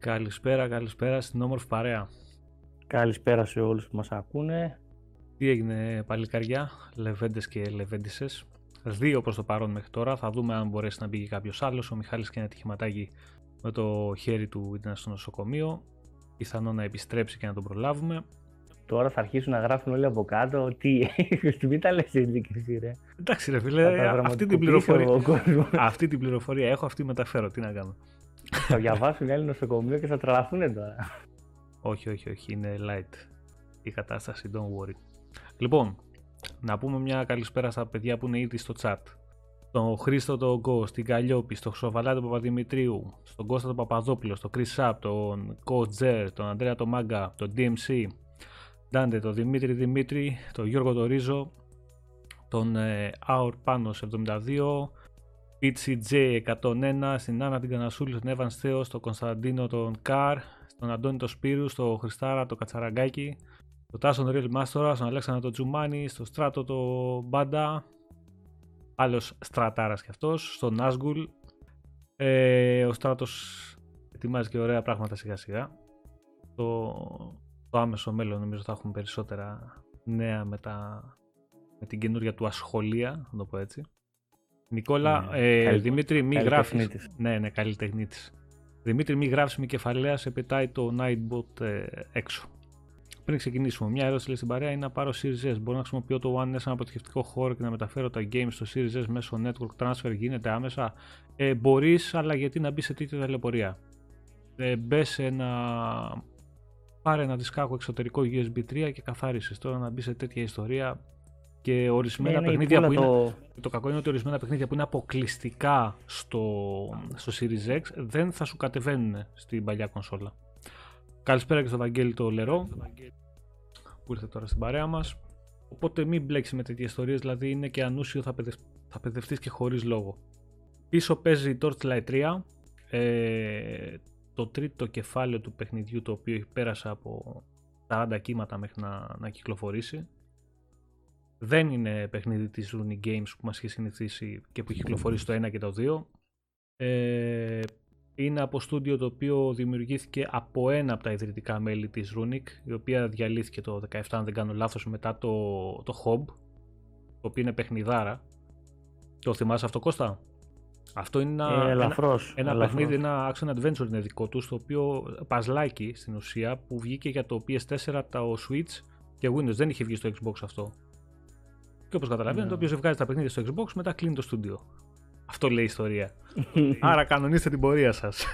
Καλησπέρα, καλησπέρα στην όμορφη παρέα. Καλησπέρα σε όλους που μας ακούνε. Τι έγινε παλικαριά, λεβέντες και λεβέντισες. Δύο προς το παρόν μέχρι τώρα, θα δούμε αν μπορέσει να μπει κάποιος άλλος. Ο Μιχάλης και ένα τυχηματάκι με το χέρι του ήταν στο νοσοκομείο. Πιθανό να επιστρέψει και να τον προλάβουμε. Τώρα θα αρχίσουν να γράφουν όλοι από κάτω. Τι, μην τα λες έτσι και εσύ ρε. Εντάξει ρε φίλε, αυτή την, πληροφορία, αυτή την πληροφορία έχω, αυτή μεταφέρω. Τι να κάνω. Θα διαβάσουν οι άλλοι νοσοκομείο και θα τρελαθούν τώρα. όχι, όχι, όχι. Είναι light η κατάσταση. Don't worry. Λοιπόν, να πούμε μια καλησπέρα στα παιδιά που είναι ήδη στο chat. Τον Χρήστο τον Γκο, στην Καλλιόπη, στον Χρυσοβαλάτη Παπαδημητρίου, στον Κώστα τον Παπαδόπουλο, στον Chris Σαπ, τον Κοτζέρ, τον Αντρέα τον Μάγκα, τον DMC, Ντάντε, τον Δημήτρη Δημήτρη, τον Γιώργο τον Ρίζο, τον ε, Aur Πάνος 72, PCJ 101, στην Άννα την Κανασούλη, στον Εύαν Θέο, στον Κωνσταντίνο τον Καρ, στον Αντώνη τον Σπύρου, στον Χριστάρα τον Κατσαραγκάκη, στον Τάσο τον Real Μάστορα, στον Αλέξανδρο τον Τζουμάνι, στον Στράτο τον Μπάντα, άλλος στρατάρας κι αυτός, στον Νάσγκουλ, ε, ο Στράτος ετοιμάζει και ωραία πράγματα σιγά σιγά. Το, το άμεσο μέλλον νομίζω θα έχουμε περισσότερα νέα με, τα, με την καινούργια του ασχολία, να το πω έτσι. Νικόλα, ναι, ε, Δημήτρη, μη γράφεις. Ναι, ναι, καλλιτεχνίτης. Δημήτρη, μη γράφει με κεφαλαίας, σε πετάει το Nightbot ε, έξω. Πριν ξεκινήσουμε, μια ερώτηση λέει στην παρέα είναι να πάρω Series S. Μπορώ να χρησιμοποιώ το One S σαν αποτυχευτικό χώρο και να μεταφέρω τα games στο Series S μέσω network transfer. Γίνεται άμεσα. Ε, Μπορείς, αλλά γιατί να μπεις σε τέτοια ταλαιπωρία; Ε, μπες σε ένα. Πάρε ένα δισκάκο εξωτερικό USB 3 και καθάρισες. Τώρα να μπεις σε τέτοια ιστορία και ορισμένα ναι, παιχνίδια που είναι. Το κακό είναι ότι ορισμένα παιχνίδια που είναι αποκλειστικά στο, στο Series X δεν θα σου κατεβαίνουν στην παλιά κονσόλα. Καλησπέρα και στο Βαγγέλη το Λερό που ήρθε τώρα στην παρέα μας. Οπότε μην μπλέξεις με τέτοιες ιστορίες, δηλαδή είναι και ανούσιο θα, παιδευ... θα παιδευτείς και χωρίς λόγο. Πίσω παίζει η Torchlight 3, ε, το τρίτο κεφάλαιο του παιχνιδιού το οποίο πέρασε από 40 κύματα μέχρι να, να κυκλοφορήσει. Δεν είναι παιχνίδι της Rooney Games που μας έχει συνηθίσει και που έχει κυκλοφορήσει το 1 και το 2. Ε, είναι από στούντιο το οποίο δημιουργήθηκε από ένα από τα ιδρυτικά μέλη της Runic, η οποία διαλύθηκε το 17 αν δεν κάνω λάθος μετά το, το Hob, το οποίο είναι παιχνιδάρα. Το θυμάσαι αυτό Κώστα; Αυτό είναι ένα, ε, ελαφρώς, ένα, ένα παιχνίδι, ένα action adventure είναι δικό τους, το οποίο παζλάκι στην ουσία που βγήκε για το PS4, το Switch και Windows. Δεν είχε βγει στο Xbox αυτό. Και όπως καταλαβαίνετε, yeah. το οποίος βγάζει τα παιχνίδια στο Xbox, μετά κλείνει το στούντιο. Αυτό λέει η ιστορία. Άρα κανονίστε την πορεία σας.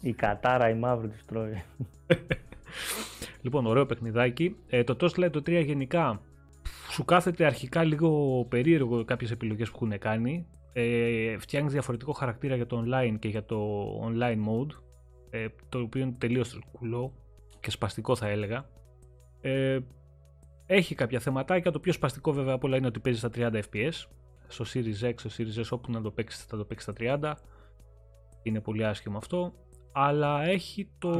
η κατάρα η μαύρη τους τρώει. λοιπόν, ωραίο παιχνιδάκι. Ε, το Toast Light το 3 γενικά σου κάθεται αρχικά λίγο περίεργο κάποιες επιλογές που έχουν κάνει. Ε, φτιάχνεις διαφορετικό χαρακτήρα για το online και για το online mode. Ε, το οποίο είναι τελείως κουλό και σπαστικό θα έλεγα. Ε, έχει κάποια θεματάκια. Το πιο σπαστικό βέβαια από όλα είναι ότι παίζει στα 30 fps στο Series X, στο Series S όπου να το παίξεις θα το παίξεις στα 30 είναι πολύ άσχημο αυτό. Αλλά έχει το,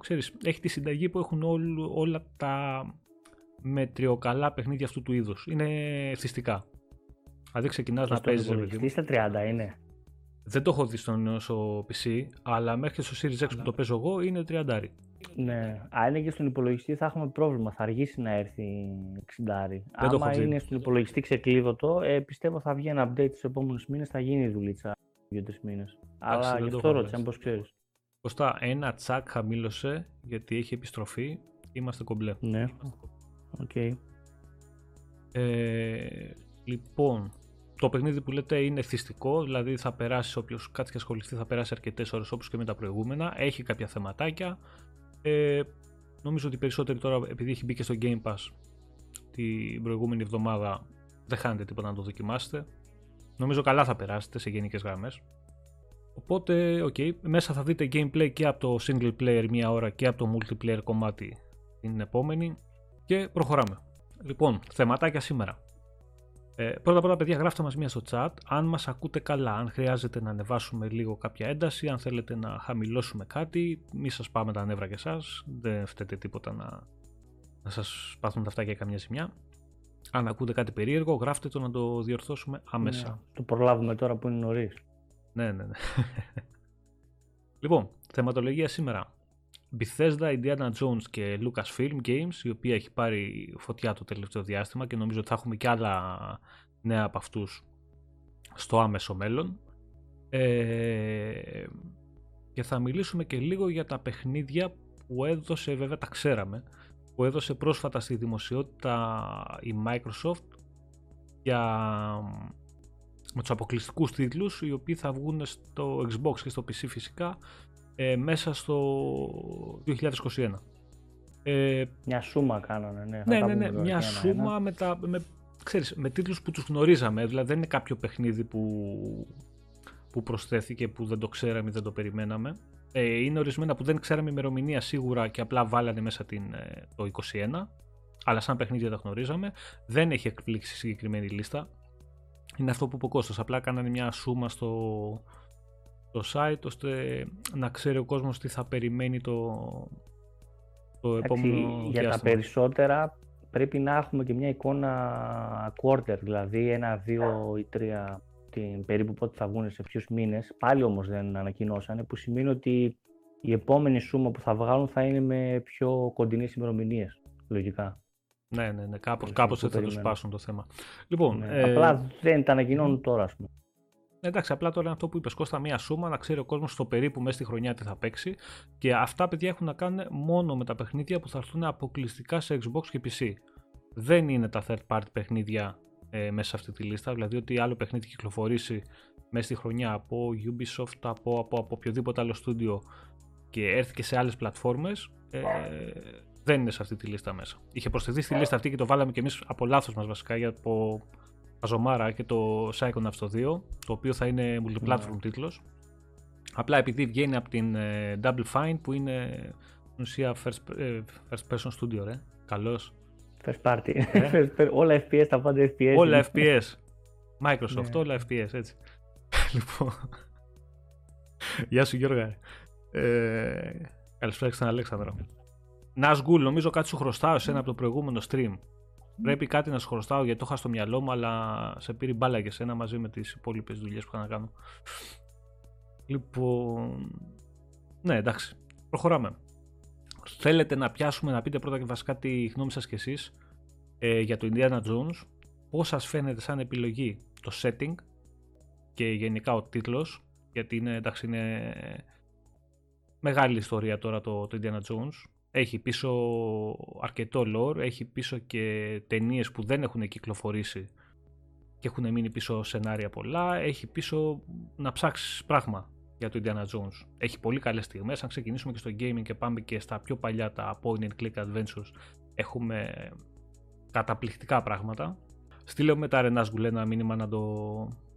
ξέρεις, έχει τη συνταγή που έχουν όλα τα μετριοκαλά παιχνίδια αυτού του είδους. Είναι θυστικά δηλαδή ξεκινάς να παίζεις Τι στα 30 είναι. Δεν το έχω δει στο PC αλλά μέχρι στο Series X που το παίζω εγώ είναι 30 ναι, αν είναι και στον υπολογιστή θα έχουμε πρόβλημα. Θα αργήσει να έρθει 60. Αν είναι στον υπολογιστή ξεκλείδωτο, ε, πιστεύω θα βγει ένα update του επόμενους μήνες, θα γίνει η δουλίτσα δύο-τρει μήνες. Αλλά γι' αυτό ρώτησα, πώ ξέρεις. Κωστά, ένα τσακ χαμήλωσε γιατί έχει επιστροφή. Είμαστε κομπλέ. Ναι. Ok. Okay. Ε, λοιπόν, το παιχνίδι που λέτε είναι εθιστικό, δηλαδή θα περάσει όποιος κάτσει και ασχοληθεί, θα περάσει αρκετές ώρες όπως και με τα προηγούμενα. Έχει κάποια θεματάκια. Ε, νομίζω ότι περισσότεροι τώρα, επειδή έχει μπει και στο Game Pass την προηγούμενη εβδομάδα, δεν χάνετε τίποτα να το δοκιμάσετε. Νομίζω καλά θα περάσετε σε γενικές γραμμές. Οπότε, ok, μέσα θα δείτε gameplay και από το single player μία ώρα και από το multiplayer κομμάτι την επόμενη και προχωράμε. Λοιπόν, θεματάκια σήμερα. Ε, πρώτα απ' όλα, παιδιά, γράφτε μας μία στο chat αν μας ακούτε καλά, αν χρειάζεται να ανεβάσουμε λίγο κάποια ένταση, αν θέλετε να χαμηλώσουμε κάτι, μη σας πάμε τα νεύρα και εσάς, δεν φταίτε τίποτα να, να σας πάθουν τα αυτάκια καμιά ζημιά. Αν ακούτε κάτι περίεργο, γράφτε το να το διορθώσουμε άμεσα. Ναι, το προλάβουμε τώρα που είναι νωρίς. Ναι, ναι, ναι. λοιπόν, θεματολογία σήμερα. Bethesda, Indiana Jones και Lucasfilm Games, η οποία έχει πάρει φωτιά το τελευταίο διάστημα και νομίζω ότι θα έχουμε και άλλα νέα από αυτούς στο άμεσο μέλλον. Ε, και θα μιλήσουμε και λίγο για τα παιχνίδια που έδωσε, βέβαια τα ξέραμε, που έδωσε πρόσφατα στη δημοσιότητα η Microsoft για με τους αποκλειστικούς τίτλους οι οποίοι θα βγουν στο Xbox και στο PC φυσικά ε, μέσα στο 2021. Ε, μια σούμα κάνανε, ναι. Ναι, ναι, ναι, μια σούμα με, τα, με, ξέρεις, με τίτλους που τους γνωρίζαμε, δηλαδή δεν είναι κάποιο παιχνίδι που, που προσθέθηκε που δεν το ξέραμε ή δεν το περιμέναμε. Ε, είναι ορισμένα που δεν ξέραμε ημερομηνία σίγουρα και απλά βάλανε μέσα την, ε, το 21, αλλά σαν παιχνίδια τα γνωρίζαμε. Δεν έχει εκπλήξει συγκεκριμένη λίστα. Είναι αυτό που είπε ο Κώστας, απλά κάνανε μια σούμα στο, το site ώστε να ξέρει ο κόσμος τι θα περιμένει το, το επόμενο Για τα περισσότερα πρέπει να έχουμε και μια εικόνα quarter, δηλαδή ένα, δύο ή τρία την περίπου πότε θα βγουν σε ποιους μήνες. Πάλι όμως δεν ανακοινώσανε, που σημαίνει ότι η επόμενη σούμα που θα βγάλουν θα είναι με πιο κοντινές ημερομηνίες, λογικά. Ναι, ναι, ναι. Κάπως, κάπως έτσι θα το σπάσουν το θέμα. Λοιπόν, ναι, ε... Απλά δεν τα ανακοινώνουν τώρα, ας πούμε. Εντάξει, απλά τώρα είναι αυτό που είπες Κώστα, μία σούμα να ξέρει ο κόσμος στο περίπου μέσα στη χρονιά τι θα παίξει. Και αυτά, παιδιά, έχουν να κάνουν μόνο με τα παιχνίδια που θα έρθουν αποκλειστικά σε Xbox και PC. Δεν είναι τα third party παιχνίδια ε, μέσα σε αυτή τη λίστα. Δηλαδή, ότι άλλο παιχνίδι κυκλοφορήσει μέσα στη χρονιά από Ubisoft, από, από, από οποιοδήποτε άλλο στούντιο και έρθει και σε άλλες πλατφόρμες, ε, δεν είναι σε αυτή τη λίστα μέσα. Είχε προσθεθεί στη λίστα αυτή και το βάλαμε και εμείς από λάθος μας βασικά για από Αζομάρα και το Psychonauts το 2, το οποίο θα είναι multiplatform yeah. τίτλος. Απλά επειδή βγαίνει από την ε, Double Fine που είναι στην ουσία first, ε, first person studio, ρε. Καλός. First party. Ε; όλα FPS, τα πάντα FPS. Όλα FPS. Microsoft, ναι. όλα FPS, έτσι. λοιπόν. Γεια σου Γιώργα. Ε, καλησπέρα στον Αλέξανδρο. Νασγκούλ, νομίζω κάτι σου χρωστάω εσένα από το προηγούμενο stream. Πρέπει κάτι να σου χρωστάω γιατί το είχα στο μυαλό μου, αλλά σε πήρε μπάλα για σένα μαζί με τις υπόλοιπες δουλειές που είχα να κάνω. Λοιπόν. Ναι, εντάξει. Προχωράμε. Θέλετε να πιάσουμε να πείτε πρώτα και βασικά τη γνώμη σας κι εσείς ε, για το Indiana Jones. Πώς σας φαίνεται σαν επιλογή το setting και γενικά ο τίτλος, γιατί είναι, εντάξει, είναι μεγάλη ιστορία τώρα το, το Indiana Jones έχει πίσω αρκετό lore, έχει πίσω και ταινίες που δεν έχουν κυκλοφορήσει και έχουν μείνει πίσω σενάρια πολλά, έχει πίσω να ψάξεις πράγμα για το Indiana Jones. Έχει πολύ καλές στιγμές, αν ξεκινήσουμε και στο gaming και πάμε και στα πιο παλιά τα point and click adventures, έχουμε καταπληκτικά πράγματα. Στείλε μετά ρε Νάσγκουλ ένα μήνυμα να, το,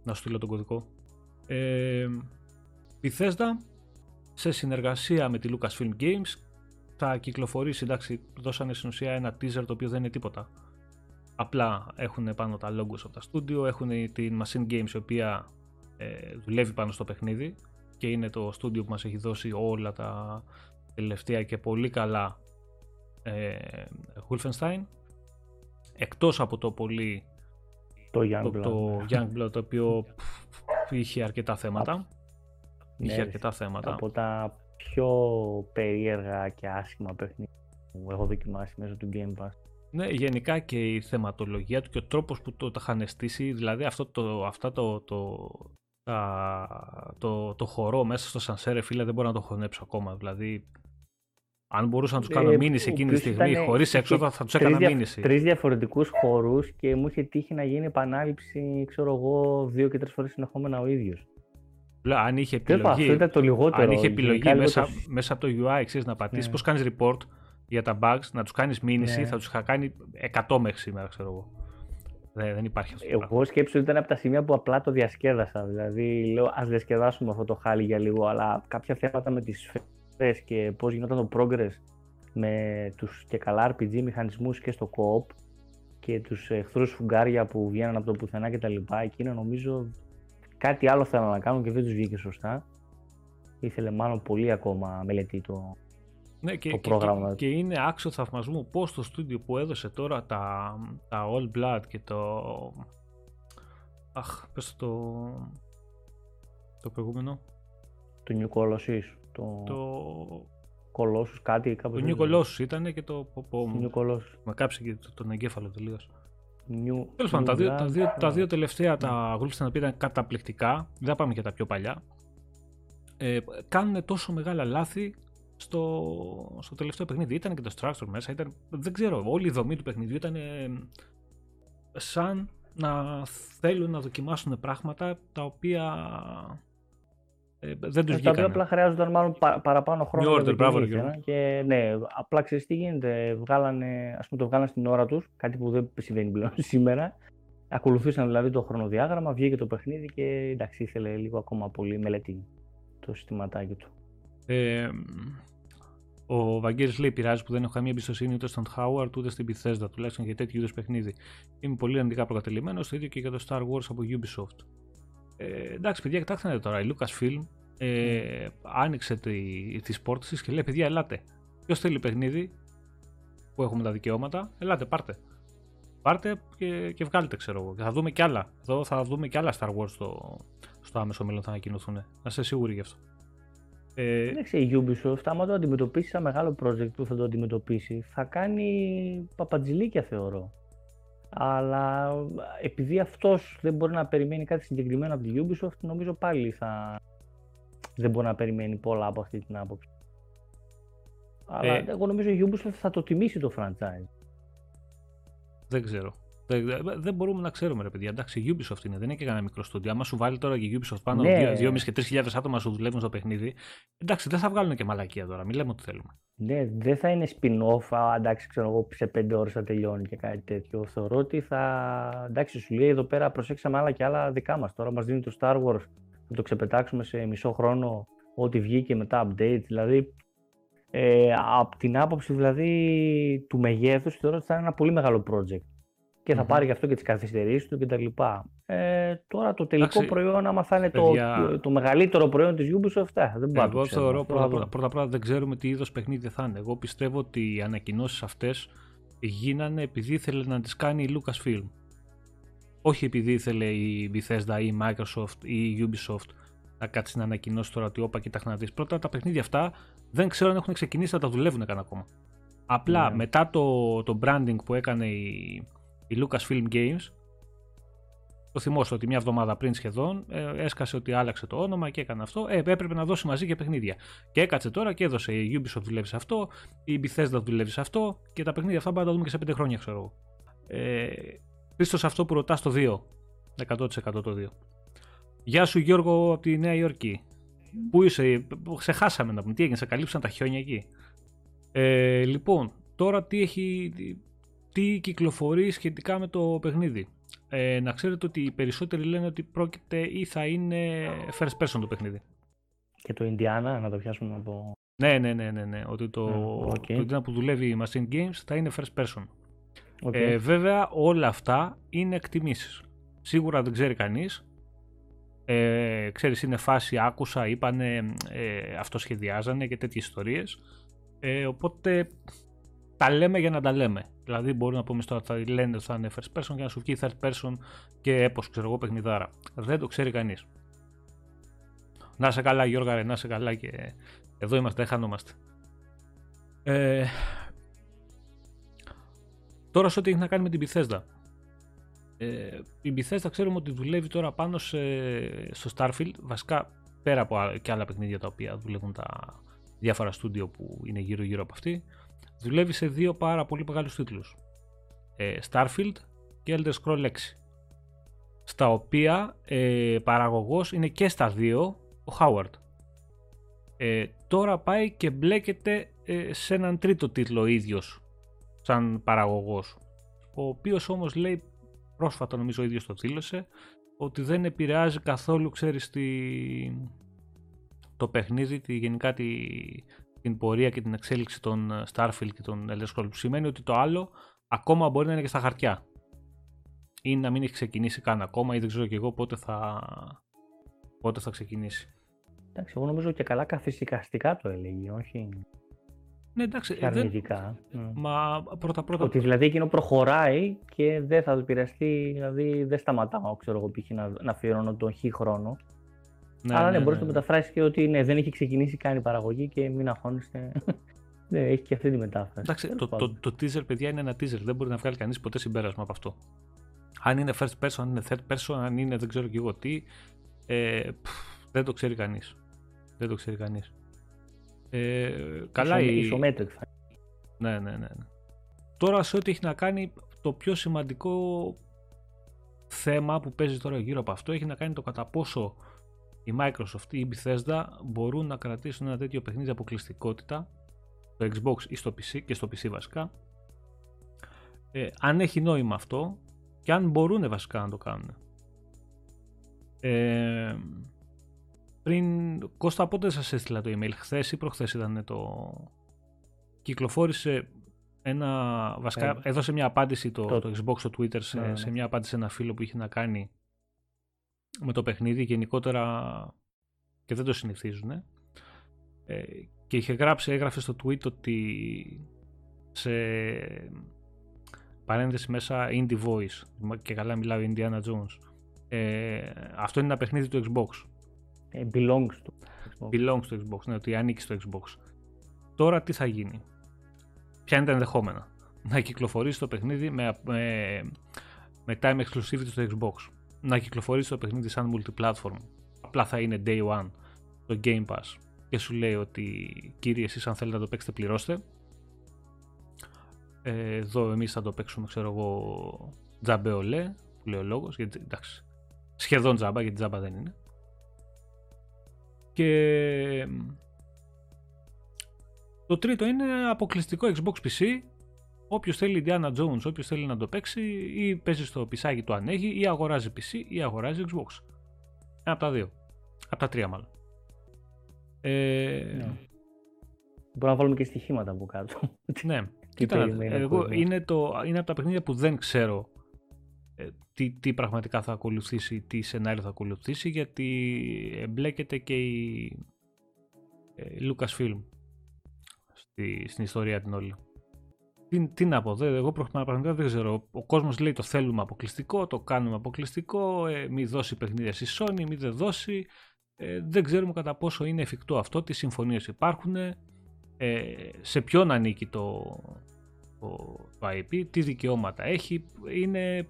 να σου στείλω τον κωδικό. Ε, Bethesda σε συνεργασία με τη Lucasfilm Games θα κυκλοφορήσει, εντάξει, δώσανε στην ουσία ένα teaser το οποίο δεν είναι τίποτα. Απλά έχουν πάνω τα logos από τα studio, έχουν την Machine Games η οποία ε, δουλεύει πάνω στο παιχνίδι και είναι το studio που μας έχει δώσει όλα τα τελευταία και πολύ καλά ε, Wolfenstein. Εκτός από το πολύ το Youngblood. το, το, Youngblood, το οποίο είχε αρκετά θέματα. Είχε ναι, αρκετά θέματα. από τα πιο περίεργα και άσχημα παιχνίδια που έχω δοκιμάσει μέσω του Game Pass. Ναι, γενικά και η θεματολογία του και ο τρόπος που το, τα είχαν στήσει, δηλαδή αυτό το, αυτά το, το, το, το χορό μέσα στο Σανσέρε, φίλε, δεν μπορώ να το χωνέψω ακόμα. Δηλαδή, αν μπορούσα να τους κάνω ε, μήνυση εκείνη τη στιγμή, χωρίς έξοδα, θα τους έκανα μήνυση. Τρεις διαφορετικούς χορούς και μου είχε τύχει να γίνει επανάληψη, ξέρω εγώ, δύο και τρεις φορές συνεχόμενα ο ίδιος. Αν είχε επιλογή, το λιγότερο, αν είχε επιλογή μέσα, μέσα από το UI, ξέρεις, να πατήσεις ναι. πώς κάνεις report για τα bugs, να τους κάνεις μήνυση, ναι. θα τους είχα κάνει 100 μέχρι σήμερα, ξέρω εγώ. Δεν, δεν υπάρχει αυτό. Εγώ σκέψω ότι ήταν από τα σημεία που απλά το διασκέδασα. Δηλαδή, λέω, ας διασκεδάσουμε αυτό το χάλι για λίγο, αλλά κάποια θέματα με τις σφαίρες και πώς γινόταν το progress με τους και καλά RPG μηχανισμούς και στο co-op και τους εχθρούς φουγκάρια που βγαίνουν από το πουθενά κτλ. Εκείνο νομίζω Κάτι άλλο θέλω να κάνω και δεν τους βγήκε σωστά. Ήθελε μάλλον πολύ ακόμα μελετή το, ναι, και, το πρόγραμμα. Και, και, είναι άξιο θαυμασμού πώς το στούντιο που έδωσε τώρα τα, τα All Blood και το... Αχ, πες το... Το προηγούμενο. Το New Colossus. Το... το... Κολόσους, κάτι κάπως. Το New Colossus ήταν και το New Colossus. Με κάψε και τον εγκέφαλο τελείως. New... Τέλος πάντων, τα, δύο, τα, δύο, τα δύο τελευταία τα γούλφιστα να ήταν καταπληκτικά. Δεν πάμε για τα πιο παλιά. Ε, κάνουν τόσο μεγάλα λάθη στο, στο τελευταίο παιχνίδι. Ήταν και το structure μέσα. Ήταν, δεν ξέρω, όλη η δομή του παιχνιδιού ήταν σαν να θέλουν να δοκιμάσουν πράγματα τα οποία ε, δεν τους ε, βγήκαν. Τα οποία απλά χρειάζονταν μάλλον παραπάνω χρόνο. New order, Και ναι, απλά ξέρεις τι γίνεται, βγάλανε, ας πούμε το βγάλανε στην ώρα τους, κάτι που δεν συμβαίνει πλέον σήμερα. Ακολουθήσαν δηλαδή το χρονοδιάγραμμα, βγήκε το παιχνίδι και εντάξει ήθελε λίγο ακόμα πολύ μελέτη το συστηματάκι του. Ε, ο Βαγγέλης λέει: Πειράζει που δεν έχω καμία εμπιστοσύνη ούτε στον Howard ούτε στην Bethesda, τουλάχιστον για τέτοιου είδους παιχνίδι. Είμαι πολύ αρνητικά προκατελημένος, το ίδιο και για το Star Wars από Ubisoft. Ε, εντάξει, παιδιά, κοιτάξτε τώρα. Η Lucasfilm ε, άνοιξε τις πόρτες της και λέει: Παιδιά, ελάτε. Ποιος θέλει παιχνίδι που έχουμε τα δικαιώματα, ελάτε, πάρτε. Πάρτε και, και βγάλετε, ξέρω εγώ. θα δούμε κι άλλα. Εδώ θα δούμε κι άλλα Star Wars στο, στο άμεσο μέλλον θα ανακοινωθούν. Να είστε σίγουροι γι' αυτό. Ε... Εντάξει, η Ubisoft, άμα το αντιμετωπίσει σαν μεγάλο project που θα το αντιμετωπίσει, θα κάνει παπατζηλίκια θεωρώ. Αλλά επειδή αυτός δεν μπορεί να περιμένει κάτι συγκεκριμένο από τη Ubisoft, νομίζω πάλι θα... δεν μπορεί να περιμένει πολλά από αυτή την άποψη. Αλλά ε... εγώ νομίζω η Ubisoft θα το τιμήσει το franchise. Δεν ξέρω. Δεν, μπορούμε να ξέρουμε, ρε παιδιά. Εντάξει, η Ubisoft είναι, δεν είναι και κανένα μικρό στούντιο. Άμα σου βάλει τώρα η Ubisoft πάνω ναι. 2.500 και 3.000 άτομα σου δουλεύουν στο παιχνίδι, εντάξει, δεν θα βγάλουν και μαλακία τώρα. Μην λέμε ότι θέλουμε. Ναι, δεν θα είναι spin-off, εντάξει, ξέρω εγώ, σε 5 ώρες θα τελειώνει και κάτι τέτοιο. Θεωρώ ότι θα. Εντάξει, σου λέει εδώ πέρα προσέξαμε άλλα και άλλα δικά μας. Τώρα μας δίνει το Star Wars, θα το ξεπετάξουμε σε μισό χρόνο ό,τι βγήκε μετά update. Δηλαδή, ε, από την άποψη δηλαδή του μεγέθους, θεωρώ ότι θα είναι ένα πολύ μεγάλο project και θα mm-hmm. πάρει γι' αυτό και τις καθυστερήσεις του κτλ. Ε, τώρα το τελικό Εντάξει, προϊόν, άμα θα είναι το, το, μεγαλύτερο προϊόν της Ubisoft, ε, δεν πάω. Εγώ θεωρώ πρώτα απ' δεν ξέρουμε τι είδος παιχνίδι θα είναι. Εγώ πιστεύω ότι οι ανακοινώσεις αυτές γίνανε επειδή ήθελε να τις κάνει η Lucasfilm. Όχι επειδή ήθελε η Bethesda ή η Microsoft ή η Ubisoft να κάτσει να ανακοινώσει τώρα ότι όπα κοιτάξτε να δεις. Πρώτα τα παιχνίδια αυτά δεν ξέρω αν έχουν ξεκινήσει να τα δουλεύουν καν ακόμα. Απλά ναι. μετά το, το branding που έκανε η, η Lucasfilm Games το θυμόστε ότι μια εβδομάδα πριν σχεδόν ε, έσκασε ότι άλλαξε το όνομα και έκανε αυτό. Ε, έπρεπε να δώσει μαζί και παιχνίδια. Και έκατσε τώρα και έδωσε. Η Ubisoft δουλεύει σε αυτό, η Bethesda δουλεύει σε αυτό και τα παιχνίδια αυτά πάμε να τα δούμε και σε 5 χρόνια, ξέρω εγώ. Ε, πίστος σε αυτό που ρωτάς το 2. 100% το 2. Γεια σου Γιώργο από τη Νέα Υόρκη. Πού είσαι, ξεχάσαμε να πούμε, τι έγινε, σε καλύψαν τα χιόνια εκεί; Ε, λοιπόν, τώρα τι έχει, τι κυκλοφορεί σχετικά με το παιχνίδι. Ε, να ξέρετε ότι οι περισσότεροι λένε ότι πρόκειται ή θα είναι first person το παιχνίδι. Και το Indiana, να το πιάσουμε από... Ναι, ναι, ναι, ναι, ναι. ότι το, okay. το που δουλεύει η Machine Games θα είναι first person. Okay. Ε, βέβαια όλα αυτά είναι εκτιμήσεις. Σίγουρα δεν ξέρει κανείς. Ε, ξέρεις είναι φάση άκουσα, είπανε, ε, αυτό σχεδιάζανε και τέτοιες ιστορίες. Ε, οπότε τα λέμε για να τα λέμε. Δηλαδή, μπορεί να πούμε τώρα θα λένε ότι θα είναι first person για να σου βγει third person και έπω, ξέρω εγώ, παιχνιδάρα. Δεν το ξέρει κανείς. Να σε καλά, Γιώργα, ρε, να σε καλά και εδώ είμαστε, δεν χανόμαστε. Ε, τώρα, σε ό,τι έχει να κάνει με την Bethesda. Ε, η Bethesda ξέρουμε ότι δουλεύει τώρα πάνω σε, στο Starfield, βασικά πέρα από και άλλα παιχνίδια τα οποία δουλεύουν τα διάφορα στούντιο που είναι γύρω-γύρω από αυτή δουλεύει σε δύο πάρα πολύ μεγάλους τίτλους. Ε, Starfield και Elder Scrolls 6. Στα οποία ε, παραγωγός είναι και στα δύο ο Howard. Ε, τώρα πάει και μπλέκεται ε, σε έναν τρίτο τίτλο ο ίδιος σαν παραγωγός. Ο οποίος όμως λέει πρόσφατα νομίζω ο ίδιος το δήλωσε ότι δεν επηρεάζει καθόλου ξέρεις το παιχνίδι, τη, γενικά τη, την πορεία και την εξέλιξη των ε, Starfield και των Elder Scrolls που σημαίνει ότι το άλλο ακόμα μπορεί να είναι και στα χαρτιά ή να μην έχει ξεκινήσει καν ακόμα ή δεν ξέρω και εγώ πότε θα, πότε θα ξεκινήσει. Εντάξει, εγώ νομίζω και καλά καθησυχαστικά το έλεγε, όχι ναι, εντάξει. Και αρνητικά. Δεν... Μα πρώτα πρώτα. Ότι δηλαδή εκείνο προχωράει και δεν θα επηρεαστεί, δηλαδή δεν σταματάω, ξέρω εγώ, π.χ. να, να αφιερώνω τον χ χρόνο Ναι, Αλλά ναι, ναι, μπορείς να το ναι. μεταφράσεις και ότι ναι, δεν έχει ξεκινήσει καν η παραγωγή και μην αγχώνεστε. ναι, έχει και αυτή τη μετάφραση. Εντάξει, το, το, το, teaser, παιδιά, είναι ένα teaser. Δεν μπορεί να βγάλει κανείς ποτέ συμπέρασμα από αυτό. Αν είναι first person, αν είναι third person, αν είναι δεν ξέρω και εγώ τι. Ε, δεν το ξέρει κανείς. Δεν το ξέρει κανείς. Ε, καλά η... Ναι, ναι, ναι, ναι. Τώρα σε ό,τι έχει να κάνει το πιο σημαντικό θέμα που παίζει τώρα γύρω από αυτό έχει να κάνει το κατά πόσο η Microsoft ή η Bethesda μπορούν να κρατήσουν ένα τέτοιο παιχνίδι αποκλειστικότητα στο Xbox ή στο PC και στο PC βασικά ε, αν έχει νόημα αυτό και αν μπορούν βασικά να το κάνουν. Ε, πριν, Κώστα πότε σας έστειλα το email, χθες ή προχθές ήταν το... Κυκλοφόρησε ένα, βασικά ε, έδωσε μια απάντηση το, το, το Xbox στο Twitter σε, ναι, ναι. σε μια απάντηση σε ένα φίλο που είχε να κάνει με το παιχνίδι γενικότερα και δεν το συνηθίζουν. Ε, και είχε γράψει, έγραφε στο tweet ότι σε παρένθεση μέσα Indie Voice και καλά μιλάω Indiana Jones. Ε, αυτό είναι ένα παιχνίδι του Xbox. Ε, belongs to Xbox. Belongs to Xbox, ναι, ότι ανήκει στο Xbox. Τώρα τι θα γίνει; Ποια είναι τα ενδεχόμενα; Να κυκλοφορήσει το παιχνίδι με, με, με time exclusivity στο Xbox να κυκλοφορήσει το παιχνίδι σαν multiplatform. Απλά θα είναι day one το Game Pass και σου λέει ότι κύριε εσείς αν θέλετε να το παίξετε πληρώστε. Ε, εδώ εμείς θα το παίξουμε ξέρω εγώ τζαμπέ ολέ που λέει ο λόγος γιατί εντάξει σχεδόν τζάμπα γιατί τζάμπα δεν είναι. Και το τρίτο είναι αποκλειστικό Xbox PC Όποιος θέλει Indiana Jones, όποιος θέλει να το παίξει, ή παίζει στο πισάκι του αν έχει, ή αγοράζει PC ή αγοράζει Xbox. Ένα από τα δύο. Από τα τρία μάλλον. Ε... Ναι. Μπορούμε να βάλουμε και στοιχήματα από κάτω. Ναι. Κοίτα, εγώ είναι, το, είναι από τα παιχνίδια που δεν ξέρω ε, τι, τι πραγματικά θα ακολουθήσει, τι σενάριο θα ακολουθήσει, γιατί εμπλέκεται και η ε, Lucasfilm στη, στην ιστορία την όλη τι, τι να πω, εγώ πραγματικά δεν ξέρω. Ο κόσμος λέει το θέλουμε αποκλειστικό, το κάνουμε αποκλειστικό, ε, μη δώσει παιχνίδια στη Sony, μη δεν δώσει. Ε, δεν ξέρουμε κατά πόσο είναι εφικτό αυτό, τι συμφωνίες υπάρχουν, ε, σε ποιον ανήκει το, το, το IP, τι δικαιώματα έχει. Είναι,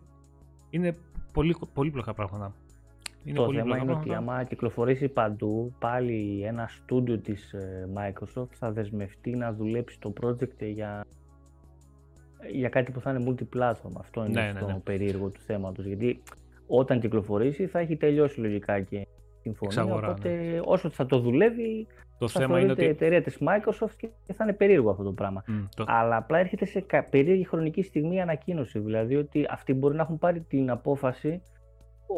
είναι πολύ, πολύπλοκα πράγματα. Είναι το θέμα είναι ότι άμα κυκλοφορήσει παντού, πάλι ένα στούντιο της ε, Microsoft θα δεσμευτεί να δουλέψει το project για για κάτι που θα είναι multi-platform. Αυτό είναι ναι, το ναι, ναι. περίεργο του θέματος. Γιατί όταν κυκλοφορήσει θα έχει τελειώσει λογικά και συμφωνία. Εξαγορά, οπότε ναι. όσο θα το δουλεύει το θα θέμα είναι ότι... εταιρεία της Microsoft και θα είναι περίεργο αυτό το πράγμα. το... Αλλά απλά έρχεται σε περίεργη χρονική στιγμή η ανακοίνωση. Δηλαδή ότι αυτοί μπορεί να έχουν πάρει την απόφαση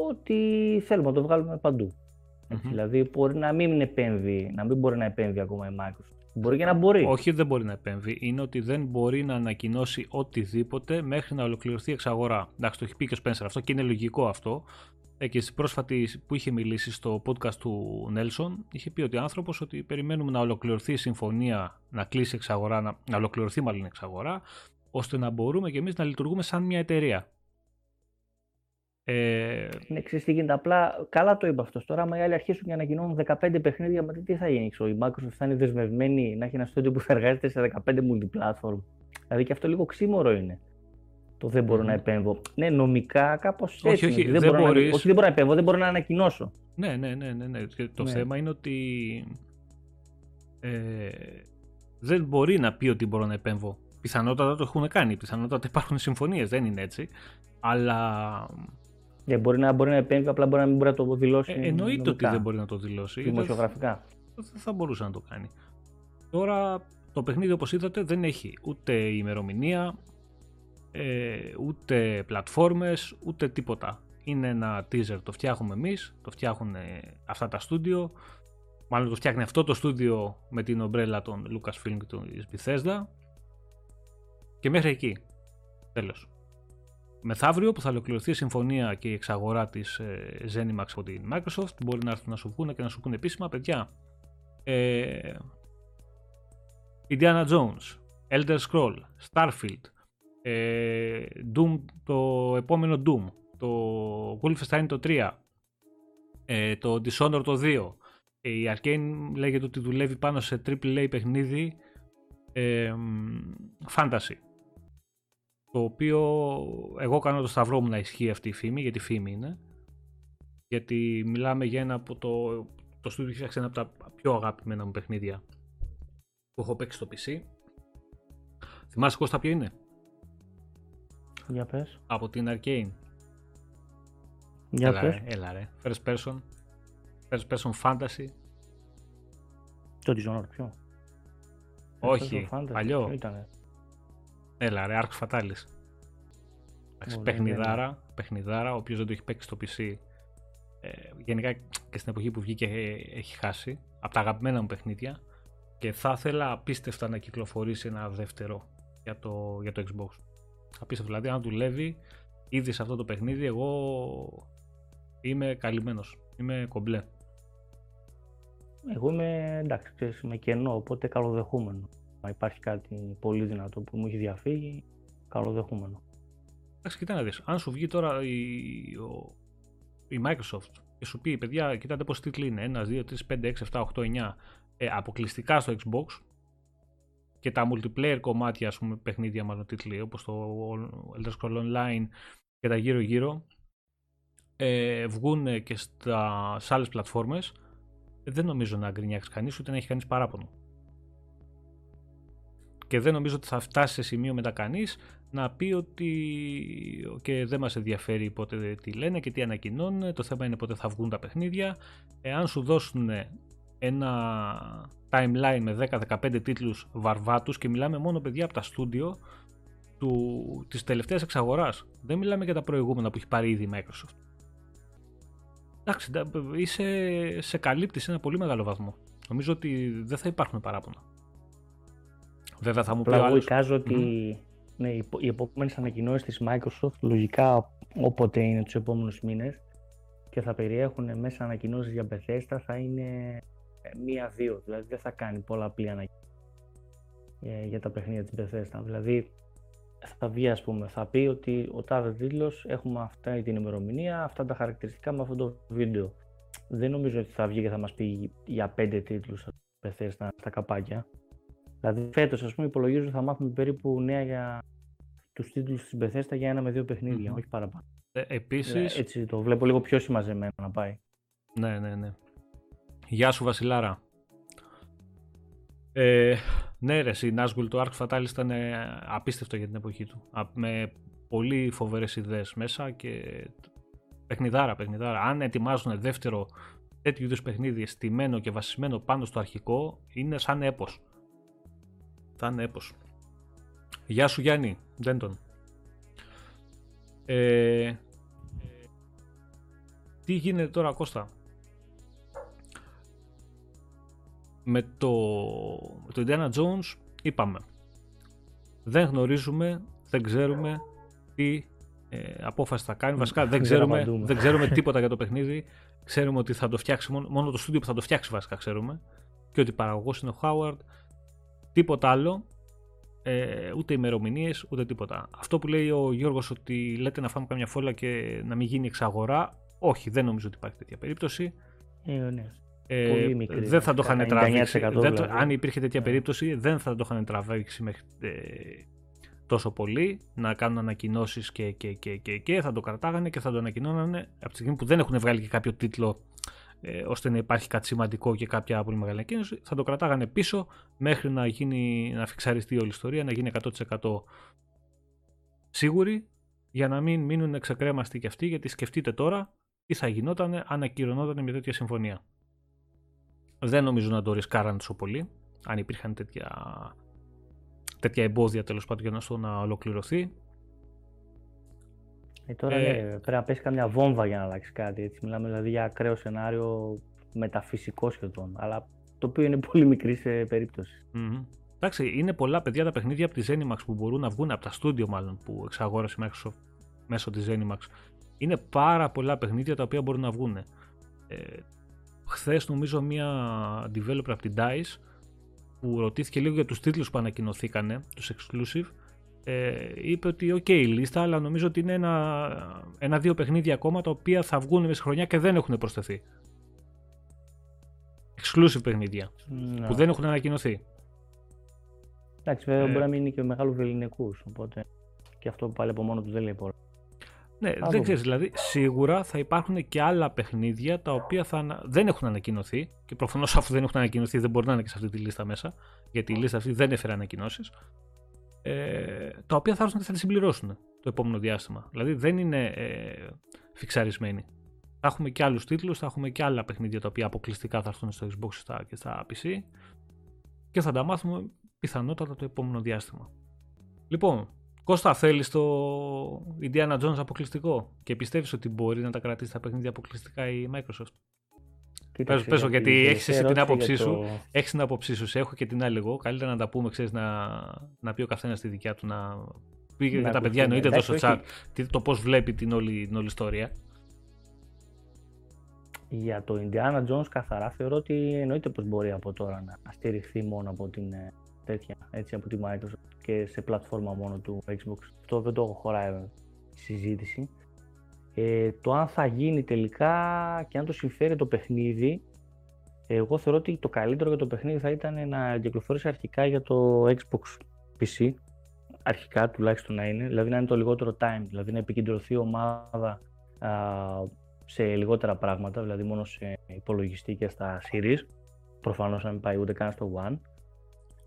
ότι θέλουμε να το βγάλουμε παντού. Mm-hmm. Δηλαδή μπορεί να μην επέμβει, να μην μπορεί να επέμβει ακόμα η Microsoft. Μπορεί και να μπορεί. Όχι, δεν μπορεί να επέμβει. Είναι ότι δεν μπορεί να ανακοινώσει οτιδήποτε μέχρι να ολοκληρωθεί η εξαγορά. Εντάξει, το έχει πει και ο Σπένσερ αυτό και είναι λογικό αυτό. Ε, και στην πρόσφατη που είχε μιλήσει στο podcast του Νέλσον, είχε πει ότι ο άνθρωπος ότι περιμένουμε να ολοκληρωθεί η συμφωνία, να κλείσει εξαγορά, να, να ολοκληρωθεί μάλλον η εξαγορά, ώστε να μπορούμε και εμείς να λειτουργούμε σαν μια εταιρεία. Ε... Ναι, ξέρεις τι γίνεται. Απλά καλά το είπα αυτός. Τώρα, άμα οι άλλοι αρχίσουν και ανακοινώνουν 15 παιχνίδια, μα τι θα γίνει. Η Microsoft θα είναι δεσμευμένη να έχει ένα στούντιο που θα εργάζεται σε 15 multiplatform. Δηλαδή και αυτό λίγο ξύμορο είναι. Το δεν μπορώ mm. να επέμβω. Ναι, νομικά κάπως έτσι. Όχι, όχι, δεν, δεν μπορώ να... όχι, δεν μπορώ να επέμβω, δεν μπορώ να ανακοινώσω. Ναι, ναι, ναι. ναι, ναι. Και το ναι. θέμα είναι ότι ε, δεν μπορεί να πει ότι μπορώ να επέμβω. Πιθανότατα το έχουν κάνει. Πιθανότατα υπάρχουν συμφωνίες, δεν είναι έτσι. Αλλά Yeah, μπορεί, να, μπορεί να επέμβει, απλά μπορεί να μην μπορεί να το δηλώσει. Ε, εννοείται ότι δεν μπορεί να το δηλώσει. Δημοσιογραφικά. Δεν θα μπορούσε να το κάνει. Τώρα το παιχνίδι όπως είδατε δεν έχει ούτε ημερομηνία, ε, ούτε πλατφόρμες, ούτε τίποτα. Είναι ένα teaser, το φτιάχνουμε εμείς, το φτιάχνουν αυτά τα στούντιο. Μάλλον το φτιάχνει αυτό το στούντιο με την ομπρέλα των Lucasfilm και των Bethesda. Και μέχρι εκεί. Τέλος μεθαύριο που θα ολοκληρωθεί η συμφωνία και η εξαγορά της ε, Zenimax από την Microsoft μπορεί να έρθουν να σου πούνε και να σου πούνε επίσημα παιδιά ε, Indiana Jones, Elder Scroll, Starfield, ε, Doom, το επόμενο Doom, το Wolfenstein το 3 Ε, το Dishonored το 2. Ε, η Arcane λέγεται ότι δουλεύει πάνω σε AAA παιχνίδι ε, fantasy. Το οποίο εγώ κάνω το σταυρό μου να ισχύει αυτή η φήμη, γιατί φήμη είναι. Γιατί μιλάμε για ένα από το, το στούντιο έχει φτιάξει ένα από τα πιο αγαπημένα μου παιχνίδια που έχω παίξει στο PC. Θυμάσαι Κώστα ποιο είναι; Για πες. Από την Arcane. Για έλα, πες. Ρε, έλα ρε. First person. First person fantasy. Το Dishonored ποιο; Όχι, Fantasy, παλιό. ποιο ήτανε; Έλα ρε, Arx Fatalis. Εντάξει, Ωραία, παιχνιδάρα, παιχνιδάρα, ο οποίος δεν το έχει παίξει στο PC. Ε, γενικά και στην εποχή που βγήκε ε, έχει χάσει. Από τα αγαπημένα μου παιχνίδια. Και θα ήθελα απίστευτα να κυκλοφορήσει ένα δεύτερο για το, για το Xbox. Απίστευτο, δηλαδή αν δουλεύει ήδη σε αυτό το παιχνίδι εγώ είμαι καλυμμένος. Είμαι κομπλέ. Εγώ είμαι εντάξει, ξέρεις, είμαι κενό, οπότε καλοδεχούμενο. Αν υπάρχει κάτι πολύ δυνατό που μου έχει διαφύγει, καλοδεχούμενο. Εντάξει, κοιτά να δεις. Αν σου βγει τώρα η, ο- η Microsoft και σου πει, παιδιά, κοιτάτε πόσοι τίτλοι είναι. 1, 2, 3, 5, 6, 7, 8, 9. Ε, αποκλειστικά στο Xbox και τα multiplayer κομμάτια, ας πούμε, παιχνίδια μάλλον τίτλοι, όπως το Elder Scrolls Online και τα γύρω-γύρω, ε, βγουν και στα, σε άλλες πλατφόρμες, δεν νομίζω να γκρινιάξεις κανείς, ούτε να έχεις κανείς παράπονο. Και δεν νομίζω ότι θα φτάσει σε σημείο μετά κανείς να πει ότι και δεν μας ενδιαφέρει πότε τι λένε και τι ανακοινώνουν, το θέμα είναι πότε θα βγουν τα παιχνίδια. Εάν σου δώσουν ένα timeline με 10-15 τίτλους βαρβάτους και μιλάμε μόνο παιδιά από τα στούντιο του, της τελευταίας εξαγοράς. Δεν μιλάμε για τα προηγούμενα που έχει πάρει ήδη η Microsoft. Εντάξει, ντα- είσαι σε καλύπτει σε ένα πολύ μεγάλο βαθμό. Νομίζω ότι δεν θα υπάρχουν παράπονα. Βέβαια θα μου πει ο Απλά εγώ άλλος, εικάζω ότι ναι, οι, οι επόμενες ανακοινώσεις της Microsoft λογικά όποτε είναι τους επόμενους μήνες και θα περιέχουν μέσα ανακοινώσεις για Bethesda θα είναι ε, μία-δύο. Δηλαδή δεν θα κάνει πολλαπλή ανακοίνωση ε, για τα παιχνίδια της Bethesda. Δηλαδή θα βγει ας πούμε, θα πει ότι ο τάδε τίτλος έχουμε αυτά την ημερομηνία, αυτά τα χαρακτηριστικά με αυτό το βίντεο. Δεν νομίζω ότι θα βγει και θα μας πει για πέντε τίτλους Bethesda στα καπάκια. Δηλαδή φέτος ας πούμε υπολογίζω ότι θα μάθουμε περίπου νέα για τους τίτλους της Bethesda για ένα με δύο παιχνίδια, Μμμ. όχι παραπάνω. ε, επίσης, Έτσι το βλέπω λίγο πιο συμμαζεμένο να πάει. Ναι, ναι, ναι. Γεια σου Βασιλάρα. Ε, ναι ρε, η Nazgul το Ark Fatalis ήταν ε, απίστευτο για την εποχή του. Α, Με πολύ φοβερές ιδέες μέσα και παιχνιδάρα, παιχνιδάρα. Αν ετοιμάζουν δεύτερο τέτοιου είδους παιχνίδι στημένο και βασισμένο πάνω στο αρχικό, είναι σαν έπος. Σαν έπος. Γεια σου Γιάννη, Ντέντον. Ε, τι γίνεται τώρα Κώστα; Με το, με το Indiana Jones είπαμε. Δεν γνωρίζουμε, δεν ξέρουμε τι ε, απόφαση θα κάνει. Βασικά δεν Δεν ξέρουμε, απαντούμε. δεν ξέρουμε τίποτα για το παιχνίδι. Ξέρουμε ότι θα το φτιάξει μόνο, μόνο το στούντιο που θα το φτιάξει βασικά ξέρουμε. Και ότι παραγωγός είναι ο Howard. Τίποτα άλλο. Ε, ούτε ημερομηνίες, ούτε τίποτα. Αυτό που λέει ο Γιώργος ότι λέτε να φάμε καμιά φόλα και να μην γίνει εξαγορά. Όχι, δεν νομίζω ότι υπάρχει τέτοια περίπτωση. Ε, ναι. Ε, Πολύ μικρή, δεν θα το είχαν 99% τραβήξει. Δεν το- δηλαδή. αν υπήρχε τέτοια Ναι. περίπτωση, δεν θα το είχαν τραβήξει μέχρι ε, τόσο πολύ να κάνουν ανακοινώσεις και, και, και, και, και θα το κρατάγανε και θα το ανακοινώνανε από τη στιγμή που δεν έχουν βγάλει και κάποιο τίτλο ε, ώστε να υπάρχει κάτι σημαντικό και κάποια πολύ μεγάλη ανακοίνωση, θα το κρατάγανε πίσω μέχρι να, γίνει, να φιξαριστεί όλη η ιστορία, να γίνει 100% σίγουροι για να μην μείνουν ξεκρέμαστοι κι αυτοί, γιατί σκεφτείτε τώρα τι θα γινόταν αν ακυρωνόταν μια τέτοια συμφωνία. Δεν νομίζω να το ρισκάραν τόσο πολύ, αν υπήρχαν τέτοια, τέτοια εμπόδια τέλος πάντων για να στο να ολοκληρωθεί. Ε, τώρα Ε, ναι, πρέπει να πέσει καμιά βόμβα για να αλλάξει κάτι. Έτσι. Μιλάμε δηλαδή για ακραίο σενάριο μεταφυσικό σχεδόν. Αλλά το οποίο είναι πολύ μικρή σε περίπτωση. Μμμ. Εντάξει, είναι πολλά παιδιά τα παιχνίδια από τη Zenimax που μπορούν να βγουν, από τα στούντιο μάλλον που εξαγόρασε η Microsoft μέσω της Zenimax. Είναι πάρα πολλά παιχνίδια τα οποία μπορούν να βγουν. Ε, Χθες νομίζω μία developer από την DICE που ρωτήθηκε λίγο για τους τίτλους που ανακοινωθήκανε, τους exclusive ε, είπε ότι ok okay, η λίστα, αλλά νομίζω ότι είναι ένα, ένα-δύο παιχνίδια ακόμα τα οποία θα βγουν μέσα στη χρονιά και δεν έχουν προστεθεί. Exclusive παιχνίδια ναι. που δεν έχουν ανακοινωθεί. Εντάξει, βέβαια ε, μπορεί να μην είναι και μεγάλους βεληνεκούς, οπότε και αυτό πάλι από μόνο του δεν λέει πολλά. Ναι, δεν ξέρεις. Δηλαδή, σίγουρα θα υπάρχουν και άλλα παιχνίδια τα οποία θα, δεν έχουν ανακοινωθεί και προφανώς αφού δεν έχουν ανακοινωθεί δεν μπορεί να είναι και σε αυτή τη λίστα μέσα, γιατί η λίστα αυτή δεν έφερε ανακοινώσεις. Ε, τα οποία θα έρθουν και θα τη συμπληρώσουν το επόμενο διάστημα. Δηλαδή δεν είναι ε, φιξαρισμένοι. Θα έχουμε και άλλους τίτλους, θα έχουμε και άλλα παιχνίδια τα οποία αποκλειστικά θα έρθουν στο Xbox και στα PC και θα τα μάθουμε πιθανότατα το επόμενο διάστημα. Λοιπόν, Κώστα, θέλεις το Indiana Jones αποκλειστικό και πιστεύεις ότι μπορεί να τα κρατήσει τα παιχνίδια αποκλειστικά η Microsoft; Πες, πες, γιατί έχεις εσύ την άποψή σου. Το... Έχεις την άποψή σου, έχω και την άλλη εγώ. Καλύτερα να τα πούμε, ξέρεις, να, να πει ο καθένας τη δικιά του. Να πει για τα παιδιά, εννοείται εδώ στο chat, το πώς βλέπει την όλη, την όλη ιστορία. Για το Indiana Jones καθαρά θεωρώ ότι εννοείται πως μπορεί από τώρα να στηριχθεί μόνο από την ε, τέτοια, έτσι από τη Microsoft και σε πλατφόρμα μόνο του Xbox. Αυτό δεν το έχω χωράει συζήτηση. Ε, το αν θα γίνει τελικά και αν το συμφέρει το παιχνίδι, εγώ θεωρώ ότι το καλύτερο για το παιχνίδι θα ήταν να κυκλοφορήσει αρχικά για το Xbox PC. Αρχικά τουλάχιστον να είναι, δηλαδή να είναι το λιγότερο time, δηλαδή να επικεντρωθεί η ομάδα α, σε λιγότερα πράγματα, δηλαδή μόνο σε υπολογιστή και στα series. Προφανώς να μην πάει ούτε καν στο One,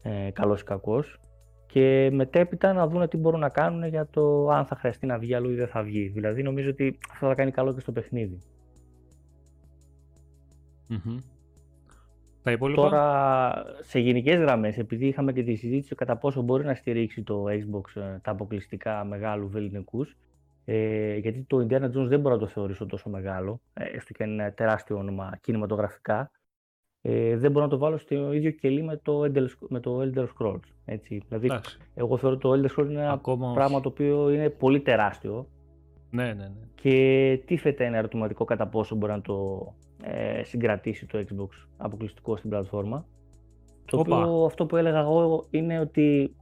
ε, καλός ή κακός και μετέπειτα να δουν τι μπορούν να κάνουν για το αν θα χρειαστεί να βγει αλλού ή δεν θα βγει. Δηλαδή νομίζω ότι αυτό θα κάνει καλό και στο παιχνίδι. Mm-hmm. Τώρα, σε γενικές γραμμές, επειδή είχαμε και τη συζήτηση κατά πόσο μπορεί να στηρίξει το Xbox ε, τα αποκλειστικά μεγάλου βεληνικούς, ε, γιατί το Indiana Jones δεν μπορώ να το θεωρήσω τόσο μεγάλο, ε, έστω και αν είναι τεράστιο όνομα κινηματογραφικά ε, δεν μπορώ να το βάλω στο ίδιο κελί με το, Elder, με το Elder Scrolls. Έτσι. Δηλαδή, εγώ θεωρώ το Elder Scrolls είναι ένα Ακόμα πράγμα το οποίο είναι πολύ τεράστιο. Ναι, ναι, ναι. Και τίθεται ένα ερωτηματικό κατά πόσο μπορεί να το ε, συγκρατήσει το Xbox αποκλειστικό στην πλατφόρμα. Το οποίο αυτό που έλεγα εγώ είναι ότι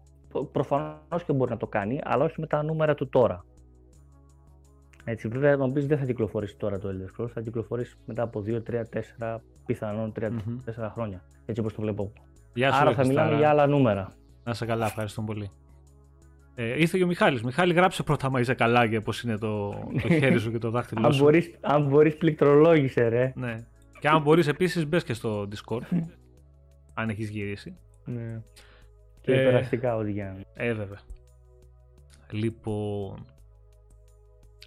προφανώς και μπορεί να το κάνει, αλλά όχι με τα νούμερα του τώρα. Έτσι, βέβαια, να πεις δεν θα κυκλοφορήσει τώρα το Elder Scrolls, θα κυκλοφορήσει μετά από 2, 3, 4, πιθανόν 3-4 mm-hmm. χρόνια. Έτσι όπως το βλέπω. Γεια σου, Άρα θα μιλάμε για άλλα νούμερα. Να είσαι καλά, ευχαριστώ πολύ. Ε, ήρθε και ο Μιχάλης. Μιχάλη, γράψε πρώτα μα είσαι καλά για πώς είναι το, το χέρι σου και το δάχτυλό σου. αν μπορείς, πληκτρολόγησε, ρε. Ναι. Και αν μπορείς επίσης μπες και στο Discord, αν έχεις γυρίσει. Ναι. Και ε, περαστικά ό,τι Ε, βέβαια. Λοιπόν,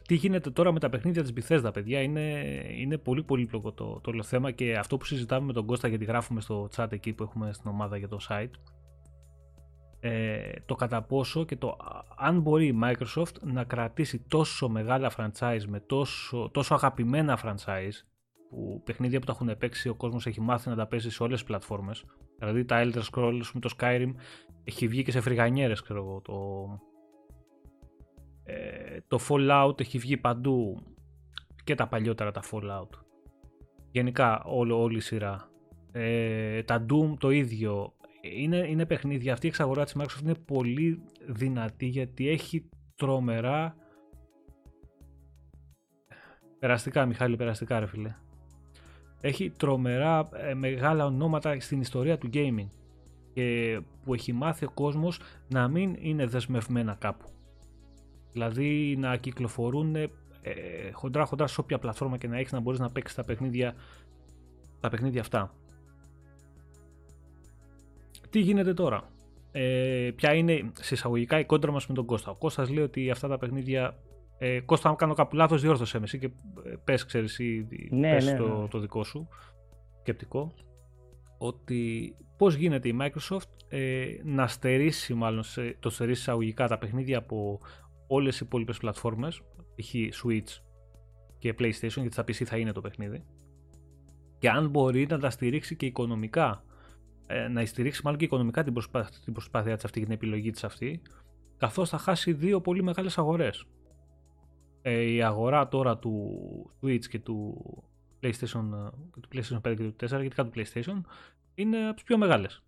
τι γίνεται τώρα με τα παιχνίδια της Bethesda, παιδιά, είναι, είναι πολύ πολύπλοκο το, το όλο θέμα και αυτό που συζητάμε με τον Κώστα γιατί γράφουμε στο chat εκεί που έχουμε στην ομάδα για το site ε, το κατά πόσο και το αν μπορεί η Microsoft να κρατήσει τόσο μεγάλα franchise με τόσο, τόσο αγαπημένα franchise που παιχνίδια που τα έχουν παίξει ο κόσμος έχει μάθει να τα παίζει σε όλες τις πλατφόρμες. Δηλαδή τα Elder Scrolls με το Skyrim έχει βγει και σε φρυγανιέρες ξέρω εγώ το, ε, το Fallout έχει βγει παντού και τα παλιότερα τα Fallout. Γενικά όλο, όλη η σειρά. Ε, τα Doom το ίδιο. Είναι, είναι παιχνίδια. Αυτή η εξαγορά της Microsoft είναι πολύ δυνατή γιατί έχει τρομερά περαστικά Μιχάλη, περαστικά ρε φίλε. Έχει τρομερά ε, μεγάλα ονόματα στην ιστορία του gaming και που έχει μάθει ο κόσμος να μην είναι δεσμευμένα κάπου. Δηλαδή να κυκλοφορούν ε, χοντρά χοντρά σε όποια πλατφόρμα και να έχεις να μπορείς να παίξεις τα παιχνίδια, τα παιχνίδια αυτά. Τι γίνεται τώρα; Ε, ποια είναι συσσαγωγικά η κόντρα μας με τον Κώστα. Ο Κώστας λέει ότι αυτά τα παιχνίδια ε, Κώστα, αν κάνω κάπου λάθος, διόρθωσέ με εσύ και ε, πες, ξέρεις, ή ναι, πες ναι, το, ναι. το δικό σου σκεπτικό. Ότι πώς γίνεται η Microsoft ε, να στερήσει, μάλλον σε, το στερήσει εισαγωγικά τα παιχνίδια από όλες οι υπόλοιπες πλατφόρμες, π.χ. Switch και PlayStation, γιατί στα PC θα είναι το παιχνίδι, και αν μπορεί να τα στηρίξει και οικονομικά, ε, να στηρίξει μάλλον και οικονομικά την προσπάθεια, την προσπάθεια της αυτή και την επιλογή της αυτή, καθώς θα χάσει δύο πολύ μεγάλες αγορές. Ε, η αγορά τώρα του Switch και του PlayStation, ε, του PlayStation 5 και του 4, γιατί του PlayStation, είναι από τις πιο μεγάλες.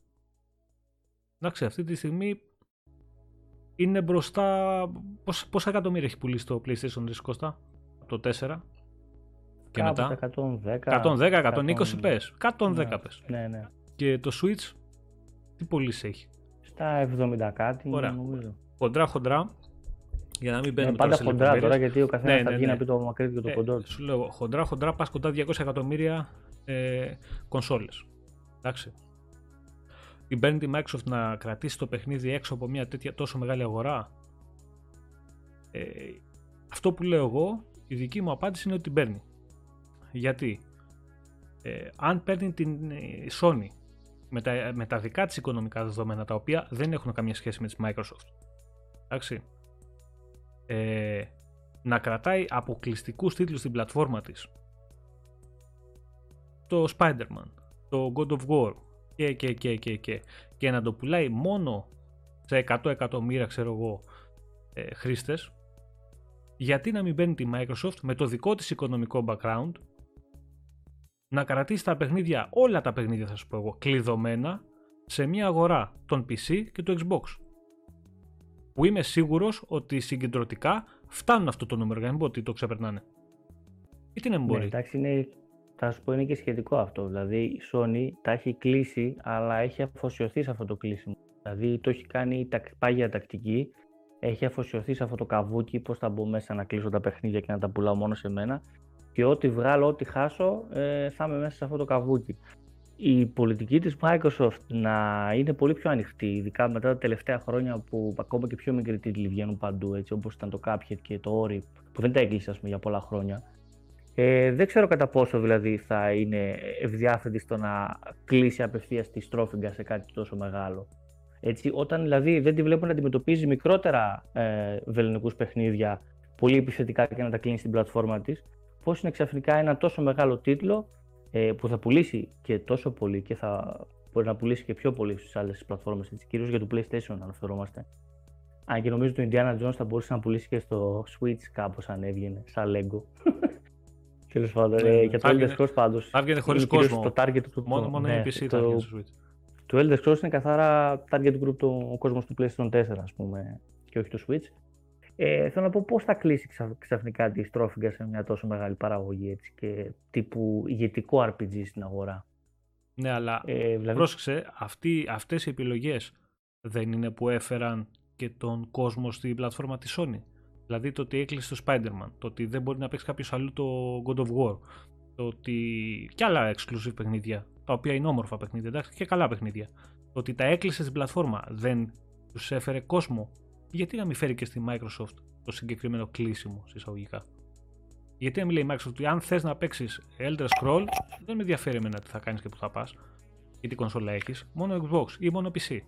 Εντάξει, αυτή τη στιγμή είναι μπροστά. Πόσα, πόσα εκατομμύρια έχει πουλήσει το PlayStation 3 Κώστα, το 4 και μετά; 110, 110, 120 πες. 110 ναι, πες. Ναι, ναι. Και το Switch, τι πωλήσει έχει; Στα 70 κάτι, Ωραία. νομίζω. Χοντρά, χοντρά, για να μην μπαίνουμε ναι, πάντα τώρα σε χοντρά τώρα, λεπτομέρειες. γιατί ο καθένας Ναι, θα ναι, βγει ναι. να πει το μακρύ και το Ε, κοντό του. Σου λέω, χοντρά, χοντρά, πας κοντά 200 εκατομμύρια ε, κονσόλες. Εντάξει. Την παίρνει τη Microsoft να κρατήσει το παιχνίδι έξω από μια τέτοια τόσο μεγάλη αγορά; Ε, αυτό που λέω εγώ, η δική μου απάντηση είναι ότι την παίρνει. Γιατί; Ε, αν παίρνει την ε, Sony με τα, με τα δικά της οικονομικά δεδομένα τα οποία δεν έχουν καμία σχέση με τη Microsoft εντάξει ε, να κρατάει αποκλειστικούς τίτλους στην πλατφόρμα της το Spider-Man, το God of War και και και και και και να το πουλάει μόνο σε 100 εκατομμύρια ξέρω εγώ ε, χρήστες γιατί να μην παίρνει τη Microsoft με το δικό της οικονομικό background να κρατήσει τα παιχνίδια, όλα τα παιχνίδια θα σου πω εγώ, κλειδωμένα σε μια αγορά των PC και του Xbox. Που είμαι σίγουρος ότι συγκεντρωτικά φτάνουν αυτό το νούμερο, για να μην πω ότι το ξεπερνάνε. Γιατί να μην Ναι, μπορεί; εντάξει, είναι, θα σου πω είναι και σχετικό αυτό. Δηλαδή η Sony τα έχει κλείσει, αλλά έχει αφοσιωθεί σε αυτό το κλείσιμο. Δηλαδή το έχει κάνει τακ- πάγια τακτική, έχει αφοσιωθεί σε αυτό το καβούκι, πώς θα μπω μέσα να κλείσω τα παιχνίδια και να τα πουλάω μόνο σε μένα και ό,τι βγάλω, ό,τι χάσω, ε, θα είμαι μέσα σε αυτό το καβούκι. Η πολιτική της Microsoft να είναι πολύ πιο ανοιχτή, ειδικά μετά τα τελευταία χρόνια που ακόμα και πιο μικροί τίτλοι βγαίνουν παντού, έτσι, όπως ήταν το Cuphead και το Ori, που δεν τα έκλεισε ας πούμε, για πολλά χρόνια. Ε, δεν ξέρω κατά πόσο δηλαδή θα είναι ευδιάθετη στο να κλείσει απευθείας τη στρόφιγγα σε κάτι τόσο μεγάλο. Έτσι, όταν δηλαδή δεν τη βλέπω να αντιμετωπίζει μικρότερα ε, βεληνικούς παιχνίδια πολύ επιθετικά και να τα κλείνει στην πλατφόρμα της, πώς είναι ξαφνικά ένα τόσο μεγάλο τίτλο ε, που θα πουλήσει και τόσο πολύ και θα μπορεί να πουλήσει και πιο πολύ στις άλλες πλατφόρμες, έτσι, κυρίως για το PlayStation αναφερόμαστε. Αν και νομίζω το Indiana Jones θα μπορούσε να πουλήσει και στο Switch κάπως αν έβγαινε, σαν Lego. Τέλος πάντων, Ναι, ε, ναι. για το Θα Elder έβγαινε- Scrolls πάντως. Θα έβγαινε χωρίς είναι κυρίως κόσμο. Το target του, Μόνο, το- μόνο ναι, η PC θα το, έβγαινε στο Switch. το Elder Scrolls είναι καθαρά target group το, ο κόσμος του PlayStation 4 ας πούμε και όχι το Switch. Ε, θέλω να πω πώς θα κλείσει ξα- ξαφνικά τη στρόφιγγα σε μια τόσο μεγάλη παραγωγή έτσι, και τύπου ηγετικό RPG στην αγορά. Ναι, αλλά Ε, δηλαδή, πρόσεξε, αυτοί, αυτές οι επιλογές δεν είναι που έφεραν και τον κόσμο στην πλατφόρμα της Sony. Δηλαδή το ότι έκλεισε το Spider-Man, το ότι δεν μπορεί να παίξει κάποιος αλλού το God of War, το ότι και άλλα exclusive παιχνίδια, τα οποία είναι όμορφα παιχνίδια, εντάξει, και καλά παιχνίδια. Το ότι τα έκλεισε στην πλατφόρμα δεν τους έφερε κόσμο. Γιατί να μην φέρει και στη Microsoft το συγκεκριμένο κλείσιμο συσσαγωγικά. Γιατί να μην λέει η Microsoft ότι αν θες να παίξεις Elder Scroll, δεν με ενδιαφέρει εμένα τι θα κάνεις και που θα πας ή τι κονσόλα έχεις, μόνο Xbox ή μόνο PC.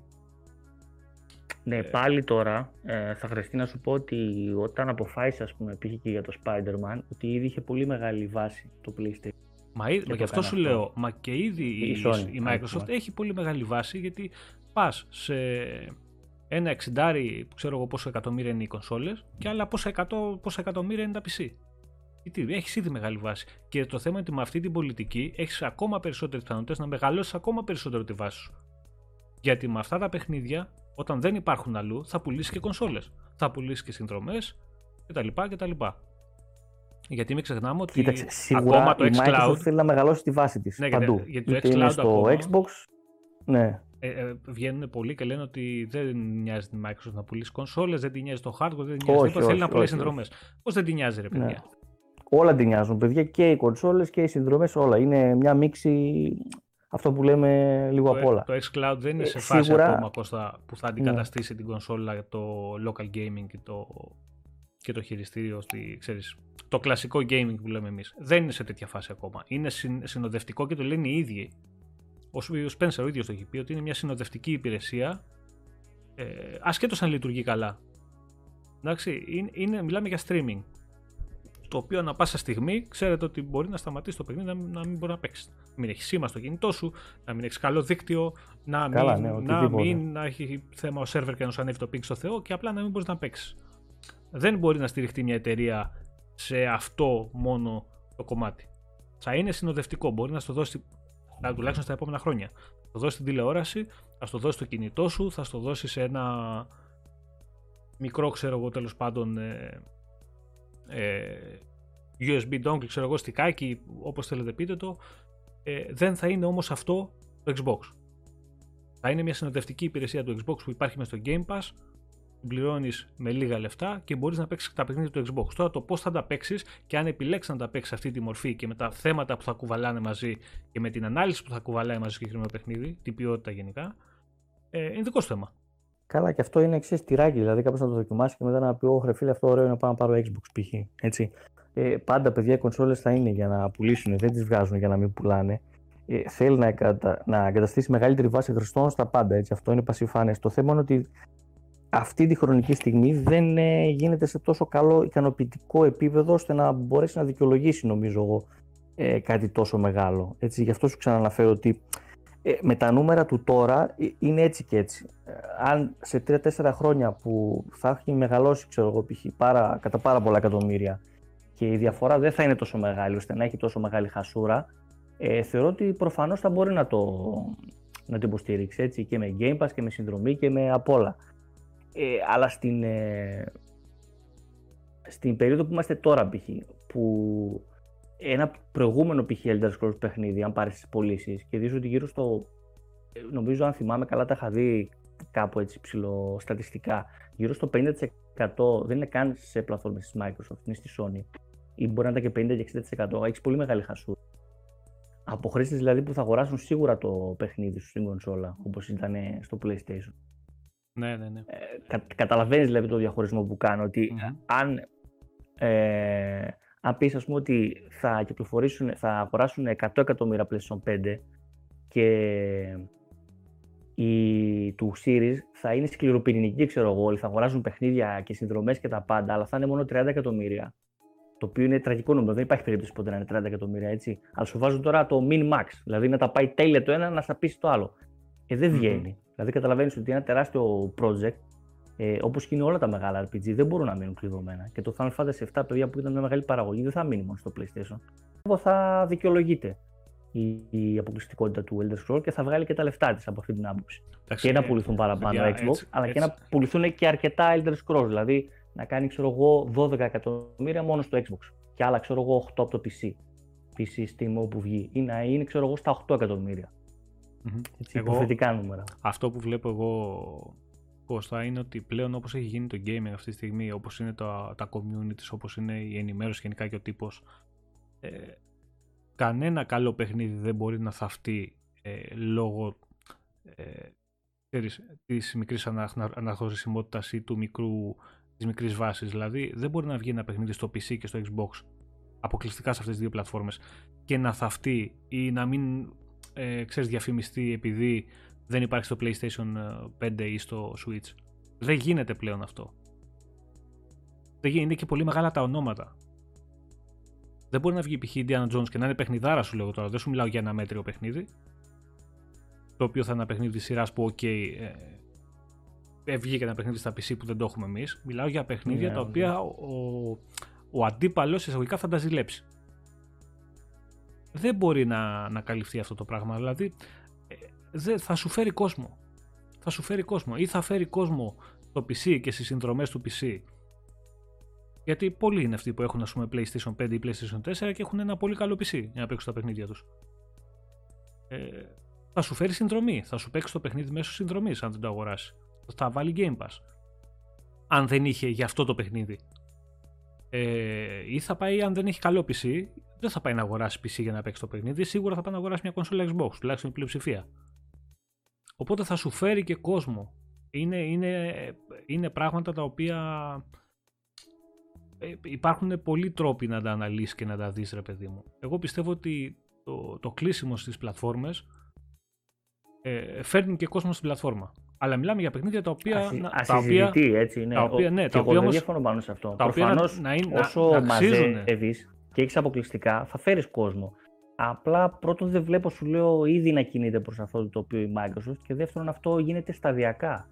Ναι, πάλι τώρα ε, θα χρειαστεί να σου πω ότι όταν αποφάσισε, ας πούμε, πήγε και για το Spider-Man, ότι ήδη είχε πολύ μεγάλη βάση το PlayStation. Μα, ή- μα το γι' αυτό έκανε σου αυτό. λέω, μα και ήδη η, Η Sony, η ναι, Microsoft ναι. έχει πολύ μεγάλη βάση γιατί πας σε ένα εξιντάρι που ξέρω εγώ πόσο εκατομμύρια είναι οι κονσόλες και άλλα πόσα, εκατό, πόσα εκατομμύρια είναι τα PC. Γιατί έχεις ήδη μεγάλη βάση. Και το θέμα είναι ότι με αυτή την πολιτική έχεις ακόμα περισσότερες πιθανότητες να μεγαλώσεις ακόμα περισσότερο τη βάση σου. Γιατί με αυτά τα παιχνίδια, όταν δεν υπάρχουν αλλού, θα πουλήσεις και κονσόλες. Θα πουλήσεις και συνδρομές κτλ. κτλ. Γιατί μην ξεχνάμε ότι Κοίταξε, σίγουρα ακόμα το η Microsoft xCloud θέλει να μεγαλώσει τη βάση της Ναι, γιατί- παντού. γιατί το Είτε xCloud είναι στο ακόμα- Xbox, ναι, ε, ε, βγαίνουν πολλοί και λένε ότι δεν νοιάζει την Microsoft να πουλήσει κονσόλες, δεν την νοιάζει το hardware, δεν την νοιάζει Όχι, τίποτα. Θέλει να όχι, πουλάει όχι, συνδρομές. Πώς δεν την νοιάζει, ρε παιδιά; Ναι. όλα την νοιάζουν, παιδιά, και οι κονσόλες και οι συνδρομές, όλα. Είναι μια μίξη, αυτό που λέμε λίγο Το, απ' όλα. το xCloud δεν είναι Ε, σε φάση σίγουρα- Ναι. ακόμα Κώστα, που θα αντικαταστήσει την κονσόλα, το local gaming και το, και το χειριστήριο, στη, ξέρεις, το κλασικό gaming που λέμε εμείς. Δεν είναι σε τέτοια φάση ακόμα. Είναι συν- συνοδευτικό και το λένε οι ίδιοι. Ο Σ- ο Spencer ο ίδιος το έχει πει ότι είναι μια συνοδευτική υπηρεσία ε, ασχέτως αν λειτουργεί καλά. Εντάξει, είναι, είναι, μιλάμε για streaming. Το οποίο ανα πάσα στιγμή ξέρετε ότι μπορεί να σταματήσει το παιχνίδι να, μην- να μην μπορεί να παίξεις. Να μην έχεις σήμα στο κινητό σου, να μην έχεις καλό δίκτυο, να μην, Καλά, ναι, να οτιδήποτε. μην να έχει θέμα ο σερβερ και να σου ανέβει το ping στο Θεό και απλά να μην μπορείς να παίξεις. Δεν μπορεί να στηριχτεί μια εταιρεία σε αυτό μόνο το κομμάτι. Θα είναι συνοδευτικό. Μπορεί να στο δώσει να, τουλάχιστον στα επόμενα χρόνια. Θα το δώσει στην τηλεόραση, θα στο δώσει στο κινητό σου, θα στο δώσει σε ένα μικρό ξέρω εγώ τέλος πάντων ε, ε, USB dongle ξέρω εγώ στικάκι όπως θέλετε πείτε το ε, δεν θα είναι όμως αυτό το Xbox θα είναι μια συνοδευτική υπηρεσία του Xbox που υπάρχει μέσα στο Game Pass πληρώνεις με λίγα λεφτά και μπορείς να παίξεις τα παιχνίδια του Xbox. Τώρα το πώς θα τα παίξεις και αν επιλέξεις να τα παίξεις αυτή τη μορφή και με τα θέματα που θα κουβαλάνε μαζί και με την ανάλυση που θα κουβαλάει μαζί στο συγκεκριμένο παιχνίδι, την ποιότητα γενικά, ε, είναι δικό σου θέμα. Καλά, και αυτό είναι εξής τυράκι. Δηλαδή, κάποιος να το δοκιμάσει και μετά να πει: Όχι, φίλε, αυτό ωραίο είναι να πάω να πάρω Xbox π.χ. Έτσι. Ε, πάντα, παιδιά, οι κονσόλες θα είναι για να πουλήσουν, δεν τις βγάζουν για να μην πουλάνε. Ε, θέλει να, εγκατα... να εγκαταστήσει μεγαλύτερη βάση χρηστών στα πάντα. Έτσι. Αυτό είναι πασιφάνε. Το θέμα είναι ότι αυτή τη χρονική στιγμή δεν ε, γίνεται σε τόσο καλό ικανοποιητικό επίπεδο ώστε να μπορέσει να δικαιολογήσει νομίζω εγώ ε, κάτι τόσο μεγάλο. Έτσι, γι' αυτό σου ξαναναφέρω ότι ε, με τα νούμερα του τώρα ε, είναι έτσι και έτσι. Ε, αν σε 3-4 χρόνια που θα έχει μεγαλώσει ξέρω εγώ, π.χ. Πάρα, κατά πάρα πολλά εκατομμύρια και η διαφορά δεν θα είναι τόσο μεγάλη ώστε να έχει τόσο μεγάλη χασούρα, ε, θεωρώ ότι προφανώς θα μπορεί να το, να το υποστήριξει έτσι, και με Game Pass και με συνδρομή και με απ' όλα. Ε, αλλά στην, ε, στην περίοδο που είμαστε τώρα π.χ. που ένα προηγούμενο π.χ. Elder Scrolls παιχνίδι, αν πάρεις τις πωλήσεις και δεις ότι γύρω στο. Νομίζω, αν θυμάμαι καλά, τα είχα δει κάπου έτσι ψηλοστατιστικά. Γύρω στο 50% δεν είναι καν σε πλατφόρμες της Microsoft, είναι στη Sony. Ή μπορεί να ήταν και 50% και 60%. Έχεις πολύ μεγάλη χασούρα. Από χρήστε δηλαδή που θα αγοράσουν σίγουρα το παιχνίδι σου στην κονσόλα, όπως ήταν στο PlayStation. Ναι, ναι, ναι. Ε, κα, καταλαβαίνεις δηλαδή το διαχωρισμό που κάνω, αν, ε, αν πεις ας πούμε ότι θα κυκλοφορήσουν, θα αγοράσουν 100 εκατομμύρια PlayStation 5 και η, του Series θα είναι σκληροπυρηνική, ξέρω εγώ, θα αγοράζουν παιχνίδια και συνδρομές και τα πάντα, αλλά θα είναι μόνο 30 εκατομμύρια. Το οποίο είναι τραγικό νούμερο, δεν υπάρχει περίπτωση ποτέ να είναι 30 εκατομμύρια, έτσι. Αλλά σου βάζουν τώρα το min max, δηλαδή να τα πάει τέλεια το ένα, να στα πείσει το άλλο. Ε, δεν βγαίνει. Δηλαδή, καταλαβαίνεις ότι ένα τεράστιο project, ε, όπως και είναι όλα τα μεγάλα RPG, δεν μπορούν να μείνουν κλειδωμένα. Και το Final Fantasy VII, παιδιά που ήταν μια μεγάλη παραγωγή, δεν θα μείνει μόνο στο PlayStation. Εγώ θα δικαιολογείται η, η αποκλειστικότητα του Elder Scrolls και θα βγάλει και τα λεφτά της από αυτή την άποψη. και να πουληθούν παραπάνω παιδιά, Xbox, έτσι, αλλά έτσι. και να πουληθούν και αρκετά Elder Scrolls. Δηλαδή να κάνει, ξέρω εγώ, 12 εκατομμύρια μόνο στο Xbox και άλλα, ξέρω εγώ, 8 από το PC. PC Steam όπου βγει. Ή να είναι, ξέρω εγώ, στα 8 εκατομμύρια. Mm-hmm. Έτσι, εγώ, νούμερα. Αυτό που βλέπω εγώ θα είναι ότι πλέον όπως έχει γίνει το gaming αυτή τη στιγμή, όπως είναι τα, τα communities, όπως είναι η ενημέρωση γενικά και ο τύπος, ε, κανένα καλό παιχνίδι δεν μπορεί να θαυτεί ε, λόγω ε, ξέρεις, της μικρής αναγνωρισιμότητας ή του μικρού, της μικρής βάσης. Δηλαδή δεν μπορεί να βγει ένα παιχνίδι στο PC και στο Xbox αποκλειστικά σε αυτές τις δύο πλατφόρμες και να θαυτεί ή να μην ε, ξέρεις, διαφημιστεί επειδή δεν υπάρχει στο PlayStation 5 ε, ή στο Switch. Δεν γίνεται πλέον αυτό. Δεν γίνεται, είναι και πολύ μεγάλα τα ονόματα. Δεν μπορεί να βγει π.χ. Indiana Jones και να είναι παιχνιδάρα σου λέω τώρα. Δεν σου μιλάω για ένα μέτριο παιχνίδι. Το οποίο θα είναι ένα παιχνίδι της σειράς που, OK, ε, ε, βγήκε ένα παιχνίδι στα PC που δεν το έχουμε εμείς. Μιλάω για παιχνίδια yeah, ναι, τα οποία yeah. ο, ο, ο αντίπαλος εισαγωγικά θα τα ζηλέψει δεν μπορεί να, να καλυφθεί αυτό το πράγμα. Δηλαδή, ε, θα σου φέρει κόσμο. Θα σου φέρει κόσμο. Ή θα φέρει κόσμο το PC και στις συνδρομές του PC. Γιατί πολλοί είναι αυτοί που έχουν, ας πούμε, PlayStation 5 ή PlayStation 4 και έχουν ένα πολύ καλό PC για να παίξουν τα παιχνίδια τους. Ε, θα σου φέρει συνδρομή. Θα σου παίξει το παιχνίδι μέσω συνδρομής, αν δεν το αγοράσεις. Θα βάλει Game Pass. Αν δεν είχε για αυτό το παιχνίδι. Ε, ή θα πάει, αν δεν έχει καλό PC, δεν θα πάει να αγοράσεις PC για να παίξεις το παιχνίδι, σίγουρα θα πάει να αγοράσεις μια κονσόλα Xbox, τουλάχιστον η πλειοψηφία. Οπότε θα σου φέρει και κόσμο. Είναι, είναι, είναι πράγματα τα οποία ε, υπάρχουν πολλοί τρόποι να τα αναλύσεις και να τα δεις ρε παιδί μου. Εγώ πιστεύω ότι το, το κλείσιμο στις πλατφόρμες ε, φέρνει και κόσμο στην πλατφόρμα. Αλλά μιλάμε για παιχνίδια τα οποία. Ασυ, τα οποία, έτσι, ναι. Τα οποία, ναι, τα οποία δεν διαφωνώ πάνω σε αυτό. Τα Προφανώς, να, να, όσο να μαζεύεις και έχεις αποκλειστικά, θα φέρεις κόσμο. Απλά πρώτον δεν βλέπω, σου λέω, ήδη να κινείται προς αυτό το οποίο η Microsoft και δεύτερον αυτό γίνεται σταδιακά.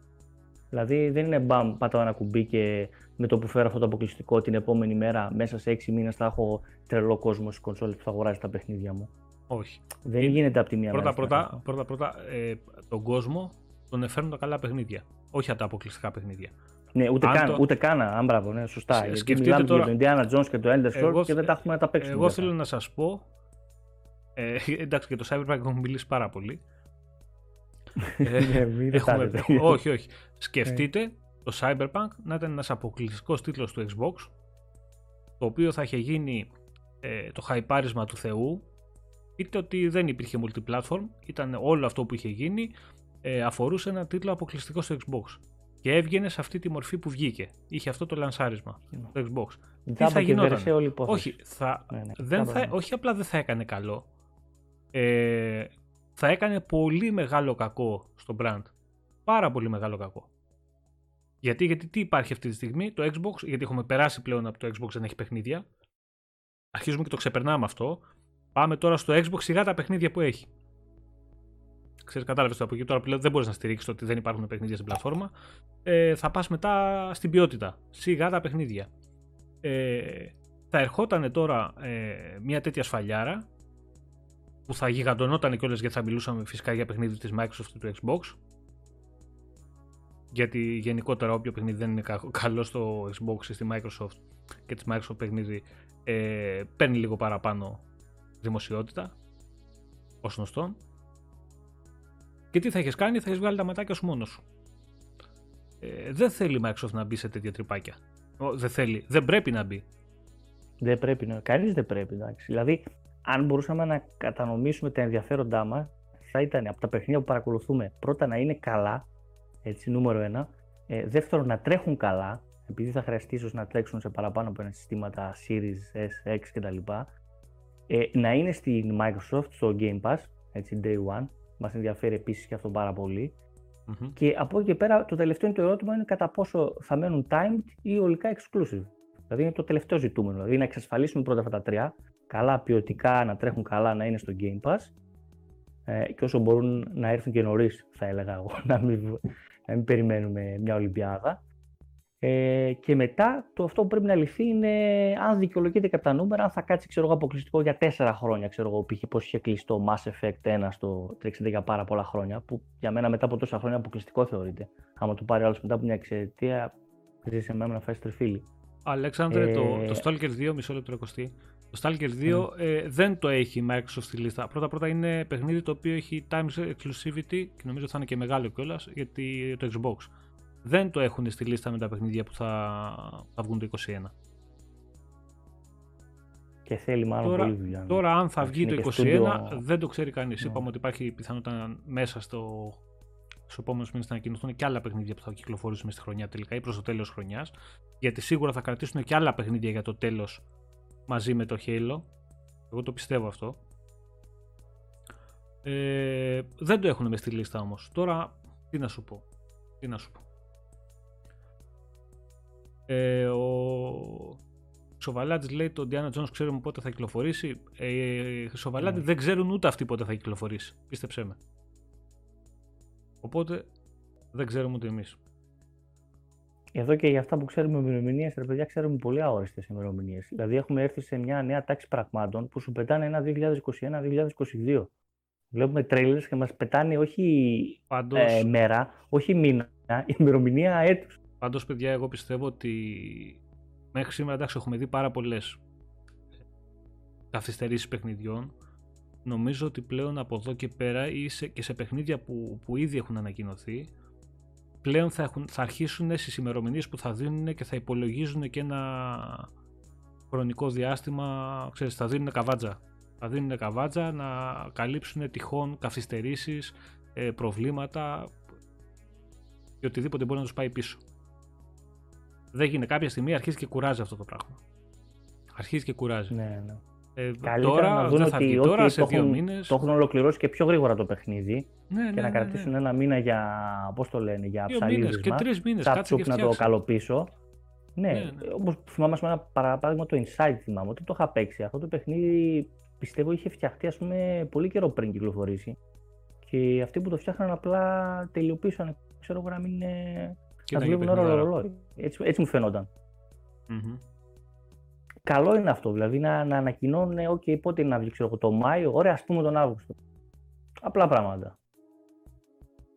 Δηλαδή δεν είναι μπαμ, πατάω ένα κουμπί και με το που φέρω αυτό το αποκλειστικό την επόμενη μέρα, μέσα σε 6 μήνες θα έχω τρελό κόσμο στις κονσόλες που θα αγοράζει τα παιχνίδια μου. Όχι. Δεν γίνεται από τη μία πρώτα, μέρα. Πρώτα, πρώτα, πρώτα ε, τον κόσμο τον εφέρνουν τα καλά παιχνίδια. Όχι από τα αποκλειστικά παιχνίδια. Ναι, ούτε, καν, το... ούτε καν, αν μπράβο, ναι, σωστά. Γιατί σκεφτείτε τώρα... για τον Indiana Jones και το Ender Scrolls και δεν τα έχουμε να τα παίξουμε. Εγώ θέλω να σας πω, ε, εντάξει και το Cyberpunk έχουμε μιλήσει πάρα πολύ. ε, ναι, έχουμε... όχι, όχι. Σκεφτείτε το Cyberpunk να ήταν ένας αποκλειστικός τίτλος του Xbox το οποίο θα είχε γίνει ε, το χαϊπάρισμα του Θεού είτε ότι δεν υπήρχε multiplatform ήταν όλο αυτό που είχε γίνει ε, αφορούσε ένα τίτλο αποκλειστικό στο Xbox και έβγαινε σε αυτή τη μορφή που βγήκε. Είχε αυτό το λανσάρισμα στο Xbox. Τι θα γινόταν; Όλη όχι, θα, ναι, ναι, δεν θα, όχι απλά δεν θα έκανε καλό. Ε, θα έκανε πολύ μεγάλο κακό στο brand. Πάρα πολύ μεγάλο κακό. Γιατί, γιατί τι υπάρχει αυτή τη στιγμή, το Xbox, γιατί έχουμε περάσει πλέον από το Xbox δεν έχει παιχνίδια. Αρχίζουμε και το ξεπερνάμε αυτό. Πάμε τώρα στο Xbox σιγά τα παιχνίδια που έχει. Ξέρεις, κατάλαβες το από εκεί. Τώρα πλέον δεν μπορείς να στηρίξεις ότι δεν υπάρχουν παιχνίδια στην πλατφόρμα. Ε, θα πας μετά στην ποιότητα. Σιγά τα παιχνίδια. Ε, θα ερχόταν τώρα ε, μια τέτοια σφαλιάρα που θα γιγαντωνόταν κιόλα γιατί θα μιλούσαμε φυσικά για παιχνίδι της Microsoft και του Xbox γιατί γενικότερα όποιο παιχνίδι δεν είναι καλό στο Xbox ή στη Microsoft και της Microsoft παιχνίδι ε, παίρνει λίγο παραπάνω δημοσιότητα ως γνωστόν και τι θα έχεις κάνει, θα έχεις βγάλει τα ματάκια σου μόνος σου. Ε, δεν θέλει η Microsoft να μπει σε τέτοια τρυπάκια. Δεν θέλει, δεν πρέπει να μπει. Δεν πρέπει, να. κανείς δεν πρέπει. Εντάξει. Δηλαδή, αν μπορούσαμε να κατανομήσουμε τα ενδιαφέροντά μας, θα ήταν από τα παιχνίδια που παρακολουθούμε πρώτα να είναι καλά έτσι, νούμερο ένα. Ε, δεύτερον, να τρέχουν καλά, επειδή θα χρειαστεί ίσως να τρέξουν σε παραπάνω από ένα συστήματα Series S, X κτλ. Ε, να είναι στην Microsoft, στο Game Pass, έτσι, Day One. Μας ενδιαφέρει επίσης και αυτό πάρα Και από εκεί και πέρα, το τελευταίο το ερώτημα είναι κατά πόσο θα μένουν timed ή ολικά exclusive. Δηλαδή είναι το τελευταίο ζητούμενο. Δηλαδή να εξασφαλίσουμε πρώτα αυτά τα τρία, καλά ποιοτικά, να τρέχουν καλά, να είναι στο Game Pass. Ε, και όσο μπορούν να έρθουν και νωρίς, θα έλεγα εγώ, να μην να μην περιμένουμε μια Ολυμπιάδα. Ε, και μετά το αυτό που πρέπει να λυθεί είναι αν δικαιολογείται κατά τα νούμερα, αν θα κάτσει ξέρω, εγώ, αποκλειστικό για τέσσερα χρόνια. Ξέρω εγώ, π.χ. πώς είχε κλείσει το Mass Effect 1 στο 360 για πάρα πολλά χρόνια, που για μένα μετά από τόσα χρόνια αποκλειστικό θεωρείται. Άμα το πάρει άλλος μετά από μια εξαιτία, σε μένα να φάει τρεφίλι. Αλέξανδρε, ε... το, το Stalker 2, μισό λεπτό το Stalker 2 ε, δεν το έχει η Microsoft στη λίστα. Πρώτα-πρώτα είναι παιχνίδι το οποίο έχει time exclusivity και νομίζω θα είναι και μεγάλο κιόλας γιατί το Xbox. Δεν το έχουν στη λίστα με τα παιχνίδια που θα, θα βγουν το 2021. Και θέλει μάλλον τώρα, πολύ δουλειά. Τώρα, αν θα βγει το 2021, δεν το ξέρει κανείς. Ναι. Είπαμε ότι υπάρχει πιθανότητα μέσα στο, στους επόμενους μήνες να ανακοινωθούν και άλλα παιχνίδια που θα κυκλοφορήσουν στη χρονιά τελικά ή προς το τέλος χρονιάς. Γιατί σίγουρα θα κρατήσουν και άλλα παιχνίδια για το τέλος μαζί με το Halo. Εγώ το πιστεύω αυτό. Ε, δεν το έχουν μες στη λίστα όμως. Τώρα, τι να σου πω. Τι να σου πω. Ε, ο Χρυσοβαλάτης λέει το Diana Jones ξέρουμε πότε θα κυκλοφορήσει. Ε, Χρυσοβαλάτη ναι. δεν ξέρουν ούτε αυτοί πότε θα κυκλοφορήσει. Πίστεψέ με. Οπότε δεν ξέρουμε ούτε εμείς. Εδώ και για αυτά που ξέρουμε ημερομηνίες, ρε παιδιά, ξέρουμε πολύ αόριστες ημερομηνίες. Δηλαδή, έχουμε έρθει σε μια νέα τάξη πραγμάτων που σου πετάνε ένα 2021-2022. Βλέπουμε τρέιλερ και μας πετάνε όχι Πάντως... ε, μέρα, όχι μήνα, ημερομηνία έτους. Πάντως, παιδιά, εγώ πιστεύω ότι μέχρι σήμερα εντάξει, έχουμε δει πάρα πολλές καθυστερήσεις παιχνιδιών. Νομίζω ότι πλέον από εδώ και πέρα ή σε, και σε παιχνίδια που, που ήδη έχουν ανακοινωθεί, πλέον θα, έχουν, θα αρχίσουν στις ημερομηνίες που θα δίνουν και θα υπολογίζουν και ένα χρονικό διάστημα, ξέρεις, θα δίνουν καβάτζα. Θα δίνουν καβάτζα να καλύψουν τυχόν καθυστερήσεις, ε, προβλήματα και οτιδήποτε μπορεί να τους πάει πίσω. Δεν γίνεται κάποια στιγμή, αρχίζει και κουράζει αυτό το πράγμα. Αρχίζει και κουράζει. Ναι, ναι. Ε, τώρα να δουν ότι τώρα, σε δύο μήνες... το έχουν ολοκληρώσει και πιο γρήγορα το παιχνίδι ναι, ναι, και να ναι, κρατήσουν ένα μήνα για, πώς το λένε, για ψαλίδισμα. και τρεις μήνες, κάτσε και να το καλοπίσω. Ναι, ναι, όπως θυμάμαι ένα παράδειγμα το Inside θυμάμαι, ότι το είχα παίξει. Αυτό το παιχνίδι πιστεύω είχε φτιαχτεί ας πούμε πολύ καιρό πριν κυκλοφορήσει. Και αυτοί που το φτιάχναν απλά τελειοποίησαν, ξέρω εγώ να μην είναι... να δουλεύουν ώρα ρολόι. Έτσι, έτσι μου φαινόταν. Mm-hmm καλό είναι αυτό. Δηλαδή να, να ανακοινώνουν, OK, πότε είναι να βγει, ξέρω το Μάιο, ωραία, ας πούμε τον Αύγουστο. Απλά πράγματα.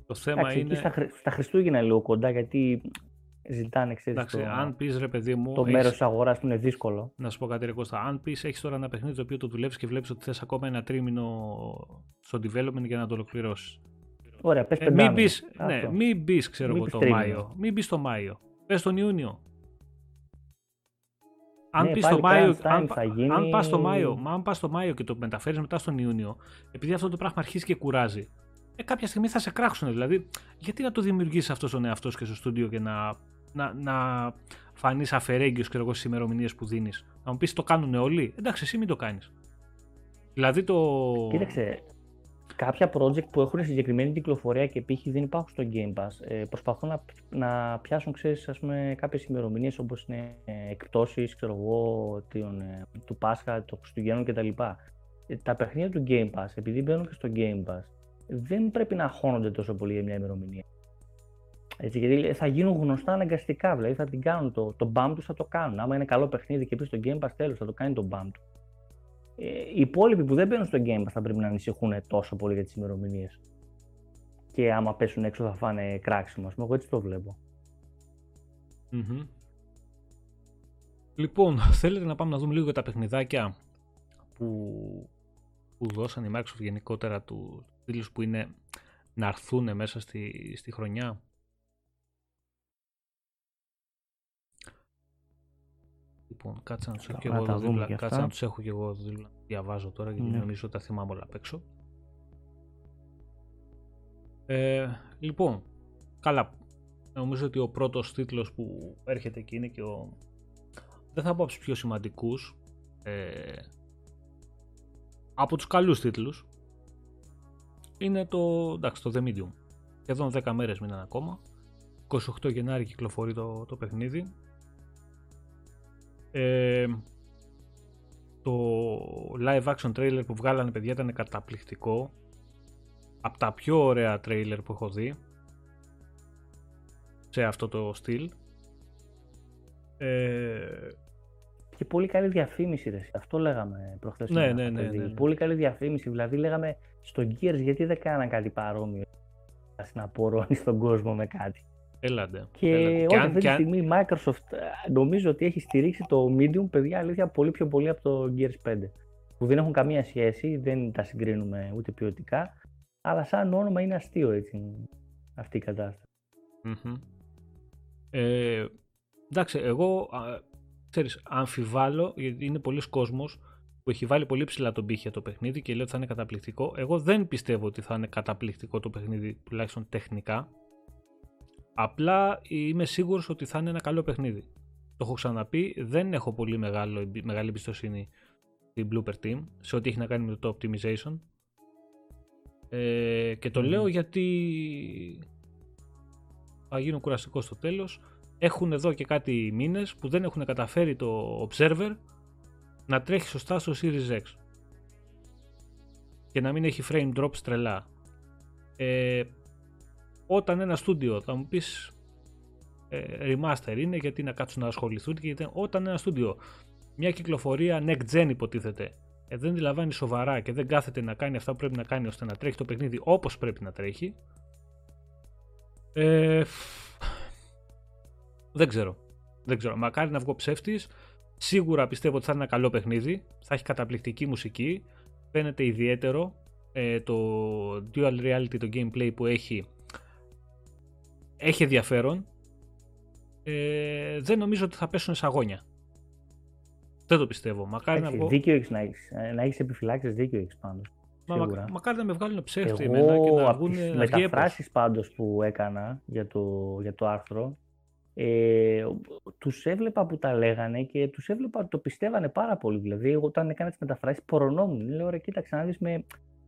Το θέμα είναι. Εκεί στα, στα Χριστούγεννα λίγο κοντά, γιατί ζητάνε, ξέρεις, Εντάξει, το, αν πεις ρε παιδί μου. το έχεις- μέρος της αγοράς που είναι δύσκολο. Να σου πω κάτι, ρε Κώστα. Αν πεις έχεις τώρα ένα παιχνίδι το οποίο το δουλεύει και βλέπεις ότι θες ακόμα ένα τρίμηνο στο development για να το ολοκληρώσεις. Ωραία, πες Ε, μην πεντάμινο. μπεις, ναι, Αυτό. μην μπει, ξέρω Μην εγώ, πεις το τρίμηνο. Μάιο. Μην μπει το Μάιο. Πες τον Ιούνιο. Αν Ναι, πεις πάλι το Μάιο, crunch αν, time θα γίνει. αν πας στο Μάιο, μα αν πας στο Μάιο και το μεταφέρεις μετά στον Ιούνιο, επειδή αυτό το πράγμα αρχίζει και κουράζει, ε, κάποια στιγμή θα σε κράξουν. Δηλαδή, γιατί να το δημιουργήσει αυτός στον εαυτός σου και στο στούντιο και να, να, να φανείς αφαιρέγγιος στις ημερομηνίες που δίνεις; Να μου πεις το κάνουν όλοι; Εντάξει, εσύ μην το κάνεις. Δηλαδή το. Κοίταξε, κάποια project που έχουν συγκεκριμένη κυκλοφορία και π.χ. δεν υπάρχουν στο Game Pass, ε, προσπαθούν να, να πιάσουν, ξέρεις, ας πούμε, κάποιες ημερομηνίες όπως είναι ε, εκπτώσεις, ξέρω εγώ, των, ε, του Πάσχα, των Χριστουγέννων κτλ. Ε, τα παιχνίδια του Game Pass, επειδή μπαίνουν και στο Game Pass, δεν πρέπει να χώνονται τόσο πολύ για μια ημερομηνία. Έτσι, γιατί θα γίνουν γνωστά αναγκαστικά, δηλαδή θα την κάνουν το, το bump τους θα το κάνουν. Άμα είναι καλό παιχνίδι και πει στο Game Pass τέλος θα το κάνει το bump του. Ε, οι υπόλοιποι που δεν μπαίνουν στο Game Pass θα πρέπει να ανησυχούν τόσο πολύ για τις ημερομηνίες. Και άμα πέσουν έξω θα φάνε κράξιμο, ας πούμε, εγώ έτσι το βλέπω. Μμμ. Λοιπόν, θέλετε να πάμε να δούμε λίγο για τα παιχνιδάκια που, που δώσαν η Microsoft γενικότερα του τίτλους που είναι να έρθουν μέσα στη, στη χρονιά. Λοιπόν, κάτσε να τους έχω και Να εγώ τα εδώ δούμε δίπλα. και Κάτσε αυτά. να τους έχω και εγώ εδώ δίπλα. Διαβάζω τώρα γιατί Ναι. νομίζω ότι τα θυμάμαι όλα απ' έξω. Ε, λοιπόν, καλά. Νομίζω ότι ο πρώτος τίτλος που έρχεται εκεί είναι και ο... Δεν θα πω από τους πιο σημαντικούς. Ε, από τους καλούς τίτλους. Είναι το, εντάξει, το The Medium. Σχεδόν 10 μέρες μείναν ακόμα. 28 Γενάρη κυκλοφορεί το, το παιχνίδι. Ε, το live action trailer που βγάλανε παιδιά ήταν καταπληκτικό. Από τα πιο ωραία trailer που έχω δει. Σε αυτό το στυλ. Ε, Και πολύ καλή διαφήμιση, ρε. Αυτό λέγαμε προχθές. Ναι, με ναι, ένα ναι, παιδί. ναι, ναι. Πολύ καλή διαφήμιση. Δηλαδή, λέγαμε στο Gears γιατί δεν κάναν κάτι παρόμοιο. Ας να απορρώνει στον κόσμο με κάτι. έλαντε. Και έλαντε. όχι αν- αυτή τη αν- στιγμή η Microsoft ε, νομίζω ότι έχει στηρίξει το Medium, παιδιά, αλήθεια, πολύ πιο πολύ από το Gears 5. Που δεν έχουν καμία σχέση, δεν τα συγκρίνουμε ούτε ποιοτικά, αλλά σαν όνομα είναι αστείο έτσι, αυτή η κατάσταση. Μμμ. Ε, εντάξει, εγώ α, ξέρεις, αμφιβάλλω γιατί είναι πολλοί κόσμος που έχει βάλει πολύ ψηλά τον πύχη για το παιχνίδι και λέει ότι θα είναι καταπληκτικό. Εγώ δεν πιστεύω ότι θα είναι καταπληκτικό το παιχνίδι, τουλάχιστον τεχνικά. Απλά είμαι σίγουρος ότι θα είναι ένα καλό παιχνίδι. Το έχω ξαναπεί, δεν έχω πολύ μεγάλο, εμπι- μεγάλη εμπιστοσύνη στην Blooper Team σε ό,τι έχει να κάνει με το optimization. Ε, και το Μμμ. λέω γιατί θα γίνω κουραστικός στο τέλος. Έχουν εδώ και κάτι μήνες που δεν έχουν καταφέρει το Observer να τρέχει σωστά στο Series X και να μην έχει frame drops τρελά. Ε, όταν ένα στούντιο θα μου πεις ε, remaster είναι γιατί να κάτσουν να ασχοληθούν και γιατί όταν ένα στούντιο μια κυκλοφορία next gen υποτίθεται ε, δεν τη λαμβάνει σοβαρά και δεν κάθεται να κάνει αυτά που πρέπει να κάνει ώστε να τρέχει το παιχνίδι όπως πρέπει να τρέχει ε, δεν ξέρω. Δεν ξέρω. Μακάρι να βγω ψεύτης. Σίγουρα πιστεύω ότι θα είναι ένα καλό παιχνίδι. Θα έχει καταπληκτική μουσική. Φαίνεται ιδιαίτερο. Ε, το dual reality, το gameplay που έχει έχει ενδιαφέρον. Ε, δεν νομίζω ότι θα πέσουν σε αγώνια. Δεν το πιστεύω. Μακάρι να Έτσι, βγω. δίκιο έχεις να έχεις, ε, να έχεις επιφυλάξεις, δίκιο έχεις πάντως. Μα, μα- σίγουρα. μακάρι να με βγάλουν ψεύτη εμένα και Εγώ να από βγουν τις να βγει έπος. μεταφράσεις πάντως που έκανα για το, για το άρθρο, ε, τους έβλεπα που τα λέγανε και τους έβλεπα ότι το πιστεύανε πάρα πολύ. Δηλαδή, εγώ όταν έκανα τις μεταφράσεις πορωνόμουν. Λέω, ρε, κοίταξε να δεις, με,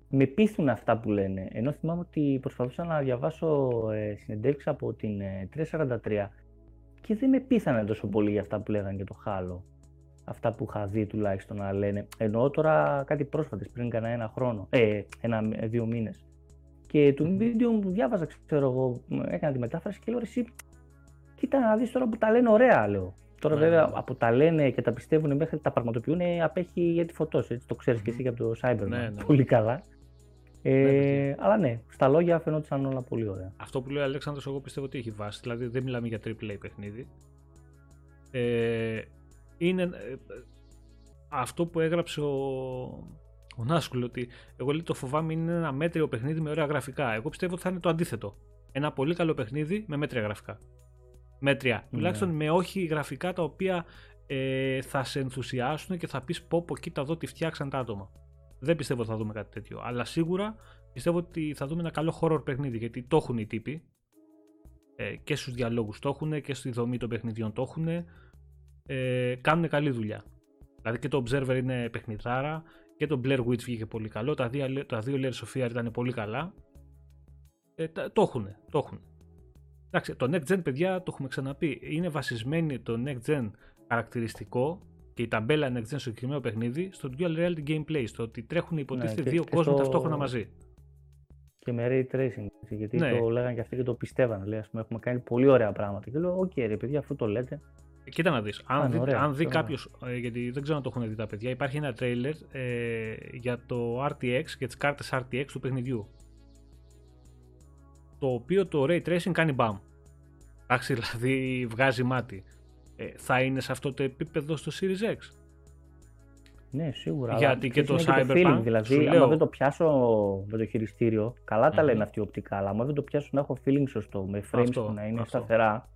με πείθουν αυτά που λένε. Ενώ θυμάμαι ότι προσπαθούσα να διαβάσω ε, συνεντεύξεις από την ε, 343 και δεν με πείθανε τόσο πολύ για αυτά που λέγανε για το χάλο. Αυτά που είχα δει τουλάχιστον να λένε. Εννοώ τώρα κάτι πρόσφατες, πριν κανένα ένα χρόνο, ε, ένα, ε, δύο μήνες. Και του Medium που διάβαζα, ξέρω εγώ, έκανα τη μετάφραση και λέω ρε, εσύ, κοίτα να δεις τώρα που τα λένε ωραία, λέω. Τώρα Ναι, βέβαια ναι. από τα λένε και τα πιστεύουν μέχρι τα πραγματοποιούν απέχει για τη φωτός, έτσι το ξέρεις και εσύ και από το Cyberman Ναι, ναι. πολύ καλά. Ε, ναι, αλλά ναι, στα λόγια φαινόταν όλα πολύ ωραία. Αυτό που λέει ο Αλέξανδρος εγώ πιστεύω ότι έχει βάση. Δηλαδή δεν μιλάμε για AAA παιχνίδι. Ε, είναι ε, αυτό που έγραψε ο, ο Νάσκουλ ότι εγώ λέει το φοβάμαι είναι ένα μέτριο παιχνίδι με ωραία γραφικά. Εγώ πιστεύω ότι θα είναι το αντίθετο. Ένα πολύ καλό παιχνίδι με μέτρια γραφικά. Μέτρια. Ναι. Τουλάχιστον με όχι γραφικά τα οποία ε, θα σε ενθουσιάσουν και θα πεις πω πω κοίτα εδώ τι φτιάξαν τα άτομα. Δεν πιστεύω ότι θα δούμε κάτι τέτοιο. Αλλά σίγουρα πιστεύω ότι θα δούμε ένα καλό horror παιχνίδι γιατί το έχουν οι τύποι. Ε, και στους διαλόγους το έχουν και στη δομή των παιχνιδιών το έχουν. Ε, κάνουν καλή δουλειά. Δηλαδή και το Observer είναι παιχνιδάρα και το Blair Witch βγήκε πολύ καλό. Τα δύο, τα δύο Layers of Fear ήταν πολύ καλά. Ε, το έχουν, το έχουν. Εντάξει, το Next Gen, παιδιά, το έχουμε ξαναπεί. Είναι βασισμένη το Next Gen χαρακτηριστικό και η ταμπέλα Next Gen στο συγκεκριμένο παιχνίδι στο Dual Reality Gameplay, στο ότι τρέχουν υποτίθεται ναι, δύο κόσμοι στο... ταυτόχρονα μαζί. Και με Ray Tracing, γιατί ναι. το λέγανε και αυτοί και το πιστεύανε. Λέει, πούμε, έχουμε κάνει πολύ ωραία πράγματα. Και λέω, ok, okay, ρε παιδιά, αυτό το λέτε. Ε, κοίτα να δεις, αν, δει, αν δει κάποιος, ε, γιατί δεν ξέρω αν το έχουν δει τα παιδιά, υπάρχει ένα τρέιλερ ε, για το RTX και τις κάρτες RTX του παιχνιδιού. Το οποίο το Ray Tracing κάνει μπαμ. Εντάξει, δηλαδή βγάζει μάτι. Ε, θα είναι σε αυτό το επίπεδο στο Series X; Ναι, σίγουρα. Γιατί και το Cyberpunk. δηλαδή, άμα δεν το πιάσω με το χειριστήριο, καλά τα λένε αυτοί οπτικά, αλλά άμα δεν το πιάσω να έχω feeling σωστό, με frames που να είναι αυτό. σταθερά.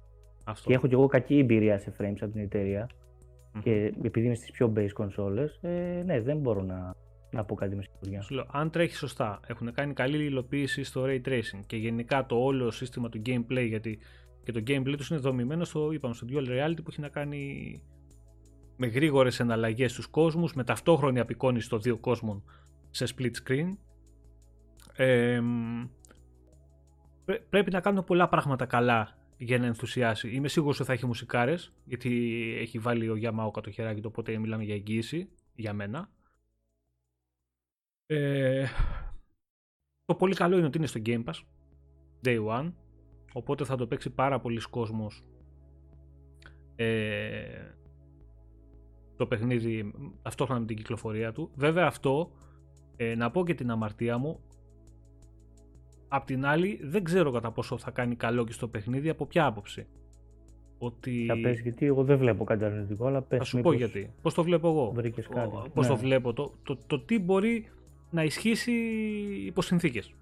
Αυτό. Και έχω κι εγώ κακή εμπειρία σε frames από την εταιρεία. Mm-hmm. Και επειδή είμαι στις πιο base consoles, ε, ναι, δεν μπορώ να, να πω κάτι μες σιγουριά. Σου λέω, αν τρέχει σωστά, έχουν κάνει καλή υλοποίηση στο ray tracing και γενικά το όλο σύστημα του gameplay, γιατί και το gameplay τους είναι δομημένο στο, είπαμε, στο dual reality που έχει να κάνει με γρήγορες εναλλαγές στους κόσμους, με ταυτόχρονη απεικόνηση των δύο κόσμων σε split screen. Ε, πρέπει να κάνουν πολλά πράγματα καλά για να ενθουσιάσει. Είμαι σίγουρος ότι θα έχει μουσικάρες, γιατί έχει βάλει ο Yamaoka το χεράκι του, οπότε μιλάμε για εγγύηση για μένα. Ε, το πολύ καλό είναι ότι είναι στο Game Pass Day One οπότε θα το παίξει πάρα πολλοί κόσμος ε, το παιχνίδι ταυτόχρονα με την κυκλοφορία του βέβαια αυτό ε, να πω και την αμαρτία μου Απ' την άλλη, δεν ξέρω κατά πόσο θα κάνει καλό και στο παιχνίδι, από ποια άποψη. Ότι... Θα πες γιατί εγώ δεν βλέπω κάτι αρνητικό, αλλά πες Θα σου πω γιατί. Πώς το βλέπω εγώ. Πώς το ναι. βλέπω. Το, το, το, τι μπορεί να ισχύσει υπό συνθήκες.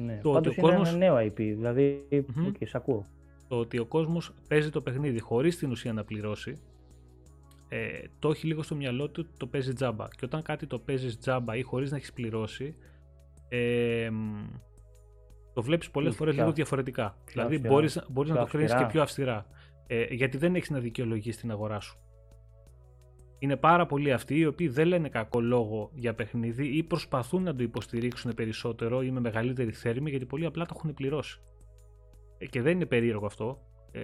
Ναι. Το Πάντως ότι ο είναι κόσμος... ένα νέο IP, δηλαδή, mm-hmm. okay, ακούω. Το ότι ο κόσμος παίζει το παιχνίδι χωρίς την ουσία να πληρώσει, ε, το έχει λίγο στο μυαλό του το παίζει τζάμπα. Και όταν κάτι το παίζεις τζάμπα ή χωρίς να έχεις πληρώσει, ε, το βλέπεις πολλές φορές λίγο διαφορετικά. δηλαδή μπορείς, μπορείς να το κρίνεις και πιο αυστηρά. Ε, γιατί δεν έχεις να δικαιολογήσει την αγορά σου. Είναι πάρα πολλοί αυτοί οι οποίοι δεν λένε κακό λόγο για παιχνίδι ή προσπαθούν να το υποστηρίξουν περισσότερο ή με μεγαλύτερη θέρμη γιατί πολύ απλά το έχουν πληρώσει. Ε, και δεν είναι περίεργο αυτό. Ε,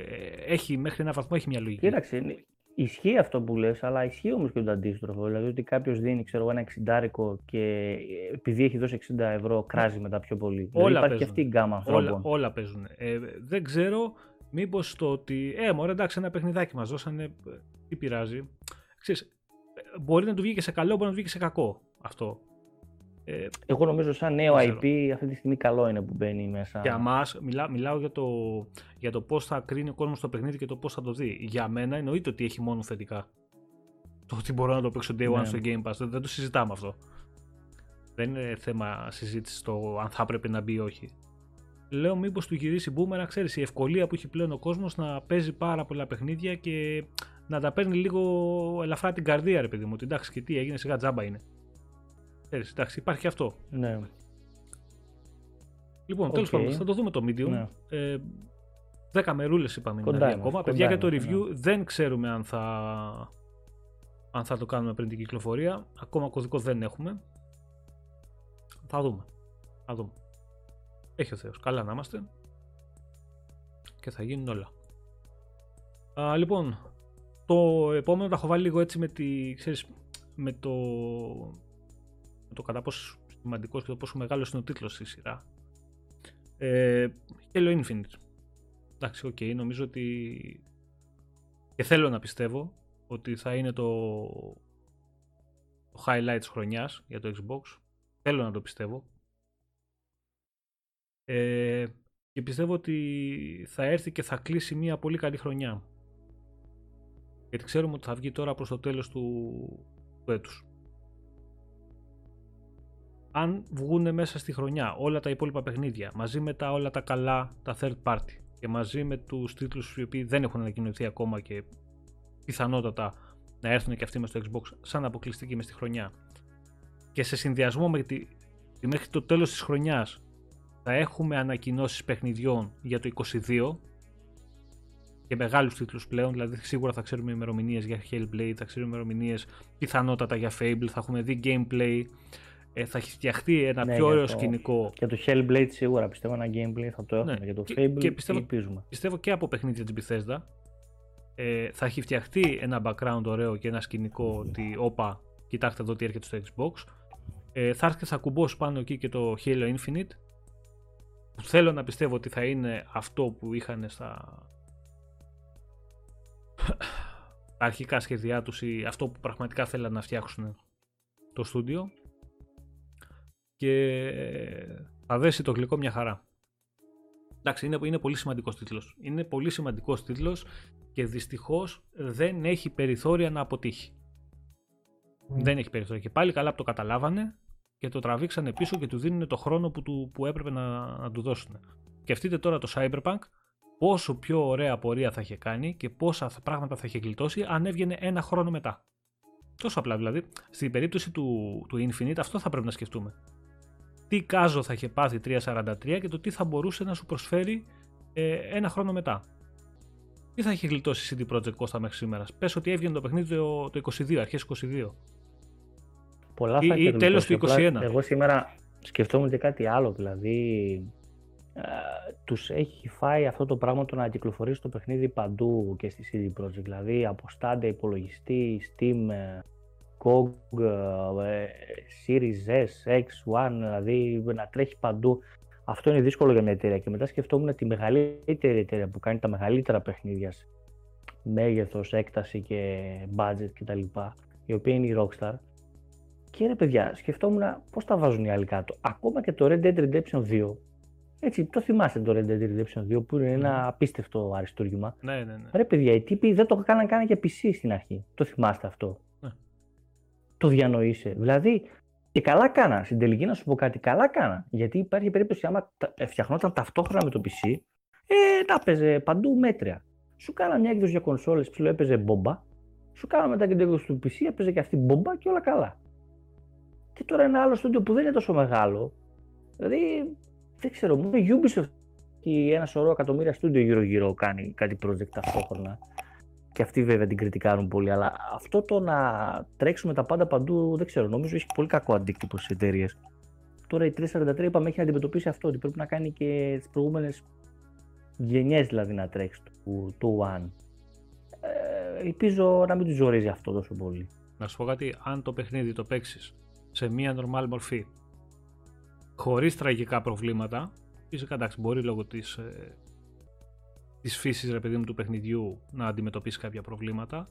έχει, μέχρι ένα βαθμό έχει μια λογική. Κοίταξε, Ισχύει αυτό που λες, αλλά ισχύει όμως και το αντίστροφο. Δηλαδή ότι κάποιος δίνει ξέρω, ένα εξιντάρικο και επειδή έχει δώσει 60 ευρώ κράζει μετά πιο πολύ. Δηλαδή, όλα δηλαδή, υπάρχει και αυτή η γκάμα ανθρώπων. Όλα, όλα παίζουν. Ε, δεν ξέρω μήπως το ότι. Ε, μωρέ, εντάξει, ένα παιχνιδάκι μας δώσανε. Ε, τι πειράζει. Ξέρεις, ε, μπορεί να του βγει και σε καλό, μπορεί να του βγει και σε κακό αυτό. Ε, Εγώ νομίζω σαν νέο IP αυτή τη στιγμή καλό είναι που μπαίνει μέσα. Για μας, μιλά, μιλάω για το, για το πώς θα κρίνει ο κόσμος το παιχνίδι και το πώς θα το δει. Για μένα εννοείται ότι έχει μόνο θετικά. Το ότι μπορώ να το παίξω day one ναι. στο Game Pass, δεν, το συζητάμε αυτό. Δεν είναι θέμα συζήτησης το αν θα έπρεπε να μπει ή όχι. Λέω μήπως του γυρίσει boomer, ξέρεις, η ευκολία που έχει πλέον ο κόσμος να παίζει πάρα πολλά παιχνίδια και να τα παίρνει λίγο ελαφρά την καρδία, ρε παιδί μου. Ότι εντάξει, και τι έγινε, σιγά τζάμπα είναι. Ξέρεις, εντάξει, υπάρχει αυτό. Ναι. Λοιπόν, okay. τέλο πάντων, θα το δούμε το Medium. Ναι. Ε, 10 μερούλες είπαμε κοντά είναι ακόμα. Παιδιά για το review ναι. δεν ξέρουμε αν θα, αν θα το κάνουμε πριν την κυκλοφορία. Ακόμα κωδικό δεν έχουμε. Θα δούμε. Θα δούμε. Έχει ο Θεός. Καλά να είμαστε. Και θα γίνουν όλα. Α, λοιπόν, το επόμενο τα έχω βάλει λίγο έτσι με τη, ξέρεις, με το το κατά πόσο σημαντικός και το πόσο μεγάλος είναι ο τίτλος στη σειρά. Ε, Halo Infinite. Εντάξει, ok, okay, νομίζω ότι και θέλω να πιστεύω ότι θα είναι το, το highlight της χρονιάς για το Xbox. Θέλω να το πιστεύω. Ε, και πιστεύω ότι θα έρθει και θα κλείσει μια πολύ καλή χρονιά. Γιατί ξέρουμε ότι θα βγει τώρα προς το τέλος του, του έτους. Αν βγουν μέσα στη χρονιά όλα τα υπόλοιπα παιχνίδια μαζί με τα όλα τα καλά, τα third party και μαζί με τους τίτλους οι οποίοι δεν έχουν ανακοινωθεί ακόμα και πιθανότατα να έρθουν και αυτοί μες στο Xbox σαν αποκλειστικοί μες στη χρονιά και σε συνδυασμό με τη, μέχρι το τέλος της χρονιάς θα έχουμε ανακοινώσεις παιχνιδιών για το 22 και μεγάλους τίτλους πλέον, δηλαδή σίγουρα θα ξέρουμε ημερομηνίες για Hellblade, θα ξέρουμε ημερομηνίες πιθανότατα για Fable, θα έχουμε δει gameplay, ε, θα έχει φτιαχτεί ένα ναι, πιο ωραίο σκηνικό. Για το Hellblade σίγουρα πιστεύω ένα gameplay θα το έχουμε, ναι, για το και, Fable και πιστεύω, ελπίζουμε. Πιστεύω και από παιχνίδια της Bethesda ε, θα έχει φτιαχτεί ένα background ωραίο και ένα σκηνικό ότι όπα, κοιτάξτε εδώ τι έρχεται στο Xbox. Ε, θα έρθει και θα κουμπώσει πάνω εκεί και το Halo Infinite που θέλω να πιστεύω ότι θα είναι αυτό που είχαν στα τα αρχικά σχέδιά τους ή αυτό που πραγματικά θέλαν να φτιάξουν το στούντιο και θα δέσει το γλυκό μια χαρά. Εντάξει, είναι, είναι πολύ σημαντικός τίτλος. Είναι πολύ σημαντικός τίτλος και δυστυχώς δεν έχει περιθώρια να αποτύχει. Δεν έχει περιθώρια. Και πάλι καλά που το καταλάβανε και το τραβήξανε πίσω και του δίνουν το χρόνο που, του, που έπρεπε να, να του δώσουν. Σκεφτείτε τώρα το Cyberpunk πόσο πιο ωραία πορεία θα είχε κάνει και πόσα πράγματα θα είχε γλιτώσει αν έβγαινε ένα χρόνο μετά. Τόσο απλά δηλαδή. Στην περίπτωση του, του Infinite αυτό θα πρέπει να σκεφτούμε. Τι κάζο θα είχε πάθει 343 και το τι θα μπορούσε να σου προσφέρει ε, ένα χρόνο μετά. Τι θα είχε γλιτώσει η CD Projekt Costa μέχρι σήμερα; Πες ότι έβγαινε το παιχνίδι το, το 22, αρχές 22. Πολλά θα ή, ή τέλος του 21. Εγώ σήμερα σκεφτόμουν και κάτι άλλο, δηλαδή ε, τους έχει φάει αυτό το πράγμα το να κυκλοφορήσει το παιχνίδι παντού και στη CD Projekt, δηλαδή από στάντα υπολογιστή, Steam, ε, GOG, ε, Series S, X, One, δηλαδή να τρέχει παντού. Αυτό είναι δύσκολο για μια εταιρεία και μετά σκεφτόμουν τη μεγαλύτερη εταιρεία που κάνει τα μεγαλύτερα παιχνίδια μέγεθος, έκταση και budget κτλ. η οποία είναι η Rockstar και ρε παιδιά, σκεφτόμουν πώς τα βάζουν οι άλλοι κάτω. Ακόμα και το Red Dead Redemption 2. Έτσι, το θυμάστε το Red Dead Redemption 2 που είναι ένα ναι. απίστευτο αριστούργημα. Ναι, ναι, ναι. Ρε παιδιά, οι τύποι δεν το κάναν καν για PC στην αρχή. Το θυμάστε αυτό; Ναι. Το διανοείσαι. Δηλαδή, και καλά κάνα. Στην τελική να σου πω κάτι, καλά κάνα. Γιατί υπάρχει περίπτωση άμα φτιαχνόταν ταυτόχρονα με το PC, ε, τα έπαιζε παντού μέτρια. Σου κάνα μια έκδοση για κονσόλες, ψηλό έπαιζε μπόμπα. Σου κάνα μετά και την έκδοση του PC, έπαιζε και αυτή μπόμπα και όλα καλά. Και τώρα ένα άλλο στούντιο που δεν είναι τόσο μεγάλο. Δηλαδή, δεν ξέρω, μόνο η Ubisoft και ένα σωρό εκατομμύρια στούντιο γύρω-γύρω κάνει κάτι project ταυτόχρονα. Και αυτοί βέβαια την κριτικάρουν πολύ. Αλλά αυτό το να τρέξουμε τα πάντα παντού, δεν ξέρω, νομίζω έχει πολύ κακό αντίκτυπο στις εταιρείες. Τώρα η 343 είπαμε έχει να αντιμετωπίσει αυτό, ότι πρέπει να κάνει και τις προηγούμενες γενιές δηλαδή να τρέξει του, του One. Ε, ελπίζω να μην τους ζορίζει αυτό τόσο πολύ. Να σου πω κάτι, αν το παιχνίδι το παίξεις σε μία normal μορφή χωρίς τραγικά προβλήματα. Φυσικά εντάξει μπορεί λόγω της, ε, της φύσης ρε παιδί μου του παιχνιδιού να αντιμετωπίσει κάποια προβλήματα.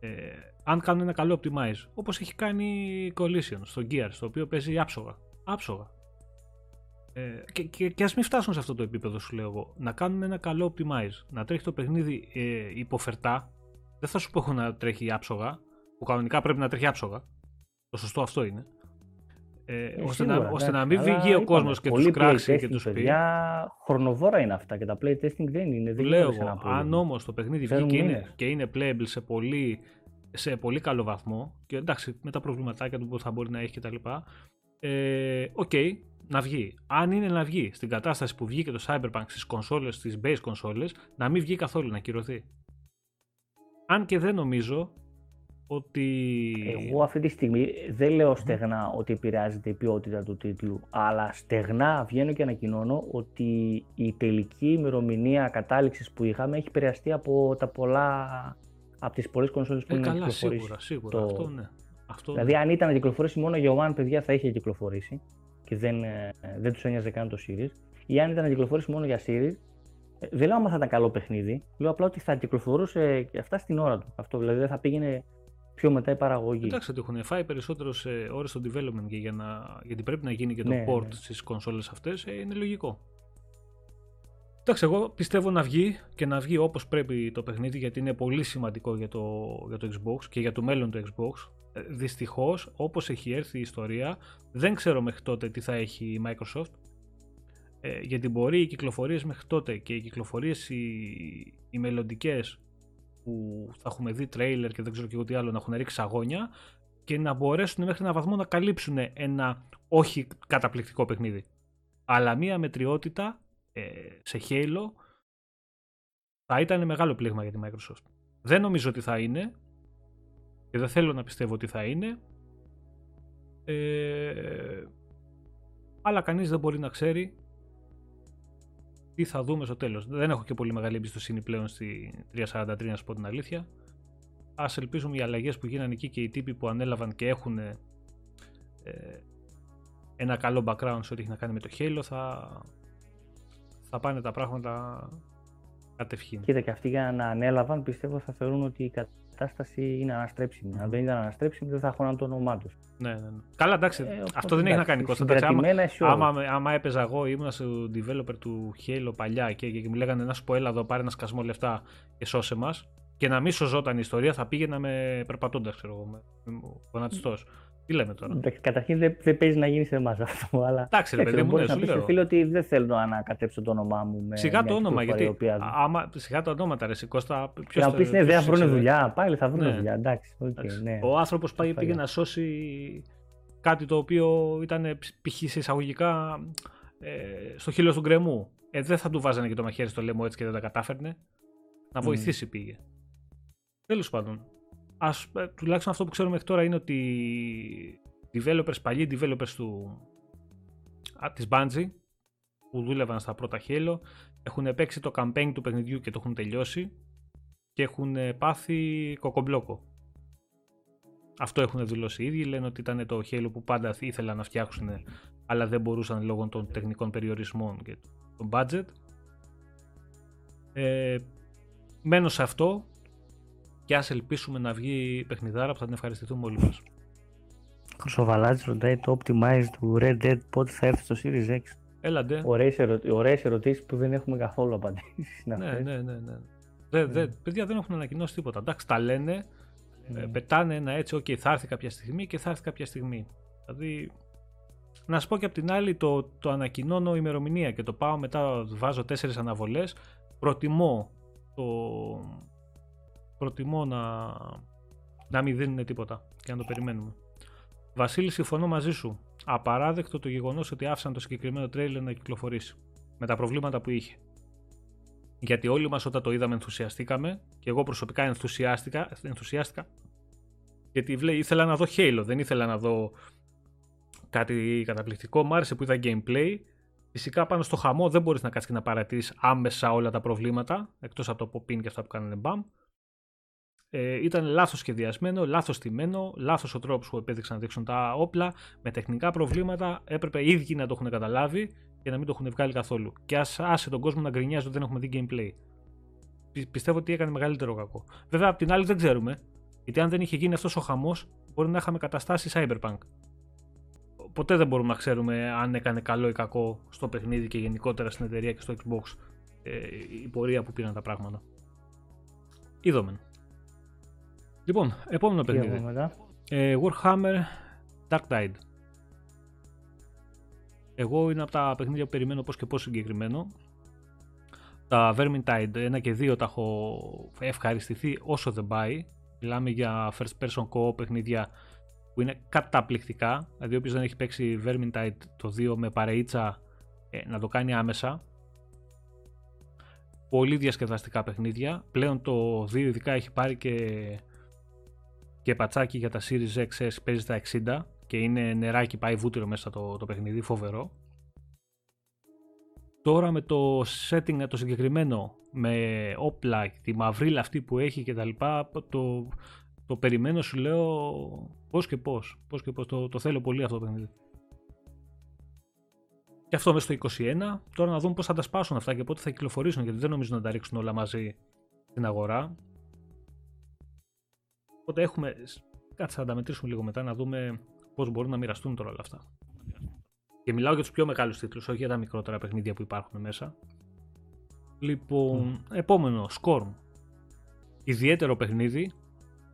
Ε, αν κάνουν ένα καλό optimize όπως έχει κάνει Collision στο Gear στο οποίο παίζει άψογα άψογα. Ε, και, και, και ας μην φτάσουν σε αυτό το επίπεδο σου λέω εγώ. Να κάνουν ένα καλό optimize να τρέχει το παιχνίδι ε, υποφερτά. Δεν θα σου πω να τρέχει άψογα που κανονικά πρέπει να τρέχει άψογα. Το σωστό αυτό είναι. Ε, ε, ώστε, σίγουρα, να, ώστε να μην βγει ο κόσμος και τους κράξει και τους πει. Παιδιά, χρονοβόρα είναι αυτά και τα playtesting δεν είναι. Δεν Λέω εγώ, αν όμως το παιχνίδι βγει και είναι, και είναι playable σε πολύ, σε πολύ καλό βαθμό και εντάξει με τα προβληματάκια του που θα μπορεί να έχει κτλ. Ε, οκέι, okay, να βγει. Αν είναι να βγει στην κατάσταση που βγήκε το Cyberpunk στις κονσόλες, στις base κονσόλες, να μην βγει καθόλου, να ακυρωθεί. Αν και δεν νομίζω ότι... Εγώ αυτή τη στιγμή δεν λέω στεγνά ότι επηρεάζεται η ποιότητα του τίτλου, αλλά στεγνά βγαίνω και ανακοινώνω ότι η τελική ημερομηνία κατάληξης που είχαμε έχει επηρεαστεί από τα πολλά από τις πολλές κονσόλες που ε, είναι καλά, σίγουρα, σίγουρα, το... αυτό ναι. Αυτό δηλαδή, αν ήταν να κυκλοφορήσει μόνο για One, παιδιά, θα είχε κυκλοφορήσει και δεν, ε, δεν τους ένοιαζε καν το Series. Ή αν ήταν να κυκλοφορήσει μόνο για Series, ε, δεν λέω άμα θα ήταν καλό παιχνίδι. Λέω απλά ότι θα κυκλοφορούσε και αυτά στην ώρα του. Αυτό δηλαδή δεν θα πήγαινε πιο μετά η παραγωγή. Εντάξει ότι έχουν φάει περισσότερο σε ώρες στο development και για να, γιατί πρέπει να γίνει και το Ναι, port ναι. στις κονσόλες αυτές, ε, είναι λογικό. Εντάξει, εγώ πιστεύω να βγει και να βγει όπως πρέπει το παιχνίδι γιατί είναι πολύ σημαντικό για το, για το Xbox και για το μέλλον του Xbox. Ε, Δυστυχώς, όπως έχει έρθει η ιστορία, δεν ξέρω μέχρι τότε τι θα έχει η Microsoft ε, γιατί μπορεί οι κυκλοφορίες μέχρι τότε και οι κυκλοφορίες οι, οι μελλοντικές που θα έχουμε δει τρέιλερ και δεν ξέρω και εγώ τι άλλο να έχουν ρίξει αγώνια και να μπορέσουν μέχρι έναν βαθμό να καλύψουν ένα όχι καταπληκτικό παιχνίδι. Αλλά μία μετριότητα ε, σε Halo θα ήταν μεγάλο πλήγμα για τη Microsoft. Δεν νομίζω ότι θα είναι και δεν θέλω να πιστεύω ότι θα είναι ε, αλλά κανείς δεν μπορεί να ξέρει τι θα δούμε στο τέλος. Δεν έχω και πολύ μεγάλη εμπιστοσύνη πλέον στη 343 να σου πω την αλήθεια. Ας ελπίζουμε οι αλλαγές που γίνανε εκεί και οι τύποι που ανέλαβαν και έχουν ε, ένα καλό background σε ό,τι έχει να κάνει με το Halo θα, θα πάνε τα πράγματα κατευχήν. Κοίτα και αυτοί για να ανέλαβαν πιστεύω θα θεωρούν ότι η κατάσταση είναι αναστρέψιμη. Αν δεν ήταν αναστρέψιμη δεν θα έχουν το όνομά τους. Ναι, ναι, ναι. Καλά, εντάξει, Ε, οπότε, αυτό δεν έχει να εντάξει, κάνει Κώστα. εντάξει, άμα, συγκρατημένα αισιόδοξα. άμα, άμα έπαιζα εγώ, ήμουν στο developer του Halo παλιά και, και μου λέγανε να σου πω έλα εδώ πάρε ένα σκασμό λεφτά και σώσε μας και να μην σωζόταν η ιστορία θα πήγαινα με περπατώντας ξέρω εγώ, με, με γονατιστός. Τι λέμε τώρα; Εντάξει, καταρχήν δεν, δεν παίζει να γίνει σε εμάς αυτό. Αλλά Εντάξει, ρε παιδί μου, μπορείς ναι, να σου πεις λέω. στο φίλο ότι δεν θέλω να ανακατέψω το όνομά μου με. Σιγά μια το όνομα, κυκλοφορία γιατί η οποία- α- άμα, σιγά τα ονόματα ρε Κώστα, Και ποιος να θα- πεις ναι, ποιος δεν θα σε βρουν ξέρει. δουλειά. Πάλι θα βρουν Ναι. δουλειά. Εντάξει, οκ, Εντάξει. ναι. Ο άνθρωπος πάει πήγε Ασφαλώς. να σώσει κάτι το οποίο ήταν π.χ. σε εισαγωγικά ε, στο χείλο του γκρεμού. Ε, δεν θα του βάζανε και το μαχαίρι στο λαιμό έτσι και δεν τα κατάφερνε. Να Μμ. βοηθήσει πήγε. Τέλος πάντων. Ας, ε, τουλάχιστον αυτό που ξέρουμε μέχρι τώρα είναι ότι οι developers, παλιοί developers του, α, της Bungie που δούλευαν στα πρώτα Halo έχουν παίξει το campaign του παιχνιδιού και το έχουν τελειώσει και έχουν ε, πάθει κοκομπλόκο. Αυτό έχουν δηλώσει οι ίδιοι. Λένε ότι ήταν το Halo που πάντα ήθελαν να φτιάξουν, αλλά δεν μπορούσαν λόγω των τεχνικών περιορισμών και των budget. Ε, μένω σε αυτό και ας ελπίσουμε να βγει παιχνιδάρα που θα την ευχαριστηθούμε όλοι μας. Χρυσοβαλάτης ρωτάει το optimize του Red Dead πότε θα έρθει στο Series X. Έλαντε. Ωραίες, ερω... ωραίες ερωτήσεις που δεν έχουμε καθόλου απαντήσεις. είναι Ναι, αυτές. ναι, ναι. ναι. Δε, δε, παιδιά δεν έχουν ανακοινώσει τίποτα. Εντάξει, τα λένε, Ναι. ε, πετάνε ένα έτσι, ok, θα έρθει κάποια στιγμή και θα έρθει κάποια στιγμή. Δηλαδή, να σου πω και απ' την άλλη, το, το ανακοινώνω ημερομηνία και το πάω μετά, βάζω τέσσερις αναβολές. Προτιμώ, το, προτιμώ να, να μην δίνουν τίποτα και να το περιμένουμε. Βασίλη, συμφωνώ μαζί σου. Απαράδεκτο το γεγονός ότι άφησαν το συγκεκριμένο τρέιλερ να κυκλοφορήσει. Με τα προβλήματα που είχε. Γιατί όλοι μας όταν το είδαμε ενθουσιαστήκαμε και εγώ προσωπικά ενθουσιάστηκα, ενθουσιάστηκα γιατί βλέ, ήθελα να δω Halo, δεν ήθελα να δω κάτι καταπληκτικό. Μ' άρεσε που είδα gameplay. Φυσικά πάνω στο χαμό δεν μπορείς να κάτσεις και να παρατηρείς άμεσα όλα τα προβλήματα, εκτός από το pop-in και αυτά που κάνανε μπαμ. Ε, ήταν λάθος σχεδιασμένο, λάθος τιμένο, λάθος ο τρόπος που επέδειξαν να δείξουν τα όπλα, με τεχνικά προβλήματα, έπρεπε οι ίδιοι να το έχουν καταλάβει και να μην το έχουν βγάλει καθόλου. Και ας άσε τον κόσμο να γκρινιάζει ότι δεν έχουμε δει gameplay. Πι- Πιστεύω ότι έκανε μεγαλύτερο κακό. Βέβαια, απ' την άλλη δεν ξέρουμε, γιατί αν δεν είχε γίνει αυτός ο χαμός, μπορεί να είχαμε καταστάσει Cyberpunk. Ποτέ δεν μπορούμε να ξέρουμε αν έκανε καλό ή κακό στο παιχνίδι και γενικότερα στην εταιρεία και στο Xbox ε, η πορεία που πήραν τα πράγματα. Είδομεν. Λοιπόν, επόμενο Τι έχουμε παιχνίδι. μετά; Ε, Warhammer Dark Tide. Εγώ είναι από τα παιχνίδια που περιμένω πώς και πώς συγκεκριμένο. Τα Vermintide 1 και 2 τα έχω ευχαριστηθεί όσο δεν πάει. Μιλάμε για first person co παιχνίδια που είναι καταπληκτικά. Δηλαδή όποιος δεν έχει παίξει Vermintide το 2 με παρεΐτσα ε, να το κάνει άμεσα. Πολύ διασκεδαστικά παιχνίδια. Πλέον το 2 ειδικά έχει πάρει και και πατσάκι για τα Series XS παίζει στα 60 και είναι νεράκι, πάει βούτυρο μέσα το, το παιχνίδι, φοβερό. Τώρα με το setting το συγκεκριμένο, με όπλα, τη μαυρίλα αυτή που έχει και τα λοιπά, το, το περιμένω σου λέω πώς και πώς, πώς και πώς, το, το θέλω πολύ αυτό το παιχνίδι. Και αυτό μέσα στο 21, τώρα να δούμε πώς θα τα σπάσουν αυτά και πότε θα κυκλοφορήσουν, γιατί δεν νομίζω να τα ρίξουν όλα μαζί στην αγορά. Οπότε έχουμε κάτσε να τα μετρήσουμε λίγο μετά να δούμε πώς μπορούν να μοιραστούν τώρα όλα αυτά. Και μιλάω για τους πιο μεγάλους τίτλους, όχι για τα μικρότερα παιχνίδια που υπάρχουν μέσα. Λοιπόν, επόμενο, Scorn. Ιδιαίτερο παιχνίδι,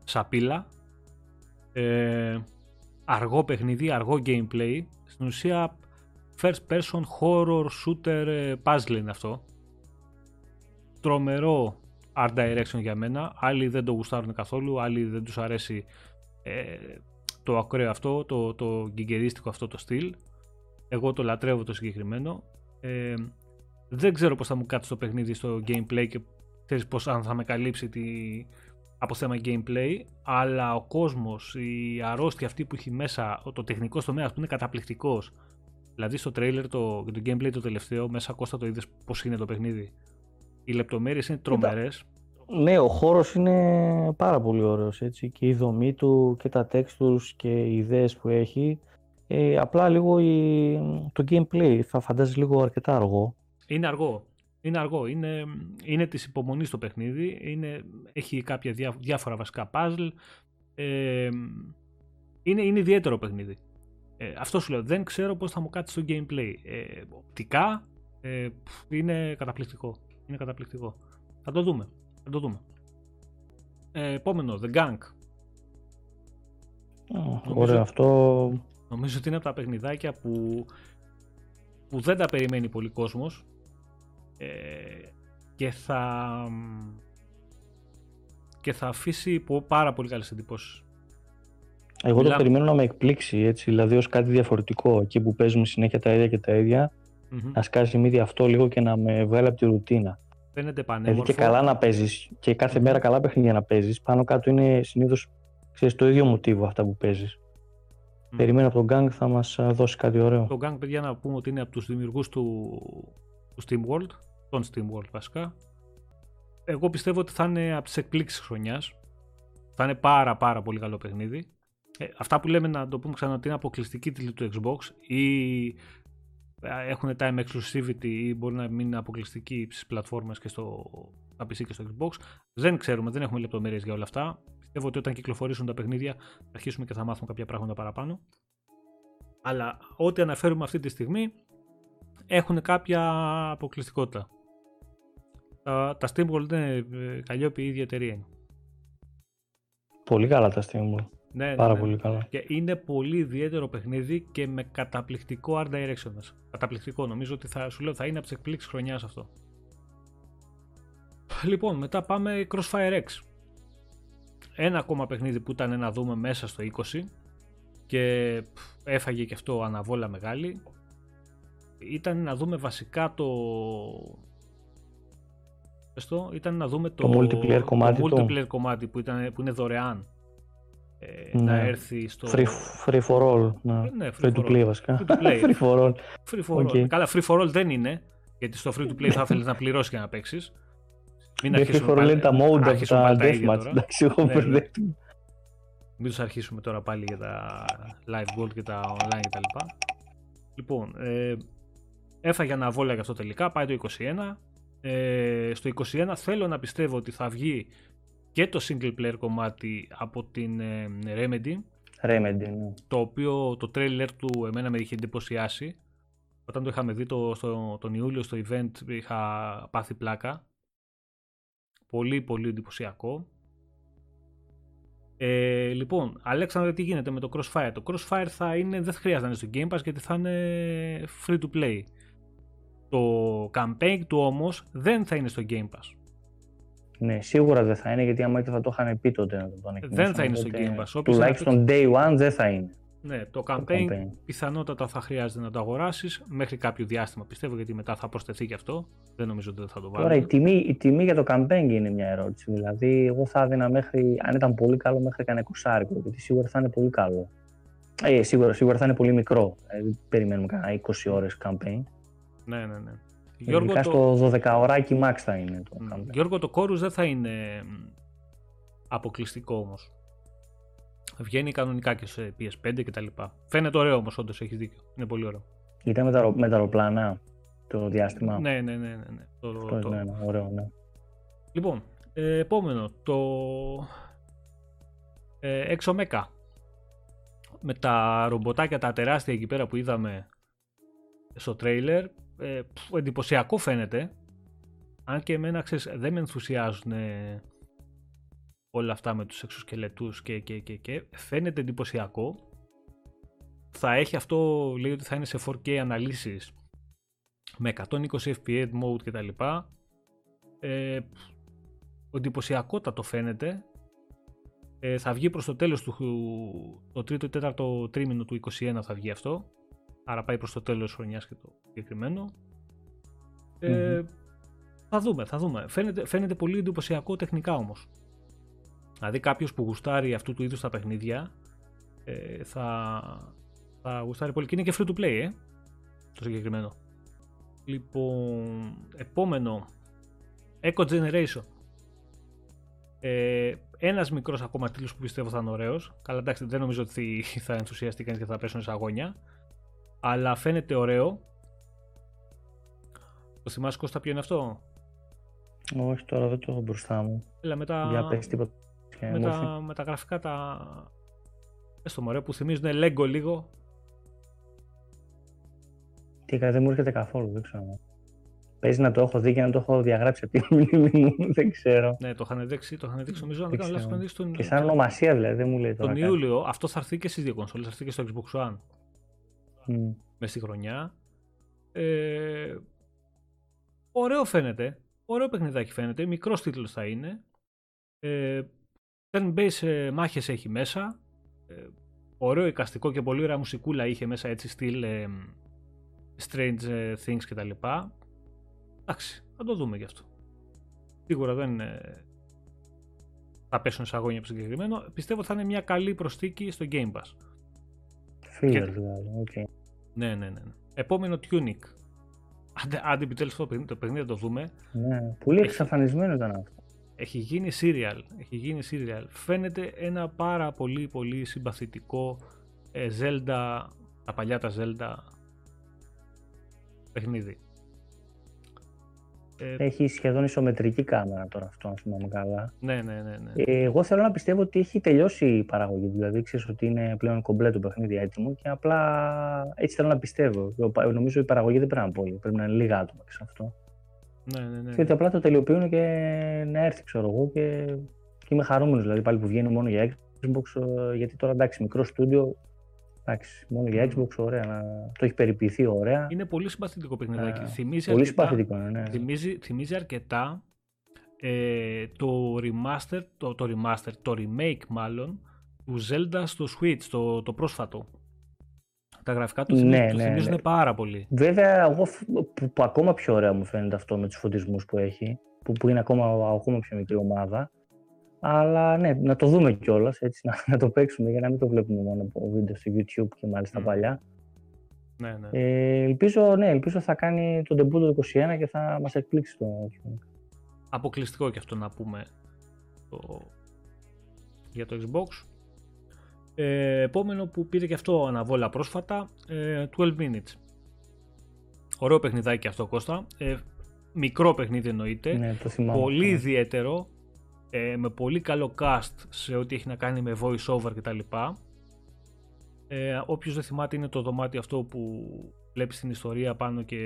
σαπίλα, ε, αργό παιχνίδι, αργό gameplay. Στην ουσία first person horror shooter ε, puzzle είναι αυτό. Τρομερό art direction για μένα. Άλλοι δεν το γουστάρουν καθόλου, άλλοι δεν τους αρέσει ε, το ακραίο αυτό, το, το γκυγκερίστικο αυτό το στυλ. Εγώ το λατρεύω το συγκεκριμένο. Ε, δεν ξέρω πώς θα μου κάτσει το παιχνίδι στο gameplay και ξέρεις πώς αν θα με καλύψει τη, από θέμα gameplay, αλλά ο κόσμος, η αρρώστια αυτή που έχει μέσα, το τεχνικός τομέας που είναι καταπληκτικός. Δηλαδή στο trailer το, το gameplay το τελευταίο, μέσα Κώστα το είδες πώς είναι το παιχνίδι; Οι λεπτομέρειες είναι τρομερές. Ναι, ο χώρος είναι πάρα πολύ ωραίος έτσι και η δομή του και τα textures και οι ιδέες που έχει. Ε, απλά λίγο η, το gameplay θα φαντάζει λίγο αρκετά αργό. Είναι αργό. Είναι αργό. Είναι, είναι της υπομονής το παιχνίδι. Είναι, έχει κάποια διά, διάφορα βασικά puzzle. Ε, είναι, είναι ιδιαίτερο παιχνίδι. Ε, αυτό σου λέω. Δεν ξέρω πώς θα μου κάτσει στο gameplay. Ε, οπτικά ε, είναι καταπληκτικό. Είναι καταπληκτικό. Θα το δούμε. Θα το δούμε. Ε, επόμενο, The Gang. Ωραία, αυτό... Νομίζω ότι είναι από τα παιχνιδάκια που, που δεν τα περιμένει πολύ κόσμος ε, και θα και θα αφήσει πάρα πολύ καλές εντυπώσεις. Εγώ το περιμένω να με εκπλήξει έτσι, δηλαδή ως κάτι διαφορετικό εκεί που παίζουμε συνέχεια τα ίδια και τα ίδια mm-hmm. να σκάσει μύδι αυτό λίγο και να με βγάλει από τη ρουτίνα. Φαίνεται πανέμορφο. Δηλαδή και καλά να παίζεις και κάθε μέρα καλά παιχνίδια να παίζεις. Πάνω κάτω είναι συνήθως το ίδιο μοτίβο αυτά που παίζεις. Mm. Περιμένω από τον Gang θα μας δώσει κάτι ωραίο. Το Gang, παιδιά, να πούμε ότι είναι από τους δημιουργούς του, του Steam World. Τον Steam World βασικά. Εγώ πιστεύω ότι θα είναι από τις εκπλήξεις χρονιάς. Θα είναι πάρα πάρα πολύ καλό παιχνίδι. Ε, αυτά που λέμε να το πούμε ξανά ότι είναι αποκλειστική τίτλη του Xbox ή έχουν time exclusivity ή μπορεί να μην είναι αποκλειστική στις πλατφόρμες και στο PC και στο Xbox. Δεν ξέρουμε, δεν έχουμε λεπτομέρειες για όλα αυτά. Πιστεύω ότι όταν κυκλοφορήσουν τα παιχνίδια θα αρχίσουμε και θα μάθουμε κάποια πράγματα παραπάνω. Αλλά ό,τι αναφέρουμε αυτή τη στιγμή έχουν κάποια αποκλειστικότητα. Τα, τα SteamWorld είναι ε, καλλιόπη η ίδια εταιρεία Πολύ καλά τα SteamWorld. Ναι, ναι, Πάρα ναι. πολύ καλά. Και είναι πολύ ιδιαίτερο παιχνίδι και με καταπληκτικό art direction. Καταπληκτικό. Νομίζω ότι θα, σου λέω, θα είναι από τις εκπλήξεις χρονιάς αυτό. Λοιπόν, μετά πάμε Crossfire X. Ένα ακόμα παιχνίδι που ήταν να δούμε μέσα στο 20 και έφαγε και αυτό αναβόλα μεγάλη. Ήταν να δούμε βασικά το... ήταν να δούμε το, το multiplayer, κομμάτι, το multiplayer κομμάτι που, ήταν, που είναι δωρεάν ε, να ναι. έρθει στο... Free, free for all. Ναι. Ε, ναι free, free to play βασικά. Free to play. free for all. Free for okay. all. Καλά, free for all δεν είναι, γιατί στο free to play θα θέλεις να πληρώσεις για να παίξεις. Μην αρχίσουμε free for all είναι τα mode από τα deathmatch. Εντάξει, εγώ ναι, ναι. Μην τους αρχίσουμε τώρα πάλι για τα live gold και τα online κτλ. Λοιπόν, ε, έφαγε ένα βόλια για αυτό τελικά, πάει το 21. Ε, στο 21 θέλω να πιστεύω ότι θα βγει και το single player κομμάτι από την ε, Remedy. Remedy, ναι. Το οποίο το trailer του εμένα με είχε εντυπωσιάσει. Όταν το είχαμε δει το, στο, τον Ιούλιο στο event είχα πάθει πλάκα. Πολύ πολύ εντυπωσιακό. Ε, λοιπόν, Αλέξανδρε, τι γίνεται με το Crossfire; Το Crossfire θα είναι, δεν χρειάζεται να είναι στο Game Pass γιατί θα είναι free to play. Το campaign του όμως δεν θα είναι στο Game Pass. Ναι, σίγουρα δεν θα είναι γιατί άμα είτε θα το είχαν πει τότε να το Δεν θα είναι στο Game Pass. Τουλάχιστον day one δεν θα είναι. Ναι, το campaign, το campaign πιθανότατα θα χρειάζεται να το αγοράσεις μέχρι κάποιο διάστημα πιστεύω γιατί μετά θα προσθεθεί και αυτό. Δεν νομίζω ότι δεν θα το βάλω. Τώρα η τιμή, η τιμή για το campaign είναι μια ερώτηση. Δηλαδή, εγώ θα έδινα μέχρι, αν ήταν πολύ καλό, μέχρι κανένα εικοσάρικο γιατί σίγουρα θα είναι πολύ καλό. Ε, σίγουρα, σίγουρα θα είναι πολύ μικρό. Δηλαδή, περιμένουμε κανένα 20 ώρες campaign. Ναι, ναι, ναι. Γιώργο, το... στο 12 ωράκι max θα είναι το mm. Γιώργο, το κόρους δεν θα είναι αποκλειστικό όμως. Βγαίνει κανονικά και σε PS5 και τα λοιπά. Φαίνεται ωραίο όμως, όντως έχεις δίκιο. Είναι πολύ ωραίο. Ήταν με τα, με τα αεροπλάνα το διάστημα. Ναι, ναι, ναι. ναι, ναι. Το, Αυτό το... Ναι, ναι, ωραίο, ναι. Λοιπόν, ε, επόμενο. Το... ε, έξω μέκα. Με τα ρομποτάκια τα τεράστια εκεί πέρα που είδαμε στο τρέιλερ, ε, εντυπωσιακό φαίνεται. Αν και εμένα ξέρεις, δεν με ενθουσιάζουν όλα αυτά με τους εξωσκελετούς και, και, και, και φαίνεται εντυπωσιακό. Θα έχει αυτό, λέει ότι θα είναι σε 4K αναλύσεις με 120 FPS mode κτλ. Ε, εντυπωσιακότατο φαίνεται. Ε, θα βγει προς το τέλος του, το τρίτο ή τέταρτο τρίμηνο του 2021 θα βγει αυτό. Άρα πάει προς το τέλος της χρονιάς και το συγκεκριμένο. Ε, Θα δούμε, θα δούμε. Φαίνεται, φαίνεται πολύ εντυπωσιακό τεχνικά όμως. Δηλαδή κάποιος που γουστάρει αυτού του είδους τα παιχνίδια ε, θα, θα γουστάρει πολύ και είναι και free to play ε, το συγκεκριμένο. Λοιπόν, επόμενο Echo Generation. Ε, Ένας μικρός ακόμα τίτλος που πιστεύω θα είναι ωραίος. Καλά, εντάξει, δεν νομίζω ότι θα ενθουσιαστεί κανείς και θα πέσουν σε αγώνια. Αλλά φαίνεται ωραίο. Το θυμάσαι Κώστα ποιο είναι αυτό; Όχι, τώρα δεν το έχω μπροστά μου. Έλα, με τα, Για πες τίποτα. με τα, με τα γραφικά τα... Έστω μωρέ που θυμίζουν Lego λίγο. Τι δεν μου έρχεται καθόλου, δεν ξέρω. Παίζει να το έχω δει και να το έχω διαγράψει από τη μνήμη μου, δεν ξέρω. Ναι, το είχαν δείξει, το είχαν δείξει νομίζω. Δεν Αν δεν κάνω ξέρω. λάθος, τον, Και σαν ονομασία δηλαδή, δεν μου λέει τώρα. τον κάτι. Ιούλιο. Αυτό θα έρθει και στις δύο κονσόλες, θα έρθει και στο Xbox One Μμ. μες στη χρονιά. Ε, ωραίο φαίνεται. Ωραίο παιχνιδάκι φαίνεται. Μικρός τίτλος θα είναι. Ε, turn-based ε, μάχες έχει μέσα. Ε, ωραίο εικαστικό και πολύ ωραία μουσικούλα είχε μέσα έτσι στυλ ε, Stranger ε, Things κτλ. Εντάξει, θα το δούμε γι' αυτό. Σίγουρα δεν ε, θα πέσουν σαγόνια από το συγκεκριμένο. Πιστεύω θα είναι μια καλή προσθήκη στο Game Pass. Filler Και- δηλαδή, οκ. Ναι, ναι, ναι. ναι. Επόμενο Tunic. Άντε, άντε επιτέλους το παιχνίδι, το παιχνίδι να το δούμε. Ναι, πολύ εξαφανισμένο ήταν αυτό. Έχει γίνει serial. Έχει γίνει serial. Φαίνεται ένα πάρα πολύ πολύ συμπαθητικό ε, Zelda, τα παλιά τα Zelda παιχνίδι. Ε, Έχει σχεδόν ισομετρική κάμερα τώρα αυτό, αν θυμάμαι καλά. ναι, ναι, ναι. ναι. Ε, εγώ θέλω να πιστεύω ότι έχει τελειώσει η παραγωγή. Δηλαδή, ξέρεις ότι είναι πλέον κομπλέ το παιχνίδι έτοιμο και απλά έτσι θέλω να πιστεύω. Ο- Νομίζω η παραγωγή δεν πρέπει να είναι πολύ. Πρέπει να είναι λίγα άτομα και σε αυτό. ναι, ναι, ναι. Και ότι απλά το τελειοποιούν και να έρθει, ξέρω εγώ. Και, και είμαι χαρούμενος δηλαδή πάλι που βγαίνει μόνο για Xbox. ε, Γιατί τώρα εντάξει, μικρό στούντιο. Εντάξει, μόνο για Xbox, ωραία. Να... Το έχει περιποιηθεί ωραία. Είναι πολύ συμπαθητικό παιχνιδάκι. Ε, θυμίζει, Πολύ αρκετά, συμπαθητικό, είναι, ναι. θυμίζει, θυμίζει αρκετά ε, το remaster, το, το remaster, το remake μάλλον, του Zelda στο Switch, το, το πρόσφατο. Τα γραφικά του, Ναι, θυμίζουν, του ναι, θυμίζουν ναι. πάρα πολύ. Βέβαια, εγώ φ- που, που ακόμα πιο ωραίο μου φαίνεται αυτό με τους φωτισμούς που έχει, που, που είναι ακόμα, ακόμα πιο μικρή ομάδα. Αλλά ναι, να το δούμε κιόλας, έτσι, να, να το παίξουμε για να μην το βλέπουμε μόνο από βίντεο στο YouTube και μάλιστα Μμ. παλιά. Ναι, ναι. Ε, ελπίζω, ναι, ελπίζω θα κάνει τον debut το 21 και θα μας εκπλήξει το Αποκλειστικό και αυτό να πούμε το... για το Xbox. Ε, επόμενο που πήρε και αυτό αναβόλα πρόσφατα, ε, 12 Minutes. Ωραίο παιχνιδάκι αυτό Κώστα. Ε, μικρό παιχνίδι εννοείται. Ναι, το θυμάμαι. πολύ αυτό. ιδιαίτερο. Ε, με πολύ καλό cast σε ό,τι έχει να κάνει με voice over κτλ. Ε, όποιος δεν θυμάται είναι το δωμάτιο αυτό που βλέπεις την ιστορία πάνω και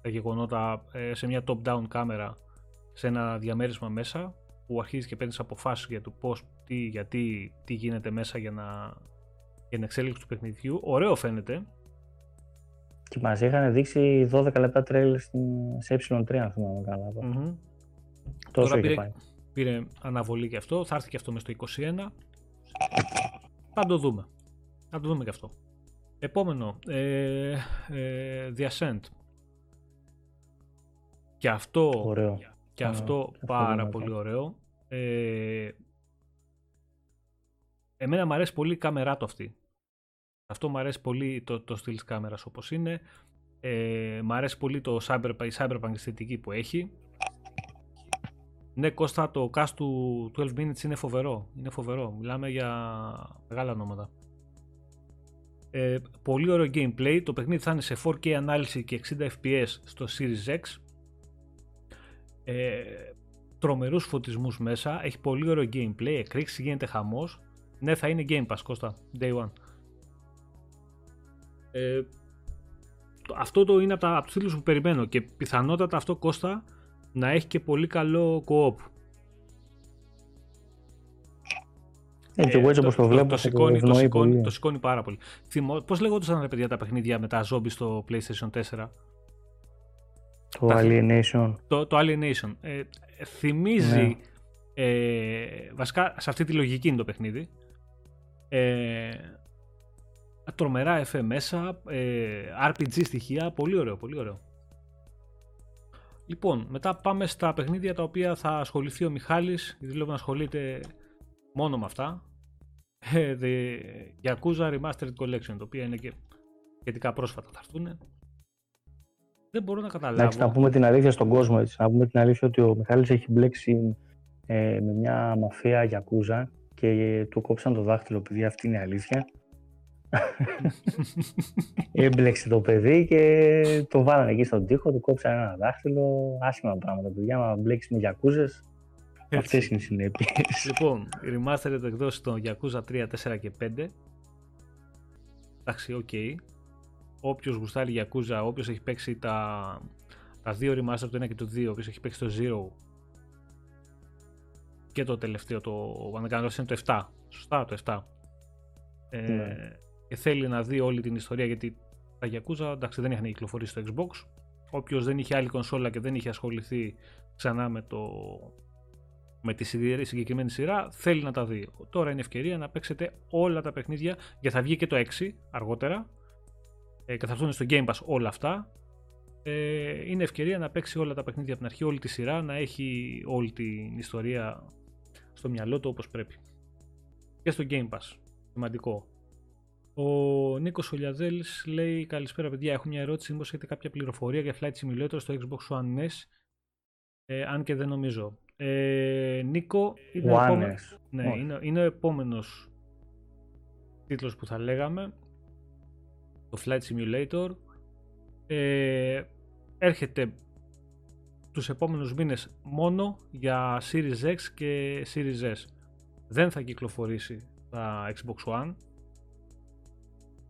τα γεγονότα ε, σε μια top-down κάμερα σε ένα διαμέρισμα μέσα που αρχίζεις και παίρνεις αποφάσεις για το πώς, τι, γιατί, τι γίνεται μέσα για, να, για την εξέλιξη του παιχνιδιού. Ωραίο φαίνεται. Και μας είχαν δείξει 12 λεπτά τρέλ στην- σε ε3, αν θυμάμαι καλά. Μμμ. Τόσο Τώρα είχε πήρε, πάει. Πήρε αναβολή και αυτό. Θα έρθει και αυτό μες στο 21. Θα το δούμε. Θα το δούμε και αυτό. Επόμενο. Ε, ε, The Ascent. Και αυτό, Ωραίο. και Α, αυτό και αυτό πάρα δούμε πολύ αυτό. ωραίο. Ε, εμένα μου αρέσει πολύ η κάμερά του αυτή. Αυτό μου αρέσει πολύ το, το στυλ της κάμερας όπως είναι. Ε, μ' αρέσει πολύ το cyberpunk, η cyberpunk αισθητική που έχει. Ναι, Κώστα, το cast του 12 Minutes είναι φοβερό. Είναι φοβερό. Μιλάμε για μεγάλα ονόματα. Ε, πολύ ωραίο gameplay. Το παιχνίδι θα είναι σε 4K ανάλυση και 60 FPS στο Series X. Ε, τρομερούς φωτισμούς μέσα. Έχει πολύ ωραίο gameplay. Εκρήξει γίνεται χαμός. Ναι, θα είναι Game Pass, Κώστα, Day One. Ε, αυτό το είναι από, τα, από τους τίτλους που περιμένω και πιθανότατα αυτό Κώστα να έχει και πολύ καλό co-op. Έτσι, εγώ έτσι όπως το βλέπω, το, σηκώνει, το, σηκώνει, το σηκώνει πάρα πολύ. Θυμώ, πώς λέγονταν ρε παιδιά τα παιχνίδια με τα zombies στο PlayStation 4. Το Alienation. Το, το Alienation. Ε, θυμίζει, ναι. ε, βασικά σε αυτή τη λογική είναι το παιχνίδι. Ε, τρομερά FF μέσα, ε, RPG στοιχεία, πολύ ωραίο, πολύ ωραίο. Λοιπόν, μετά πάμε στα παιχνίδια τα οποία θα ασχοληθεί ο Μιχάλης, γιατί λέω να ασχολείται μόνο με αυτά. Ε, the Yakuza Remastered Collection, το οποίο είναι και σχετικά πρόσφατα θα έρθουν. Δεν μπορώ να καταλάβω. Εντάξει, να πούμε την αλήθεια στον κόσμο έτσι. Να πούμε την αλήθεια ότι ο Μιχάλης έχει μπλέξει ε, με μια μαφία Yakuza και του κόψαν το δάχτυλο, επειδή αυτή είναι η αλήθεια. Έμπλεξε το παιδί και το βάλανε εκεί στον τοίχο, του κόψαν ένα δάχτυλο. Άσχημα πράγματα, παιδιά. Μα μπλέξεις με Yakuza. Αυτές είναι οι συνέπειες. Λοιπόν, η remastered εκδόση των Yakuza 3, 4 και 5. Εντάξει, οκ. Okay. Όποιος γουστάρει Yakuza, όποιος έχει παίξει τα, τα δύο remastered, το 1 και το 2, όποιος έχει παίξει το 0 και το τελευταίο, το, αν δεν είναι το 7. Σωστά, το 7. Ε, ναι. Και θέλει να δει όλη την ιστορία γιατί τα Yakuza εντάξει, δεν είχαν κυκλοφορήσει στο Xbox. Όποιος δεν είχε άλλη κονσόλα και δεν είχε ασχοληθεί ξανά με, το, με τη συγκεκριμένη σειρά, θέλει να τα δει. Τώρα είναι ευκαιρία να παίξετε όλα τα παιχνίδια, γιατί θα βγει και το 6 αργότερα ε, και θα έρθουν στο Game Pass όλα αυτά. Ε, είναι ευκαιρία να παίξει όλα τα παιχνίδια από την αρχή, όλη τη σειρά, να έχει όλη την ιστορία στο μυαλό του όπως πρέπει. Και στο Game Pass. Σημαντικό. Ο Νίκος Ολιαδέλη λέει: Καλησπέρα, παιδιά. Έχω μια ερώτηση. Μήπως έχετε κάποια πληροφορία για Flight Simulator στο Xbox One S, ε, αν και δεν νομίζω. Ε, Νίκο, είναι, ο επόμενος, ναι, είναι, είναι ο επόμενος τίτλος που θα λέγαμε. Το Flight Simulator. Ε, έρχεται τους επόμενους μήνες μόνο για Series X και Series S. Δεν θα κυκλοφορήσει τα Xbox One.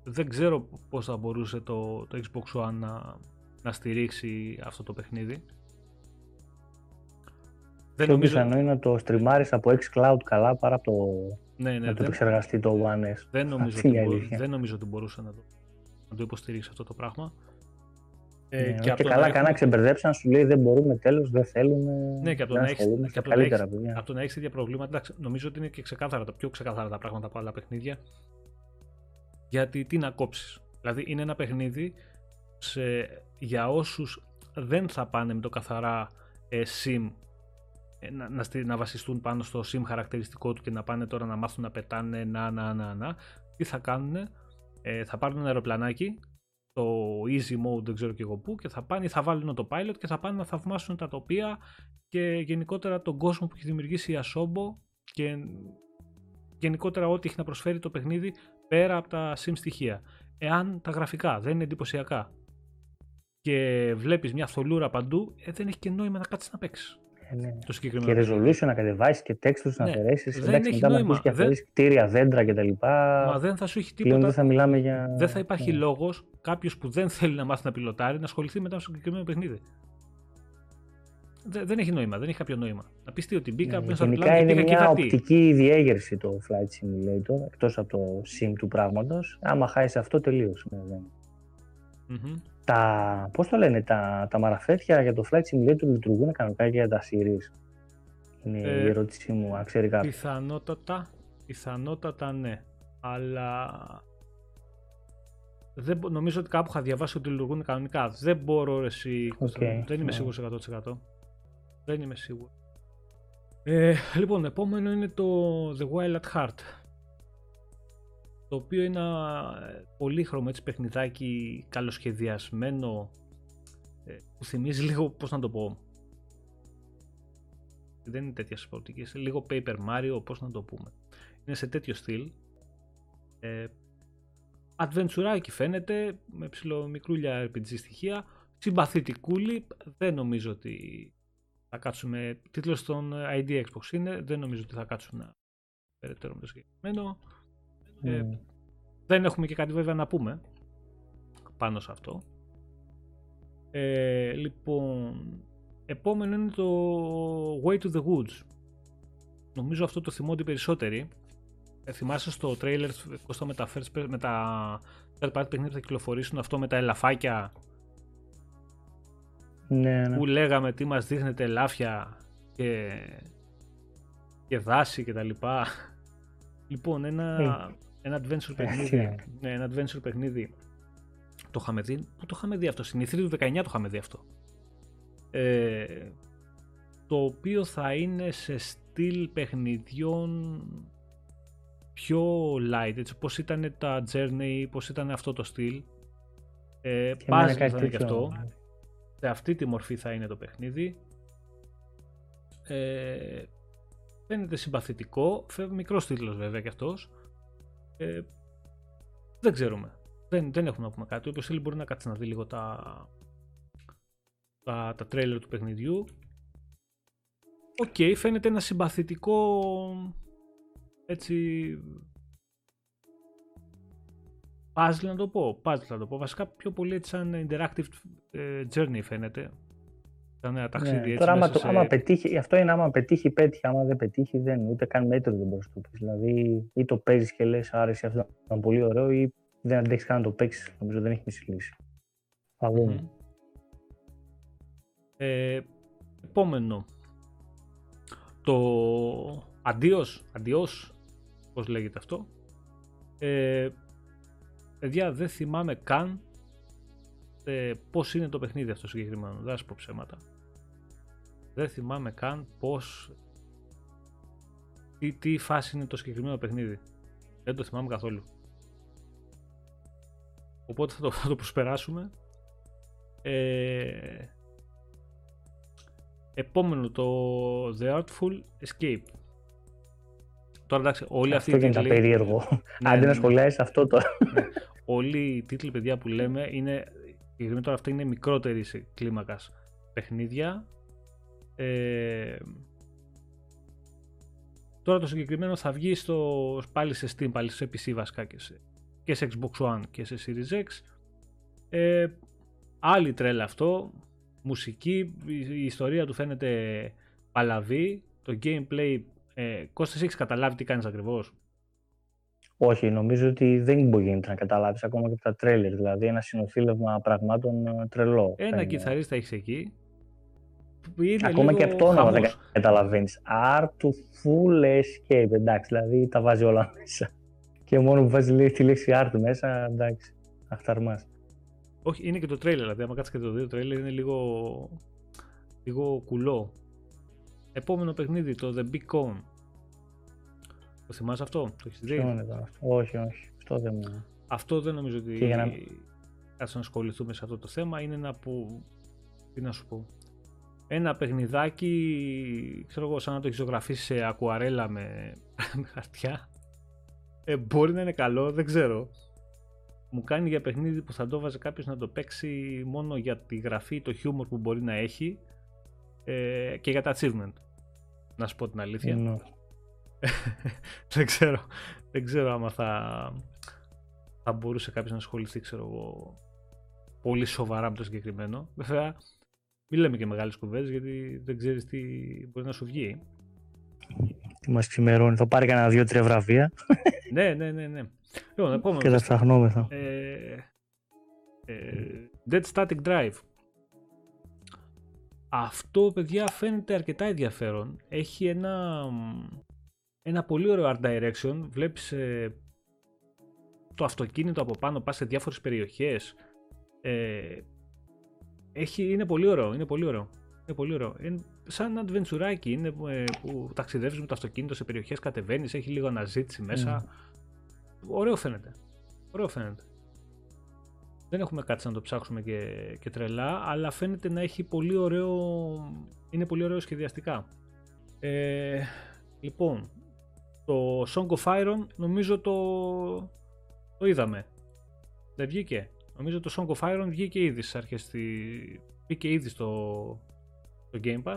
Δεν ξέρω πώς θα μπορούσε το, το Xbox One να, να στηρίξει αυτό το παιχνίδι. Δεν Πιο νομίζω... πιθανό είναι να το στριμάρεις από xCloud καλά παρά το... Ναι, ναι, να το δεν... επεξεργαστεί το One S. Δεν νομίζω, ότι, δεν νομίζω ότι μπορούσε να το, να το υποστηρίξει αυτό το πράγμα. Ε, ναι, και, και καλά, κανένα ξεμπερδέψαν, σου λέει δεν μπορούμε τέλος, δεν θέλουμε. Ναι, και από το να έχει καλύτερα, Από το να έχεις τέτοια προβλήματα, εντάξει, νομίζω ότι είναι και ξεκάθαρα, τα πιο ξεκάθαρα τα πράγματα από άλλα παιχνίδια. Γιατί τι να κόψεις. Δηλαδή είναι ένα παιχνίδι σε, για όσους δεν θα πάνε με το καθαρά ε, SIM ε, να, να, να, βασιστούν πάνω στο SIM χαρακτηριστικό του και να πάνε τώρα να μάθουν να πετάνε να, να, να, να. Τι θα κάνουν, ε, θα πάρουν ένα αεροπλανάκι το easy mode δεν ξέρω και εγώ πού και θα πάνε, θα βάλουν το pilot και θα πάνε να θαυμάσουν τα τοπία και γενικότερα τον κόσμο που έχει δημιουργήσει η Asobo και γενικότερα ό,τι έχει να προσφέρει το παιχνίδι πέρα από τα sim στοιχεία. Εάν τα γραφικά δεν είναι εντυπωσιακά και βλέπεις μια θολούρα παντού, ε, δεν έχει και νόημα να κάτσεις να παίξεις. Ε, ναι. Το συγκεκριμένο. Και resolution να κατεβάσεις και textures ναι. να αφαιρέσεις. Δεν έχει μετά νόημα. και δεν... κτίρια, δέντρα κτλ. Μα δεν θα σου έχει τίποτα. δεν θα μιλάμε για. Δεν θα υπάρχει ναι. λόγος κάποιος που δεν θέλει να μάθει να πιλωτάρει να ασχοληθεί μετά στο συγκεκριμένο παιχνίδι. Δεν, δεν έχει νόημα, δεν έχει κάποιο νόημα. Να πεις τι ότι μπήκα ναι, μέσα Γενικά είναι μια οπτική διέγερση το Flight Simulator εκτός από το sim του πράγματος. Άμα χάσει αυτό, τελείωσε. Ναι, mm-hmm τα, πώς το λένε, τα, τα μαραφέτια για το Flight Simulator λειτουργούν κανονικά και για τα series; Είναι ε, η ερώτησή μου, αν ξέρει κάποιος. Πιθανότατα, πιθανότατα ναι. Αλλά δεν, νομίζω ότι κάπου είχα διαβάσει ότι λειτουργούν κανονικά. Δεν μπορώ εσύ, okay. δεν είμαι yeah. σίγουρος 100%. Δεν είμαι σίγουρος. Ε, λοιπόν, επόμενο είναι το The Wild at Heart το οποίο είναι ένα ε, πολύχρωμο έτσι παιχνιδάκι καλοσχεδιασμένο ε, που θυμίζει λίγο, πώς να το πω, δεν είναι τέτοια σπορτική, λίγο Paper Mario, πώς να το πούμε. Είναι σε τέτοιο στυλ. Ε, adventure φαίνεται, με ψηλομικρούλια RPG στοιχεία, συμπαθητικούλη, δεν νομίζω ότι θα κάτσουμε, τίτλος των ID Xbox είναι, δεν νομίζω ότι θα κάτσουν να περαιτέρω με το συγκεκριμένο. Ε, δεν έχουμε και κάτι βέβαια να πούμε πάνω σε αυτό. Ε, λοιπόν, επόμενο είναι το Way to the Woods. Νομίζω αυτό το θυμόνται οι περισσότεροι. Ε, θυμάσαι στο trailer Κώστα με τα, first, με τα third party παιχνίδια που θα κυκλοφορήσουν αυτό με τα ελαφάκια; Ναι, ναι. που λέγαμε τι μας δείχνετε ελάφια και, και δάση και τα λοιπά. Λοιπόν, ένα, ένα adventure παιχνίδι, ναι, ένα adventure παιχνίδι το είχαμε δει, πού το είχαμε δει αυτό, στην E3 του 19 το είχαμε δει αυτό. Ε, το οποίο θα είναι σε στυλ παιχνιδιών πιο light, έτσι πώς ήταν τα Journey, πώς ήταν αυτό το στυλ. Ε, πάζει θα είναι και αυτό. Σε αυτή τη μορφή θα είναι το παιχνίδι. Ε, φαίνεται συμπαθητικό, μικρός τίτλος βέβαια και αυτός. Ε, δεν ξέρουμε. Δεν, δεν έχουμε να πούμε κάτι. Όποιος θέλει μπορεί να κάτσει να δει λίγο τα, τα, τα τρέλερ του παιχνιδιού. Οκ, okay, φαίνεται ένα συμπαθητικό έτσι puzzle να το πω, puzzle να το πω. Βασικά πιο πολύ έτσι σαν interactive ε, journey φαίνεται. Σαν ένα ταξίδι ναι, έτσι τώρα άμα, το, σε... άμα πετύχει, αυτό είναι άμα πετύχει, πέτυχε. Άμα δεν πετύχει, δεν ούτε καν μέτρο δεν μπορείς να το πεις. Δηλαδή, ή το παίζεις και λες, άρεσε αυτό, ήταν πολύ ωραίο, ή δεν αντέχεις καν να το παίξεις. Νομίζω δεν έχει μισή λύση. Θα δούμε. Mm. Ε, επόμενο. Το αντίος, αντίος, πώς λέγεται αυτό. Ε, παιδιά, δεν θυμάμαι καν ε, πώς είναι το παιχνίδι αυτό συγκεκριμένο. Δεν θα πω ψέματα. Δεν θυμάμαι καν πώς... Τι, τι φάση είναι το συγκεκριμένο παιχνίδι. Δεν το θυμάμαι καθόλου. Οπότε θα το, θα το προσπεράσουμε. Ε, επόμενο το The Artful Escape. Τώρα εντάξει, όλοι αυτοί οι τίτλοι... Αυτό περίεργο. Ναι, Αντί να ναι, ναι. σχολιάσεις αυτό τώρα. Ναι. Όλοι οι τίτλοι, παιδιά, που λέμε είναι... Η τώρα αυτά είναι μικρότερη κλίμακας παιχνίδια. Ε, τώρα το συγκεκριμένο θα βγει στο, πάλι σε Steam, πάλι σε PC βασικά και σε, και σε Xbox One και σε Series X. Ε, άλλη τρέλα αυτό, μουσική, η ιστορία του φαίνεται παλαβή, το gameplay, ε, Κώστας έχεις καταλάβει τι κάνεις ακριβώς; Όχι, νομίζω ότι δεν μπορεί να καταλάβεις ακόμα και από τα τρέλερ. Δηλαδή, ένα συνοθήλευμα πραγμάτων ε, τρελό. Ένα είναι... κιθαρίστα έχεις εκεί. Είναι ακόμα και αυτό να δεν καταλαβαίνεις. Art to full escape. Εντάξει, δηλαδή τα βάζει όλα μέσα. Και μόνο που βάζει τη λέξη art μέσα, εντάξει, αχταρμάς. Όχι, είναι και το τρέλερ. Δηλαδή, άμα κάτσεις και το δει, το τρέλερ είναι λίγο, λίγο κουλό. Επόμενο παιχνίδι, το The Big Con. Το θυμάσαι αυτό, το έχεις δει; Όχι, όχι. Αυτό δεν μου. Αυτό δεν νομίζω ότι. Και για να... Κάτσε να ασχοληθούμε σε αυτό το θέμα. Είναι ένα που. Τι να σου πω. Ένα παιχνιδάκι, ξέρω εγώ, σαν να το έχεις ζωγραφίσει σε ακουαρέλα με, με χαρτιά. Ε, μπορεί να είναι καλό, δεν ξέρω μου κάνει για παιχνίδι που θα το βάζει κάποιος να το παίξει μόνο για τη γραφή, το χιούμορ που μπορεί να έχει ε, και για τα achievement. Να σου πω την αλήθεια. Ναι. Δεν ξέρω. Δεν ξέρω άμα θα, θα μπορούσε κάποιος να ασχοληθεί, ξέρω εγώ, πολύ σοβαρά με το συγκεκριμένο. Βέβαια, μην λέμε και μεγάλες κουβέντες γιατί δεν ξέρεις τι μπορεί να σου βγει. Τι μας ξημερώνει, θα πάρει κανένα δύο-τρία βραβεία. ναι, ναι, ναι, ναι. Λοιπόν, επόμενος. Και τα ψαχνόμεθα. Ε, ε, Dead Static Drive. Αυτό, παιδιά, φαίνεται αρκετά ενδιαφέρον. Έχει ένα, ένα πολύ ωραίο art direction. Βλέπεις ε, το αυτοκίνητο από πάνω, πας σε διάφορες περιοχές. Ε, έχει, είναι πολύ ωραίο, είναι πολύ ωραίο. Είναι πολύ ωραίο. Είναι σαν adventure είναι ε, που ταξιδεύεις με το αυτοκίνητο σε περιοχές, κατεβαίνεις, έχει λίγο αναζήτηση μέσα. Mm ωραίο φαίνεται. Ωραίο φαίνεται. Δεν έχουμε κάτι να το ψάξουμε και, και τρελά, αλλά φαίνεται να έχει πολύ ωραίο, είναι πολύ ωραίο σχεδιαστικά. Ε, λοιπόν, το Song of Iron νομίζω το, το είδαμε. Δεν βγήκε. Νομίζω το Song of Iron βγήκε ήδη στις αρχές, στη... βγήκε ήδη στο, στο Game Pass.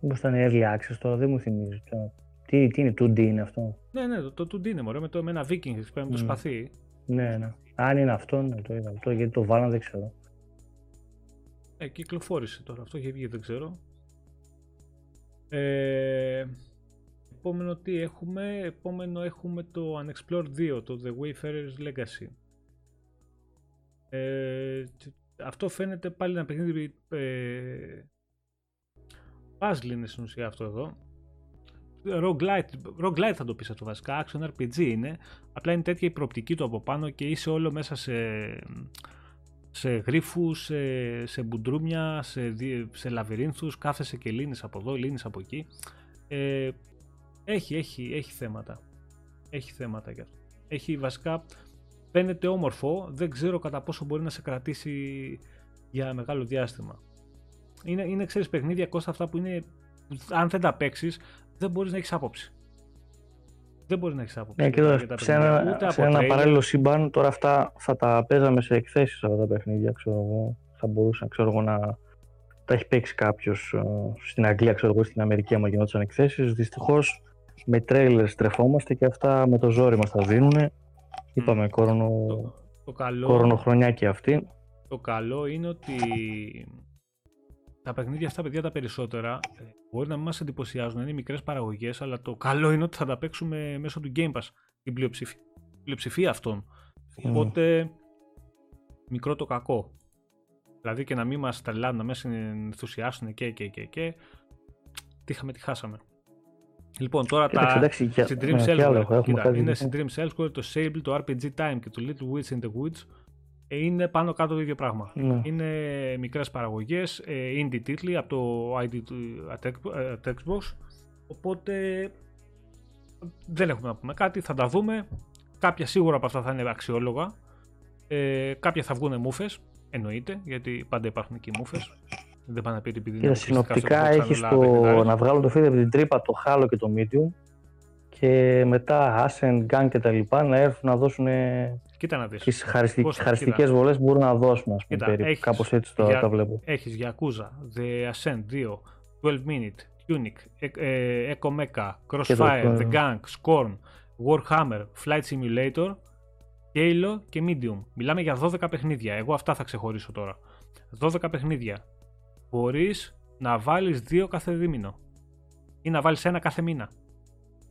Μήπως ήταν early access τώρα, δεν μου θυμίζει Τι, τι είναι, 2D είναι αυτό; Ναι, ναι, το, το 2D είναι μωρέ, με, το, με ένα Viking με το σπαθί. Ναι, ναι. Αν είναι αυτό, ναι, το είδα. Αυτό, γιατί το βάλαν δεν ξέρω. Ε, κυκλοφόρησε τώρα. Αυτό έχει βγει, δεν ξέρω. Ε, επόμενο τι έχουμε. Επόμενο έχουμε το Unexplored 2, το The Wayfarer's Legacy. Ε, αυτό φαίνεται πάλι ένα παιχνίδι ε, puzzle είναι στην ουσία αυτό εδώ. Roguelite, roguelite θα το πεις αυτό βασικά, action RPG είναι. Απλά είναι τέτοια η προοπτική του από πάνω και είσαι όλο μέσα σε, σε γρίφους, σε, σε μπουντρούμια, σε, σε λαβυρίνθους, κάθεσαι και λύνεις από εδώ, λύνεις από εκεί. Ε, έχει, έχει, έχει θέματα. Έχει θέματα για αυτό. Έχει βασικά, φαίνεται όμορφο, δεν ξέρω κατά πόσο μπορεί να σε κρατήσει για μεγάλο διάστημα. Είναι, είναι ξέρεις, παιχνίδια κόστα αυτά που είναι, αν δεν τα παίξεις, δεν μπορείς να έχεις άποψη. Δεν μπορείς να έχεις άποψη. Ναι, και εδώ, σε ένα, σε ένα παράλληλο σύμπαν, τώρα αυτά θα τα παίζαμε σε εκθέσεις αυτά τα παιχνίδια. Ξέρω εγώ. Θα μπορούσα ξέρω εγώ, να τα έχει παίξει κάποιος ε, στην Αγγλία, ξέρω εγώ, στην Αμερική, άμα γινόταν εκθέσεις. Δυστυχώς με τρέιλερ στρεφόμαστε και αυτά με το ζόρι μας τα δίνουν. Είπαμε κορονο... το, το καλό, κορονοχρονιά και αυτή. Το καλό είναι ότι τα παιχνίδια αυτά, παιδιά, τα περισσότερα ε, μπορεί να μην μας εντυπωσιάζουν, είναι μικρές παραγωγές, αλλά το καλό είναι ότι θα τα παίξουμε μέσω του Game Pass την πλειοψηφία, πλειοψηφία αυτών. Mm. Οπότε, μικρό το κακό. Δηλαδή και να μην μας τρελάνουν, να μας ενθουσιάσουν και και και και. Τι είχαμε, τι χάσαμε. Λοιπόν, τώρα τα. Εντάξει, στην Dream Cell είναι στην Dream Cell το Sable, το RPG Time και το Little Witch in the Woods είναι πάνω κάτω το ίδιο πράγμα. Ναι. Είναι μικρές παραγωγές, ε, indie τίτλοι από το ID at Xbox, οπότε δεν έχουμε να πούμε κάτι, θα τα δούμε. Κάποια σίγουρα από αυτά θα είναι αξιόλογα. Ε, κάποια θα βγουν μούφε, εννοείται, γιατί πάντα υπάρχουν και μούφε. Δεν πάνε να πει επειδή είναι Συνοπτικά έχει να βγάλουν το feed από την τρύπα, το χάλο και το medium και μετά Ascent, Gang και τα λοιπά να έρθουν να δώσουν Κοίτα να δεις. τις χαριστικές βολές μπορούν να δώσουν, ας πούμε, Κοίτα, περίπου. Έχεις, Κάπως έτσι το, για, τα βλέπω. Έχεις Yakuza, The Ascent 2, 12 Minute, Tunic, ε, Echo Mecha, Crossfire, The Gang, Scorn, Warhammer, Flight Simulator, Halo και Medium. Μιλάμε για 12 παιχνίδια. Εγώ αυτά θα ξεχωρίσω τώρα. 12 παιχνίδια. Μπορείς να βάλεις δύο κάθε δίμηνο. Ή να βάλεις ένα κάθε μήνα.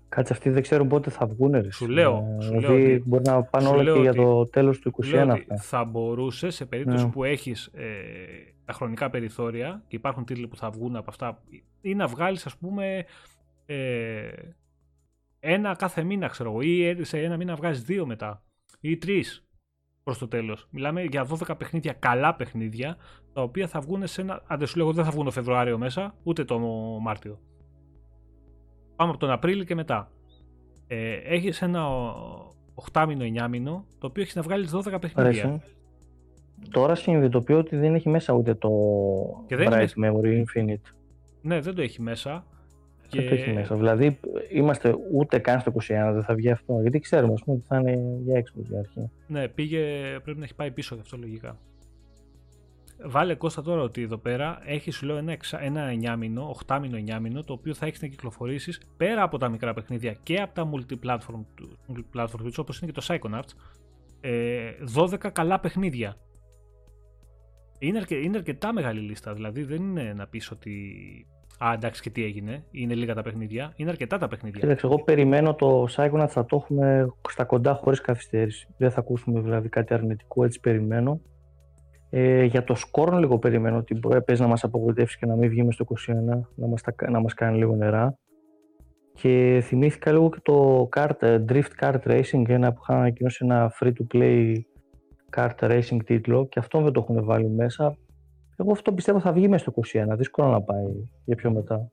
Κάτσε αυτοί δεν ξέρουν πότε θα βγουν. Ρε. Σου λέω. Ε, σου δηλαδή λέω μπορεί να πάνε όλα και για το τέλος του 2021 αυτά. Θα μπορούσε σε περίπτωση ναι. που έχεις ε, τα χρονικά περιθώρια και υπάρχουν τίτλοι που θα βγουν από αυτά ή να βγάλεις ας πούμε ε, ένα κάθε μήνα ξέρω εγώ ή σε ένα μήνα βγάζεις δύο μετά ή τρεις προς το τέλος. Μιλάμε για 12 παιχνίδια, καλά παιχνίδια τα οποία θα βγουν σε ένα, αν δεν σου λέω δεν θα βγουν το Φεβρουάριο μέσα ούτε το Μάρτιο. Πάμε από τον Απρίλιο και μετά. Ε, έχεις ένα 8 μήνο, 9 μήνο, το οποίο έχεις να βγάλεις 12 παιχνίδια. Τώρα συνειδητοποιώ ότι δεν έχει μέσα ούτε το και δεν Bright Memory Infinite. Ναι, δεν το έχει μέσα. Δεν το έχει μέσα. Δηλαδή, είμαστε ούτε καν στο 21, δεν θα βγει αυτό. Γιατί ξέρουμε, πούμε, ότι θα είναι για Xbox για αρχή. Ναι, πήγε, πρέπει να έχει πάει πίσω γι' αυτό λογικά. Βάλε Κώστα τώρα ότι εδώ πέρα έχει σου λέω ένα, ένα 9 μήνο, 8 μήνο, 9 μήνο, το οποίο θα έχεις να κυκλοφορήσεις πέρα από τα μικρά παιχνίδια και από τα multi-platform, multi-platform όπως είναι και το Psychonauts, ε, 12 καλά παιχνίδια. Είναι, αρκε, είναι αρκετά μεγάλη λίστα, δηλαδή δεν είναι να πεις ότι Α, εντάξει, και τι έγινε. Είναι λίγα τα παιχνίδια. Είναι αρκετά τα παιχνίδια. Κοίταξε, εγώ περιμένω το Psychonauts θα το έχουμε στα κοντά χωρίς καθυστέρηση. Δεν θα ακούσουμε δηλαδή κάτι αρνητικό, έτσι περιμένω. Ε, για το σκόρν λίγο περιμένω ότι παίζει να μας απογοητεύσεις και να μην βγει στο 21, να μας, να μας κάνει λίγο νερά. Και θυμήθηκα λίγο και το kart, ε, Drift Kart Racing, ένα που είχαν ανακοινώσει ένα free-to-play kart racing τίτλο και αυτό δεν το έχουν βάλει μέσα. Εγώ αυτό πιστεύω θα βγει μέσα στο 21, δύσκολο να πάει για πιο μετά.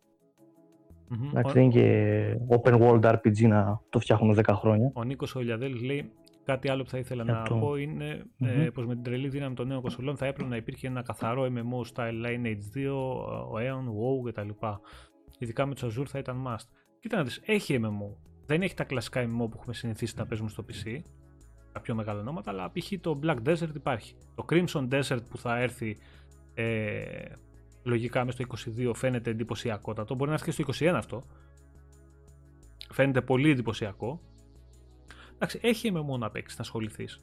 Mm-hmm. Εντάξει, δεν είναι και open world RPG να το φτιάχνουν 10 χρόνια. Ο Νίκος Ολιαδέλης λέει Κάτι άλλο που θα ήθελα να πω είναι mm-hmm. ε, πως με την τρελή δύναμη των νέων κονσολών θα έπρεπε να υπήρχε ένα καθαρό MMO style Lineage 2, ο Aeon, WoW κτλ. Ειδικά με το Azure θα ήταν must. Κοίτα να δεις, έχει MMO. Δεν έχει τα κλασικά MMO που έχουμε συνηθίσει να παίζουμε στο PC, τα πιο μεγάλα ονόματα, αλλά π.χ. το Black Desert υπάρχει. Το Crimson Desert που θα έρθει ε, λογικά μέσα στο 22 φαίνεται εντυπωσιακότατο. Μπορεί να έρθει και στο 21 αυτό. φαίνεται πολύ εντυπωσιακό. Εντάξει, έχει MMO να παίξει, να ασχοληθείς.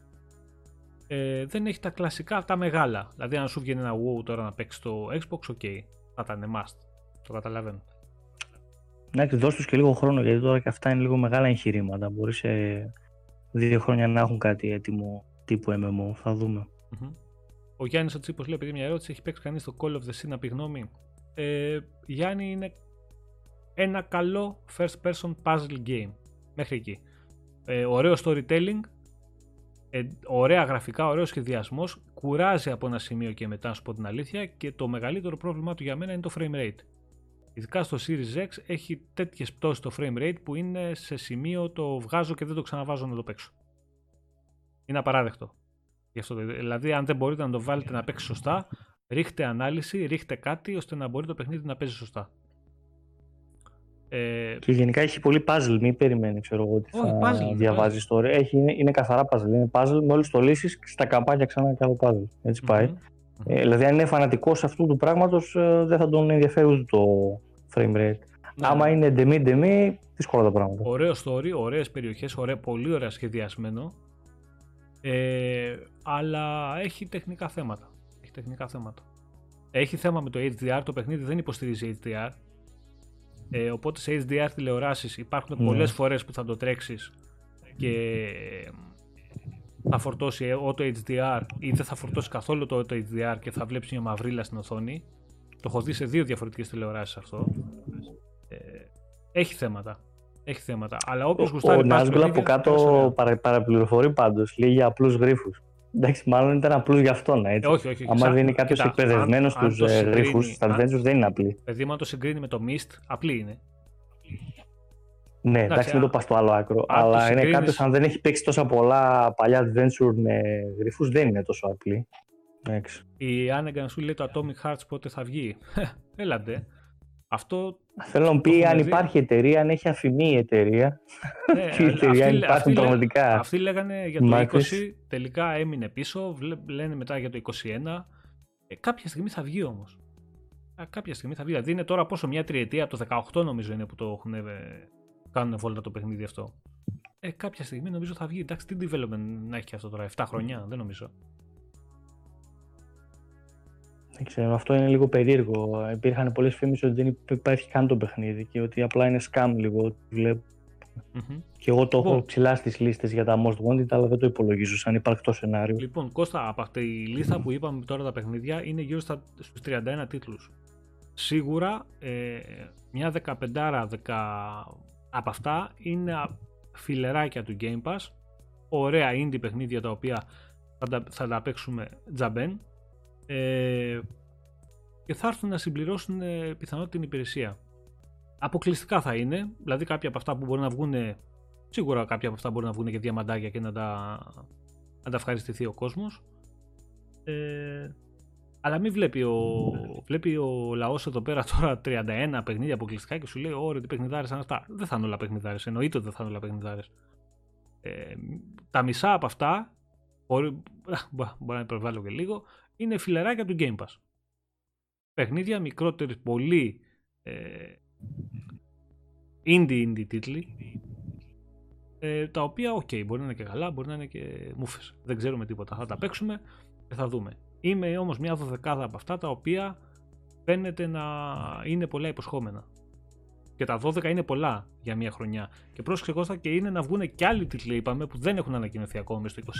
Ε, δεν έχει τα κλασικά, τα μεγάλα. Δηλαδή, αν σου βγαίνει ένα WoW τώρα να παίξεις το Xbox, ok, θα ήταν must. Το καταλαβαίνω. Εντάξει, δώσ' τους και λίγο χρόνο γιατί τώρα και αυτά είναι λίγο μεγάλα εγχειρήματα. Μπορείς σε δύο χρόνια να έχουν κάτι έτοιμο τύπου MMO. Θα δούμε. Ο Γιάννης ο Τσίπος λέει: Επειδή μια ερώτηση, έχει παίξει κανείς το Call of the Sea να πει γνώμη. Ε, Γιάννη είναι ένα καλό first person puzzle game. Μέχρι εκεί. Ε, ωραίο storytelling, ε, ωραία γραφικά, ωραίο σχεδιασμός. Κουράζει από ένα σημείο και μετά, να σου πω την αλήθεια. Και το μεγαλύτερο πρόβλημά του για μένα είναι το frame rate. Ειδικά στο Series X έχει τέτοιες πτώσεις το frame rate που είναι σε σημείο το βγάζω και δεν το ξαναβάζω να το παίξω. Είναι απαράδεκτο. Γι αυτό, δηλαδή, αν δεν μπορείτε να το βάλετε να παίξει σωστά, ρίχτε ανάλυση, ρίχτε κάτι ώστε να μπορεί το παιχνίδι να παίζει σωστά. Ε... Και γενικά έχει πολύ puzzle, μην περιμένει ξέρω εγώ ότι θα puzzle, διαβάζεις ιστορία. Έχει, είναι, είναι καθαρά puzzle. Είναι puzzle, μόλις το λύσεις στα καμπάνια ξανά κάνω puzzle. Έτσι πάει. Mm-hmm. Ε, δηλαδή, αν είναι φανατικός αυτού του πράγματος, ε, δεν θα τον ενδιαφέρει ούτε το frame rate. Ναι. Άμα είναι ντεμή-ντεμή, δύσκολα τα πράγματα. Ωραίο story, ωραίες περιοχές, πολύ ωραία σχεδιασμένο. Ε, αλλά έχει τεχνικά θέματα. Έχει τεχνικά θέματα. Έχει θέμα με το HDR, το παιχνίδι δεν υποστηρίζει HDR. Ε, οπότε σε HDR τηλεοράσεις υπάρχουν ναι. πολλές φορές που θα το τρέξεις και θα φορτώσει auto HDR ή δεν θα φορτώσει καθόλου το auto HDR και θα βλέπεις μια μαυρίλα στην οθόνη. Το έχω δει σε δύο διαφορετικές τηλεοράσεις αυτό. Ε, έχει θέματα. Έχει θέματα. Αλλά όποιος γουστάρει. Ο Νάσγκουλ από κάτω παρα, παραπληροφορεί πάντως. Λέει για απλούς γρήφου. Εντάξει, μάλλον ήταν απλούς για αυτόν. Έτσι. Όχι, όχι. Αν δεν είναι κάποιος εκπαιδευμένος στου ε, γρήφου, στα adventures δεν είναι απλή. Παιδί, αν το συγκρίνει με το Mist, απλή είναι. Ναι, εντάξει, μην το πας στο άλλο άκρο. Αλλά είναι κάποιος, αν δεν έχει παίξει τόσα πολλά παλιά adventure με γρήφου, δεν είναι τόσο απλή. Η Άνεγκαν σου λέει το Atomic Hearts πότε θα βγει. Έλατε. Αυτό Θέλω να πει αν υπάρχει εταιρεία, αν έχει αφημί η εταιρεία. Ναι, η εταιρεία αυτή, υπάρχει πραγματικά. Αυτοί λέγανε για το 20, τελικά έμεινε πίσω, λένε μετά για το 21. Ε, κάποια στιγμή θα βγει όμως. Κάποια στιγμή θα βγει. Δηλαδή είναι τώρα πόσο μια τριετία, από το 18 νομίζω είναι που το έχουν, ε, κάνουν βόλτα το παιχνίδι αυτό. Ε, κάποια στιγμή νομίζω θα βγει. Εντάξει, τι development να έχει αυτό τώρα, 7 χρόνια, δεν νομίζω. Δεν ξέρω, αυτό είναι λίγο περίεργο. Υπήρχαν πολλές φήμες ότι δεν υπάρχει καν το παιχνίδι και ότι απλά είναι scam λίγο. Βλέπω. Mm-hmm. Και εγώ το λοιπόν, έχω ψηλά στις λίστες για τα Most Wanted, αλλά δεν το υπολογίζω σαν υπαρκτό σενάριο. Λοιπόν, Κώστα, από αυτή η λίστα που είπαμε τώρα τα παιχνίδια είναι γύρω στους 31 τίτλους. Σίγουρα ε, μια 15 δεκα... από αυτά είναι φιλεράκια του Game Pass. Ωραία indie παιχνίδια τα οποία θα τα, θα τα παίξουμε τζαμπέν ε, και θα έρθουν να συμπληρώσουν ε, πιθανότητα την υπηρεσία. Αποκλειστικά θα είναι, δηλαδή κάποια από αυτά που μπορεί να βγουν, σίγουρα κάποια από αυτά μπορεί να βγουν και διαμαντάκια και να τα, να τα ευχαριστηθεί ο κόσμος. Ε, αλλά μην βλέπει ο, βλέπει ο λαός εδώ πέρα τώρα 31 παιχνίδια αποκλειστικά και σου λέει ωραία τι παιχνιδάρες είναι αυτά. Δεν θα είναι όλα παιχνιδάρες, εννοείται ότι δεν θα είναι όλα παιχνιδάρες. Ε, τα μισά από αυτά, μπορεί, μπορεί να υπερβάλλω και λίγο, είναι filler άκια του Game Pass. Παιχνίδια μικρότερα, πολύ ε, indie indie τίτλοι ε, τα οποία οκ, okay, μπορεί να είναι και καλά, μπορεί να είναι και μούφες. Δεν ξέρουμε τίποτα. Θα τα παίξουμε και θα δούμε. Είναι όμως μια δωδεκάδα από αυτά τα οποία φαίνεται να είναι πολλά υποσχόμενα. Και τα 12 είναι πολλά για μια χρονιά. Και πρόσεξε Κώστα και είναι να βγουν και άλλοι τίτλοι, είπαμε, που δεν έχουν ανακοινωθεί ακόμα στο 21.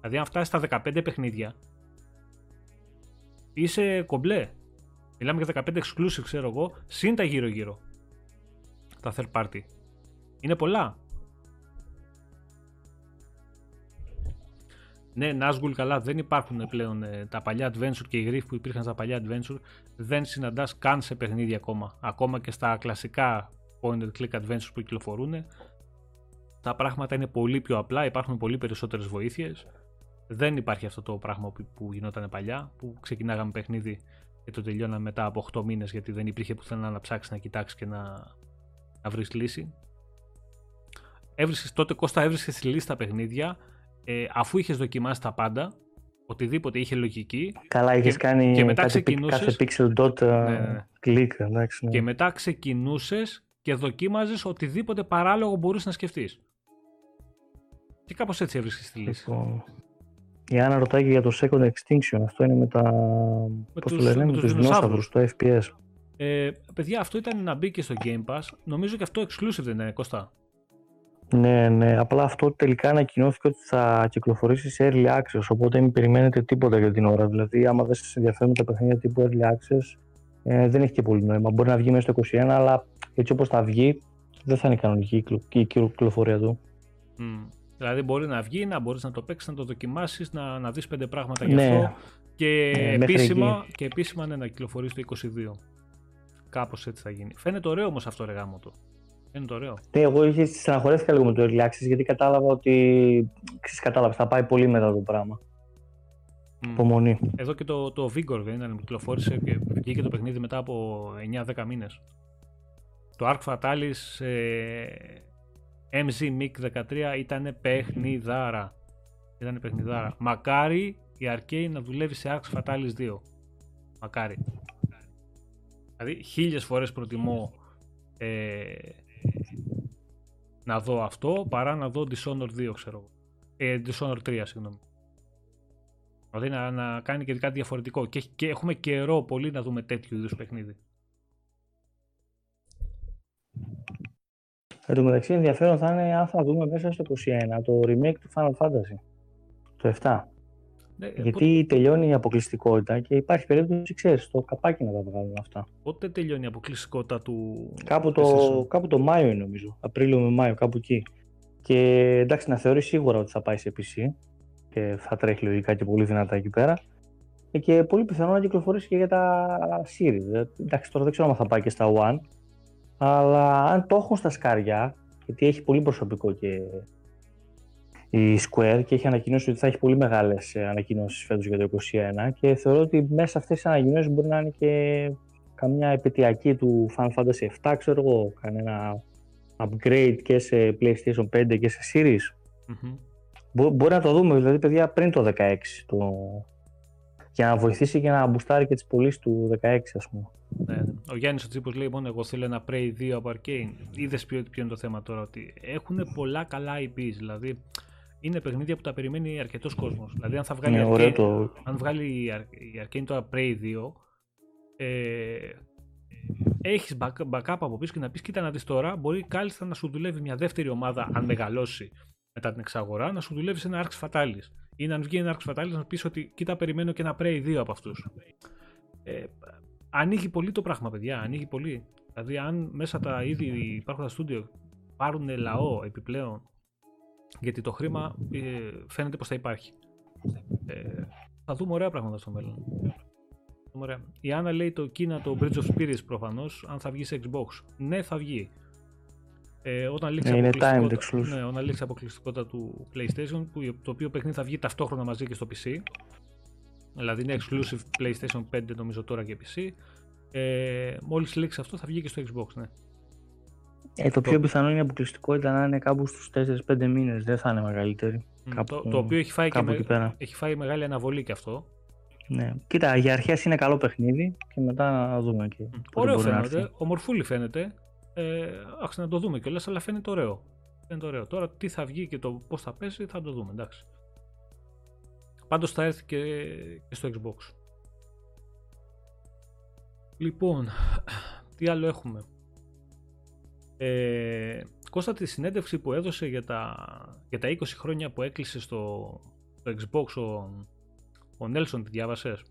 Δηλαδή, αν φτάσει στα 15 παιχνίδια, είσαι κομπλέ. Μιλάμε για 15 exclusive, ξέρω εγώ, συν τα γύρω-γύρω. Τα third party. Είναι πολλά. Ναι, Nazgul καλά, δεν υπάρχουν πλέον ε, τα παλιά adventure και οι γρήφοι που υπήρχαν στα παλιά adventure δεν συναντάς καν σε παιχνίδια ακόμα. Ακόμα και στα κλασικά point and click adventures που κυκλοφορούν τα πράγματα είναι πολύ πιο απλά, υπάρχουν πολύ περισσότερες βοήθειες δεν υπάρχει αυτό το πράγμα που γινόταν παλιά, που ξεκινάγαμε παιχνίδι και το τελειώναμε μετά από 8 μήνες γιατί δεν υπήρχε πουθενά να ψάξεις, να κοιτάξεις και να, να βρεις λύση. Έβρισκες, τότε Κώστα έβρισκες στη λίστα παιχνίδια ε, αφού είχες δοκιμάσει τα πάντα, οτιδήποτε είχε λογική. Καλά, είχες κάνει και μετά κάθε, κάθε pixel dot uh, ναι, ναι, ναι. click. Εντάξει, Και μετά ξεκινούσες και και δοκίμαζες οτιδήποτε παράλογο μπορείς να σκεφτείς. Και κάπως έτσι έβρισκες τη λύση. Λοιπόν, η Άννα ρωτάει για το Second Extinction. Αυτό είναι με τα. Με πώς τους, το λένε, με, τους δεινόσαυρους, το FPS. Ε, παιδιά, αυτό ήταν να μπει και στο Game Pass. Νομίζω και αυτό exclusive δεν είναι, Κώστα. Ναι, ναι. Απλά αυτό τελικά ανακοινώθηκε ότι θα κυκλοφορήσει σε Early Access. Οπότε μην περιμένετε τίποτα για την ώρα. Δηλαδή, άμα δεν σας ενδιαφέρουν τα παιχνίδια τύπου Early Access, ε, δεν έχει και πολύ νόημα. Μπορεί να βγει μέσα στο 21, αλλά έτσι όπως θα βγει, δεν θα είναι κανονική η κυκλοφορία του. Mm. Δηλαδή μπορεί να βγει, να μπορείς να το παίξεις, να το δοκιμάσεις, να, να δεις πέντε πράγματα γι' ναι. αυτό και, ναι, επίσημα, και επίσημα ναι, να κυκλοφορήσει το 22. Κάπως έτσι θα γίνει. Φαίνεται ωραίο όμως αυτό ρε γάμο το. Φαίνεται ωραίο. Ναι, εγώ είχε στεναχωρέθηκα λίγο με το Early Access γιατί κατάλαβα ότι ξέρεις, κατάλαβα, θα πάει πολύ μετά το πράγμα. Mm. Υπομονή. Εδώ και το, το Vigor δεν ήταν, κυκλοφόρησε και βγήκε το παιχνίδι μετά από 9-10 μήνες. Το Arc Fatalis ε, MZ MiG 13 ήταν παιχνιδάρα. Ήταν παιχνιδάρα. Μακάρι η Arcane να δουλεύει σε Arx Fatalis 2. Μακάρι. Δηλαδή χίλιες φορές προτιμώ ε, να δω αυτό παρά να δω Dishonored 2 ξέρω ε, Dishonored 3 συγγνώμη. Δηλαδή να, να κάνει και κάτι διαφορετικό και, και έχουμε καιρό πολύ να δούμε τέτοιου είδους παιχνίδι. Εν τω μεταξύ ενδιαφέρον θα είναι αν θα δούμε μέσα στο 21 το remake του Final Fantasy. Το 7. Ναι, Γιατί τελειώνει η αποκλειστικότητα και υπάρχει περίπτωση, ξέρεις, το καπάκι να τα βγάλουν αυτά. Πότε τελειώνει η αποκλειστικότητα του. Κάπου το, κάπου το Μάιο νομίζω. Απρίλιο με Μάιο, κάπου εκεί. Και εντάξει, να θεωρείς σίγουρα ότι θα πάει σε PC και θα τρέχει λογικά και πολύ δυνατά εκεί πέρα. Και πολύ πιθανό να κυκλοφορήσει και για τα series. Εντάξει, τώρα δεν ξέρω αν θα πάει και στα One, αλλά αν το έχουν στα σκάρια, γιατί έχει πολύ προσωπικό και η Square και έχει ανακοινώσει ότι θα έχει πολύ μεγάλες ανακοινώσεις φέτος για το 2021 και θεωρώ ότι μέσα σε αυτές τις ανακοινώσεις μπορεί να είναι και καμιά επαιτειακή του Final Fantasy 7, ξέρω εγώ, κανένα upgrade και σε PlayStation 5 και σε Series. mm μπορεί να το δούμε, δηλαδή, παιδιά, πριν το 16, το... για να βοηθήσει και να μπουστάρει και τις πωλήσεις του 16, ας πούμε. Ναι, ναι. Ο Γιάννης ο Τσίπος λέει μόνο εγώ θέλω ένα Prey 2 από Arcane. Είδες ποιο, ποιο είναι το θέμα τώρα, ότι έχουν πολλά καλά IPs. Δηλαδή είναι παιχνίδια που τα περιμένει αρκετός κόσμος. Δηλαδή αν θα βγάλει, ναι, Arcane, το... αν βγάλει η Arcane τώρα Prey 2, ε, έχεις backup από πίσω και να πεις: Κοίτα να δεις τώρα, μπορεί κάλλιστα να σου δουλεύει μια δεύτερη ομάδα, αν μεγαλώσει μετά την εξαγορά, να σου δουλεύει ένα Arx Fatalis. Ή να βγει ένα Arx Fatalis να πεις ότι κοίτα, περιμένω και ένα Prey 2 από αυτούς. Ε, ανοίγει πολύ το πράγμα, παιδιά. Ανοίγει πολύ. Δηλαδή, αν μέσα τα ήδη υπάρχοντα στούντιο πάρουν λαό επιπλέον, γιατί το χρήμα ε, φαίνεται πως θα υπάρχει. Ε, θα δούμε ωραία πράγματα στο μέλλον. Ωραία. Η Άννα λέει το Κίνα το Bridge of Spirits προφανώς, αν θα βγει σε Xbox. Ναι, θα βγει. Ε, όταν λήξει ναι, ναι, όταν λήξει αποκλειστικότητα του PlayStation, που, το οποίο παιχνίδι θα βγει ταυτόχρονα μαζί και στο PC. Δηλαδή είναι exclusive PlayStation 5 νομίζω τώρα και PC. Ε, μόλις λήξει αυτό θα βγει και στο Xbox, ναι. Ε, το, πιο πιθανό είναι η αποκλειστικότητα να είναι κάπου στους 4-5 μήνες, δεν θα είναι μεγαλύτερη. το, το οποίο έχει φάει, και με, έχει φάει μεγάλη αναβολή και αυτό. Ναι. Κοίτα, για αρχές είναι καλό παιχνίδι και μετά να δούμε και. Mm. Ωραίο φαίνεται, ομορφούλη φαίνεται. Ε, άξι να το δούμε κιόλας, αλλά φαίνεται ωραίο. Φαίνεται ωραίο. Τώρα τι θα βγει και το πώς θα πέσει θα το δούμε, εντάξει. Πάντως θα έρθει και, στο Xbox. Λοιπόν, τι άλλο έχουμε; Ε, Κώστα τη συνέντευξη που έδωσε για τα, για τα 20 χρόνια που έκλεισε στο, στο Xbox ο, ο Νέλσον, τη διάβασες;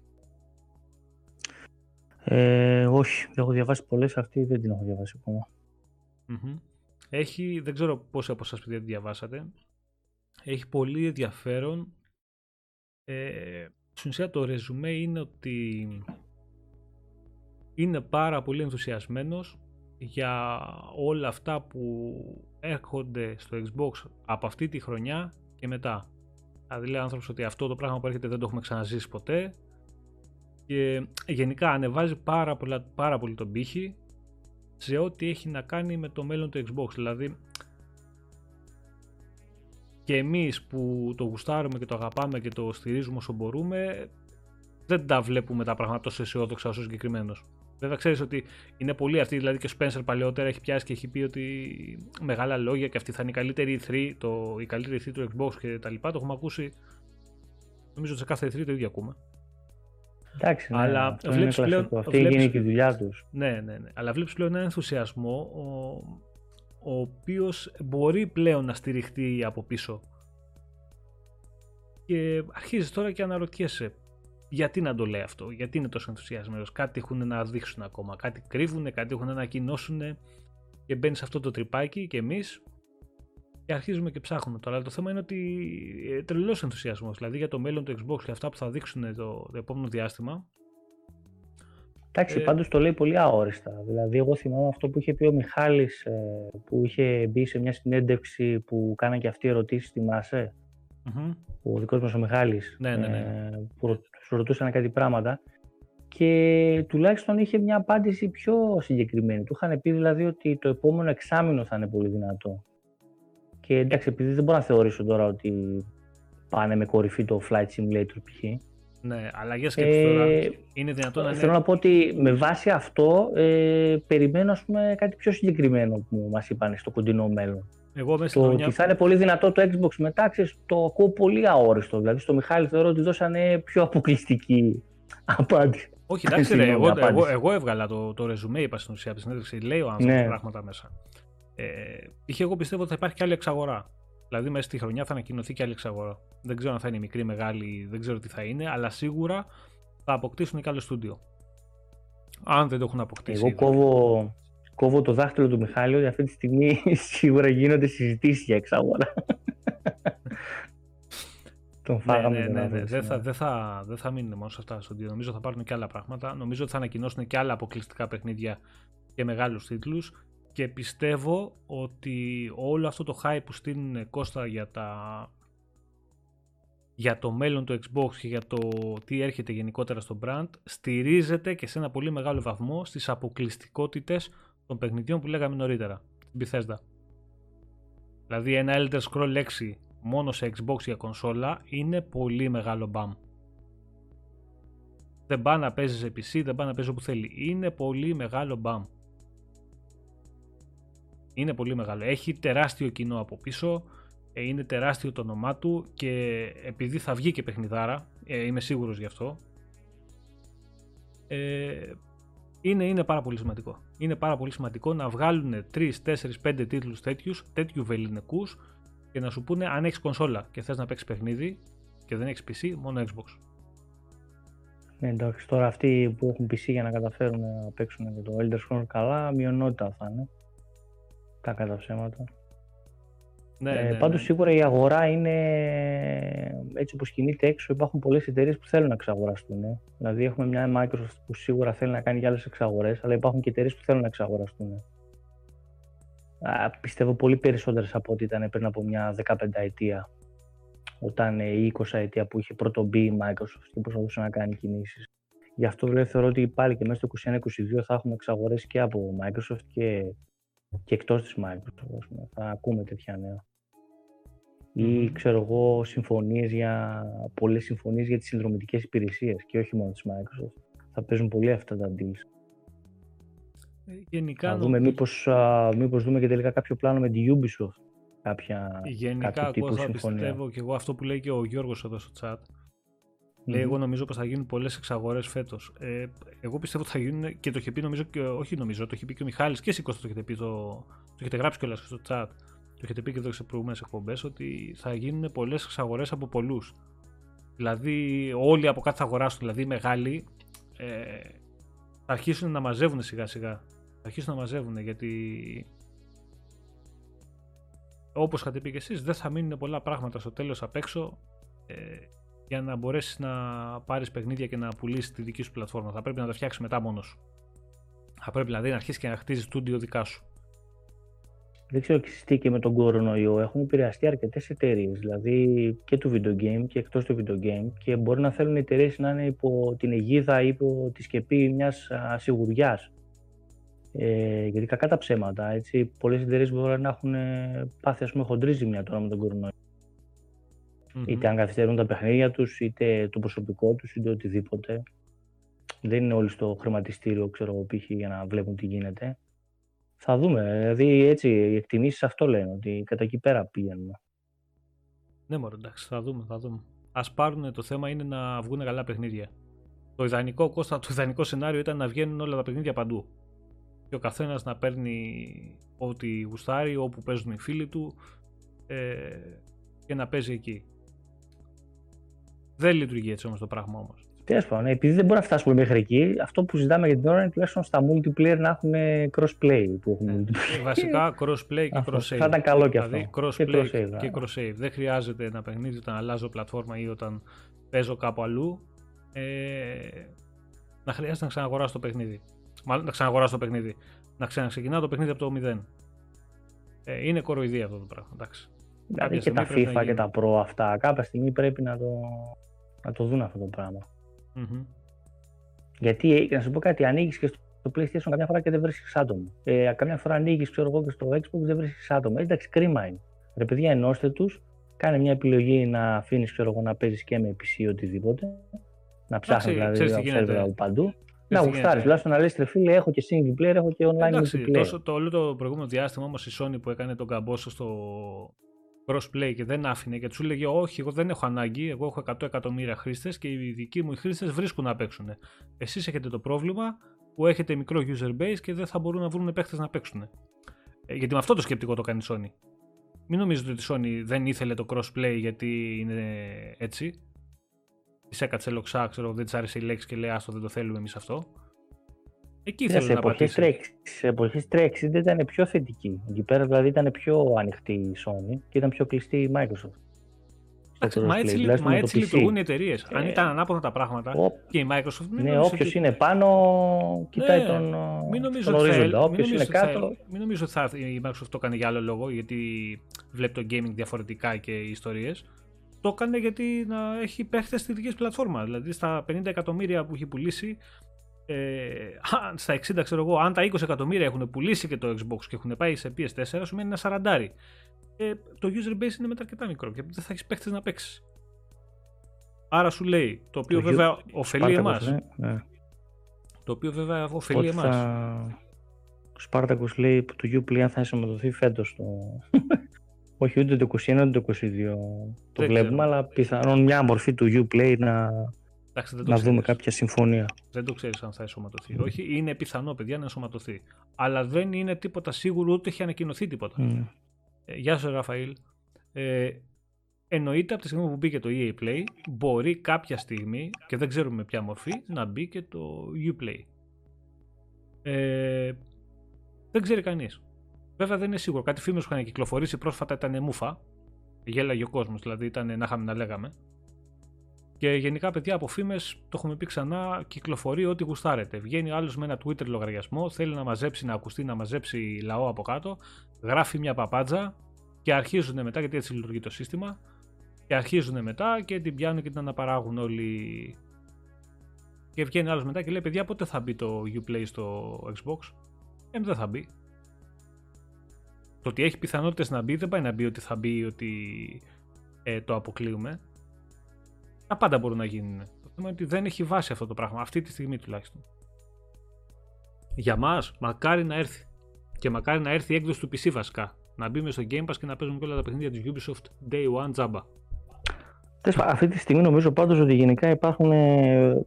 Ε, όχι, έχω διαβάσει πολλές, αυτή δεν την έχω διαβάσει Έχει, δεν ξέρω πόσοι από εσάς παιδιά τη διαβάσατε, έχει πολύ ενδιαφέρον. Ε, στην ουσία το ρεζουμέ είναι ότι είναι πάρα πολύ ενθουσιασμένος για όλα αυτά που έρχονται στο Xbox από αυτή τη χρονιά και μετά. Δηλαδή λέει άνθρωπος ότι αυτό το πράγμα που έρχεται δεν το έχουμε ξαναζήσει ποτέ και γενικά ανεβάζει πάρα, πολλά, πάρα πολύ τον πύχη σε ό,τι έχει να κάνει με το μέλλον του Xbox. Δηλαδή και εμείς που το γουστάρουμε και το αγαπάμε και το στηρίζουμε όσο μπορούμε δεν τα βλέπουμε τα πράγματα τόσο αισιόδοξα όσο συγκεκριμένο. Βέβαια, ξέρεις ότι είναι πολύ αυτή. Δηλαδή, και ο Spencer παλαιότερα έχει πιάσει και έχει πει ότι μεγάλα λόγια και αυτή θα είναι η καλύτερη E3, το, η καλύτερη E3 του Xbox και τα λοιπά. Το έχουμε ακούσει. Νομίζω ότι σε κάθε E3 το ίδιο ακούμε. Εντάξει, ναι, Αλλά βλέπεις πλέον. Αυτή βλέπεις, είναι και η δουλειά τους. Ναι, ναι, ναι. Αλλά βλέπεις πλέον ένα ενθουσιασμό ο, ο οποίος μπορεί πλέον να στηριχτεί από πίσω. Και αρχίζεις τώρα και αναρωτιέσαι γιατί να το λέει αυτό, γιατί είναι τόσο ενθουσιασμένος; Κάτι έχουν να δείξουν ακόμα, κάτι κρύβουν, κάτι έχουν να ανακοινώσουν και μπαίνεις σε αυτό το τρυπάκι και εμείς και αρχίζουμε και ψάχνουμε τώρα. Αλλά το θέμα είναι ότι ε, τρελός ενθουσιασμός. Δηλαδή για το μέλλον του Xbox και αυτά που θα δείξουν το, το επόμενο διάστημα. Εντάξει, ε, πάντως το λέει πολύ αόριστα. Δηλαδή, εγώ θυμάμαι αυτό που είχε πει ο Μιχάλης ε, που είχε μπει σε μια συνέντευξη που κάναν και αυτοί ερωτήσεις στη ΜΑΣΕ. Mm-hmm. Ο δικός μας ο Μιχάλης, ναι, ναι, ναι. Ε, που σου ρωτούσαν κάτι πράγματα και τουλάχιστον είχε μια απάντηση πιο συγκεκριμένη. Του είχαν πει δηλαδή ότι το επόμενο εξάμεινο θα είναι πολύ δυνατό. Και εντάξει, επειδή δεν μπορώ να θεωρήσω τώρα ότι πάνε με κορυφή το Flight Simulator π.χ. Ναι, αλλά για σκέψη τώρα, ε, είναι δυνατόν να Θέλω να πω ότι με βάση αυτό ε, περιμένω ας πούμε, κάτι πιο συγκεκριμένο που μας είπαν στο κοντινό μέλλον. Εγώ το ότι θα είναι πολύ δυνατό το Xbox μετά, το ακούω πολύ αόριστο. Δηλαδή στο Μιχάλη θεωρώ ότι δώσανε πιο αποκλειστική απάντηση. Όχι, εντάξει, ρε, εγώ, εγώ, εγώ, έβγαλα το, το ρεζουμέ, είπα στην ουσία από τη συνέντευξη. Λέει ο άνθρωπος ναι. πράγματα μέσα. Ε, είχε εγώ πιστεύω ότι θα υπάρχει και άλλη εξαγορά. Δηλαδή μέσα στη χρονιά θα ανακοινωθεί και άλλη εξαγορά. Δεν ξέρω αν θα είναι μικρή, μεγάλη, δεν ξέρω τι θα είναι, αλλά σίγουρα θα αποκτήσουν και άλλο στούντιο. Αν δεν το έχουν αποκτήσει. Εγώ κόβω, κόβω το δάχτυλο του Μιχάλη ότι αυτή τη στιγμή σίγουρα γίνονται συζητήσεις για εξαγορά. Τον ναι, φάγαμε. Ναι, ναι, ναι, Δεν θα, δεν θα, δεν θα μείνουν μόνο σε αυτά στο Νομίζω θα πάρουν και άλλα πράγματα. Νομίζω ότι θα ανακοινώσουν και άλλα αποκλειστικά παιχνίδια και μεγάλους τίτλους. Και πιστεύω ότι όλο αυτό το hype που στείλουν Κώστα για τα για το μέλλον του Xbox και για το τι έρχεται γενικότερα στο brand στηρίζεται και σε ένα πολύ μεγάλο βαθμό στις αποκλειστικότητες των παιχνιδιών που λέγαμε νωρίτερα, στην Bethesda. Δηλαδή ένα Elder Scroll 6 μόνο σε Xbox για κονσόλα είναι πολύ μεγάλο μπαμ. Δεν πάει να παίζεις σε PC, δεν πάει να παίζει όπου θέλει. Είναι πολύ μεγάλο μπαμ. Είναι πολύ μεγάλο. Έχει τεράστιο κοινό από πίσω. Ε, είναι τεράστιο το όνομά του και επειδή θα βγει και παιχνιδάρα, ε, είμαι σίγουρος γι' αυτό, ε, είναι, είναι πάρα πολύ σημαντικό. Είναι πάρα πολύ σημαντικό να βγάλουν 3, 4, 5 τίτλους τέτοιους, τέτοιου βεληνικούς και να σου πούνε αν έχεις κονσόλα και θες να παίξεις παιχνίδι και δεν έχεις PC, μόνο Xbox. Ναι, εντάξει, τώρα αυτοί που έχουν PC για να καταφέρουν να παίξουν και το Elder Scrolls καλά, μειονότητα θα είναι. Τα κατά ψέματα. Ναι, ε, ναι, πάντως ναι. σίγουρα η αγορά είναι έτσι όπως κινείται έξω υπάρχουν πολλές εταιρείες που θέλουν να εξαγοραστούν. Ε. Δηλαδή έχουμε μια Microsoft που σίγουρα θέλει να κάνει και άλλες εξαγορές αλλά υπάρχουν και εταιρείες που θέλουν να εξαγοραστούν. Α, πιστεύω πολύ περισσότερες από ό,τι ήταν πριν από μια 15 ετία όταν ε, η 20 ετία που είχε πρώτο μπει η Microsoft και προσπαθούσε να κάνει κινήσεις. Γι' αυτό δηλαδή, θεωρώ ότι πάλι και μέσα στο 2021-2022 θα έχουμε εξαγορές και από Microsoft και και εκτός της Microsoft, θα ακούμε τέτοια νέα. Ή ξέρω εγώ συμφωνίες για, πολλές συμφωνίες για τις συνδρομητικές υπηρεσίες και όχι μόνο της Microsoft. Θα παίζουν πολύ αυτά τα deals. Ε, γενικά, θα δούμε μήπως, α, μήπως δούμε και τελικά κάποιο πλάνο με τη Ubisoft. Κάποια, Γενικά, εγώ θα πιστεύω και εγώ αυτό που λέει και ο Γιώργος εδώ στο chat Λέει, εγώ νομίζω πως θα γίνουν πολλές εξαγορές φέτος. Ε, εγώ πιστεύω ότι θα γίνουν και το είχε πει, νομίζω και. Όχι, νομίζω, το είχε πει και ο Μιχάλης και εσύ Κώστα το έχετε πει, το, το έχετε γράψει κιόλας στο chat. Το έχετε πει και εδώ σε προηγούμενες εκπομπές ότι θα γίνουν πολλές εξαγορές από πολλούς. Δηλαδή, όλοι από κάτι θα αγοράσουν. Δηλαδή, οι μεγάλοι ε, θα αρχίσουν να μαζεύουν σιγά σιγά. Θα αρχίσουν να μαζεύουν γιατί. Όπως είχατε πει και εσείς, δεν θα μείνουν πολλά πράγματα στο τέλος απ' έξω. Ε, για να μπορέσεις να πάρεις παιχνίδια και να πουλήσεις τη δική σου πλατφόρμα. Θα πρέπει να τα φτιάξεις μετά μόνος σου. Θα πρέπει δηλαδή να αρχίσεις και να χτίζεις στούντιο δικά σου. Δεν ξέρω τι και με τον κορονοϊό. Έχουν επηρεαστεί αρκετές εταιρείες, δηλαδή και του video game και εκτός του video game. Και μπορεί να θέλουν οι εταιρείες να είναι υπό την αιγίδα ή υπό τη σκεπή μιας σιγουριάς. Ε, γιατί κακά τα ψέματα. Έτσι, πολλές εταιρείες μπορεί να έχουν πάθει ας πούμε, χοντρή ζημιά τώρα με τον κορονοϊό mm-hmm. είτε αν καθυστερούν τα παιχνίδια τους, είτε το προσωπικό τους, είτε οτιδήποτε. Δεν είναι όλοι στο χρηματιστήριο, ξέρω εγώ, π.χ. για να βλέπουν τι γίνεται. Θα δούμε. Δηλαδή, έτσι, οι εκτιμήσεις αυτό λένε, ότι κατά εκεί πέρα πηγαίνουμε. Ναι, μωρέ, εντάξει, θα δούμε, θα δούμε. Α πάρουν το θέμα είναι να βγουν καλά παιχνίδια. Το ιδανικό, Κώστα, το ιδανικό σενάριο ήταν να βγαίνουν όλα τα παιχνίδια παντού. Και ο καθένας να παίρνει ό,τι γουστάρει, όπου παίζουν οι φίλοι του ε, και να παίζει εκεί. Δεν λειτουργεί έτσι όμως το πράγμα όμως. Τέλος πάντων, επειδή δεν μπορεί να φτάσουμε μέχρι εκεί, αυτό που ζητάμε για την ώρα είναι τουλάχιστον στα multiplayer να έχουμε crossplay. Που έχουμε ναι. Βασικά crossplay και cross-save. Θα ήταν καλό και δηλαδή, αυτό. Crossplay και, cross-save, και cross-save. Δεν χρειάζεται ένα παιχνίδι όταν αλλάζω πλατφόρμα ή όταν παίζω κάπου αλλού ε, να χρειάζεται να ξαναγοράσω το παιχνίδι. Μάλλον να ξαναγοράσω το παιχνίδι. Να ξαναξεκινάω το παιχνίδι από το 0. Ε, είναι κοροϊδία αυτό το πράγμα. Εντάξει. Δηλαδή και τα FIFA και τα Pro αυτά κάποια στιγμή πρέπει να το, να το δουν αυτό το πράγμα. Mm-hmm. Γιατί, να σου πω κάτι, ανοίγεις και στο PlayStation καμιά φορά και δεν βρίσκεις άτομο. Ε, καμιά φορά ανοίγεις, ξέρω εγώ, και στο Xbox δεν βρίσκεις άτομο. Ε, εντάξει, κρίμα είναι. Ρε παιδιά, ενώστε τους, κάνε μια επιλογή να αφήνεις, ξέρω εγώ, να παίζεις και με PC ή οτιδήποτε. Να ψάχνεις δηλαδή από σερβερ από παντού. Να γουστάρεις, τουλάχιστον να λες φίλε, έχω και single player, έχω και online Εντάξει, multiplayer. Τόσο, το όλο το προηγούμενο διάστημα όμως η Sony που έκανε τον καμπόσο στο crossplay και δεν άφηνε και τους έλεγε Όχι, εγώ δεν έχω ανάγκη. Εγώ έχω 100 εκατομμύρια χρήστες και οι δικοί μου οι χρήστες βρίσκουν να παίξουν. Εσείς έχετε το πρόβλημα που έχετε μικρό user base και δεν θα μπορούν να βρουν παίχτες να παίξουν. Ε, γιατί με αυτό το σκεπτικό το κάνει η Sony. Μην νομίζετε ότι η Sony δεν ήθελε το crossplay γιατί είναι έτσι. Της έκατσε λοξά, ξέρω, δεν της άρεσε η λέξη και λέει Άστο, δεν το θέλουμε εμείς αυτό. Εκεί θέλω να πατήσεις. Σε εποχές 360 ήταν πιο θετική. Εκεί πέρα δηλαδή ήταν πιο ανοιχτή η Sony και ήταν πιο κλειστή η Microsoft. Εντάξει, μα έτσι, δηλαδή, μα έτσι λειτουργούν οι εταιρείες. Ε, Αν ήταν ανάποδα τα πράγματα ο... και η Microsoft. Μην ναι, όποιος είναι πάνω, κοιτάει ναι, τον, μην νομίζω τον ορίζοντα. Όποιος είναι κάτω. Θα, μην νομίζω ότι θα, η Microsoft το έκανε για άλλο λόγο, γιατί βλέπει το gaming διαφορετικά και οι ιστορίες. Το έκανε γιατί να έχει παίχτες στη δική πλατφόρμα. Δηλαδή στα 50 εκατομμύρια που έχει πουλήσει, ε, στα 60 ξέρω εγώ, αν τα 20 εκατομμύρια έχουν πουλήσει και το Xbox και έχουν πάει σε PS4, σου μένει ένα σαραντάρι. Ε, το user base είναι μετά αρκετά μικρό και δεν θα έχεις παίχτε να παίξεις. Άρα σου λέει, το οποίο το βέβαια ωφελεί εμάς. Ναι, ναι. Το οποίο βέβαια ωφελεί εμάς. Θα... Ο Σπάρτακος λέει που το Uplay θα ενσωματωθεί φέτος το... Όχι ούτε το 21 ούτε το 22 το βλέπουμε, αλλά πιθανόν μια μορφή του Uplay να Εντάξει, δεν το να δούμε κάποια συμφωνία. Δεν το ξέρεις αν θα ενσωματωθεί. Mm. Όχι, είναι πιθανό, παιδιά, να ενσωματωθεί. Αλλά δεν είναι τίποτα σίγουρο, ούτε έχει ανακοινωθεί τίποτα. Mm. Ε, γεια σου, Ραφαήλ. Ε, εννοείται από τη στιγμή που μπήκε το EA Play, μπορεί κάποια στιγμή, και δεν ξέρουμε ποια μορφή, να μπει και το Uplay. Ε, δεν ξέρει κανείς. Βέβαια δεν είναι σίγουρο. Κάτι φήμε που είχαν κυκλοφορήσει πρόσφατα ήταν μούφα. Γέλαγε ο κόσμος, δηλαδή ήταν να είχαμε να λέγαμε. Και γενικά, παιδιά, από φήμες, το έχουμε πει ξανά, κυκλοφορεί ό,τι γουστάρετε. Βγαίνει άλλος με ένα Twitter λογαριασμό, θέλει να μαζέψει, να ακουστεί, να μαζέψει λαό από κάτω, γράφει μια παπάντζα και αρχίζουν μετά, γιατί έτσι λειτουργεί το σύστημα, και αρχίζουν μετά και την πιάνουν και την αναπαράγουν όλοι. Και βγαίνει άλλος μετά και λέει: Παιδιά, πότε θα μπει το Uplay στο Xbox; Ε, δεν θα μπει. Το ότι έχει πιθανότητες να μπει δεν πάει να μπει ότι θα μπει ότι ε, το αποκλείουμε. Τα πάντα μπορούν να γίνουν. Το θέμα είναι ότι δεν έχει βάση αυτό το πράγμα, αυτή τη στιγμή τουλάχιστον. Για μας, μακάρι να έρθει. Και μακάρι να έρθει η έκδοση του PC βασικά. Να μπει στο Game Pass και να παίζουμε και όλα τα παιχνίδια της Ubisoft Day One Jamba. Αυτή τη στιγμή νομίζω πάντως ότι γενικά υπάρχουν ε,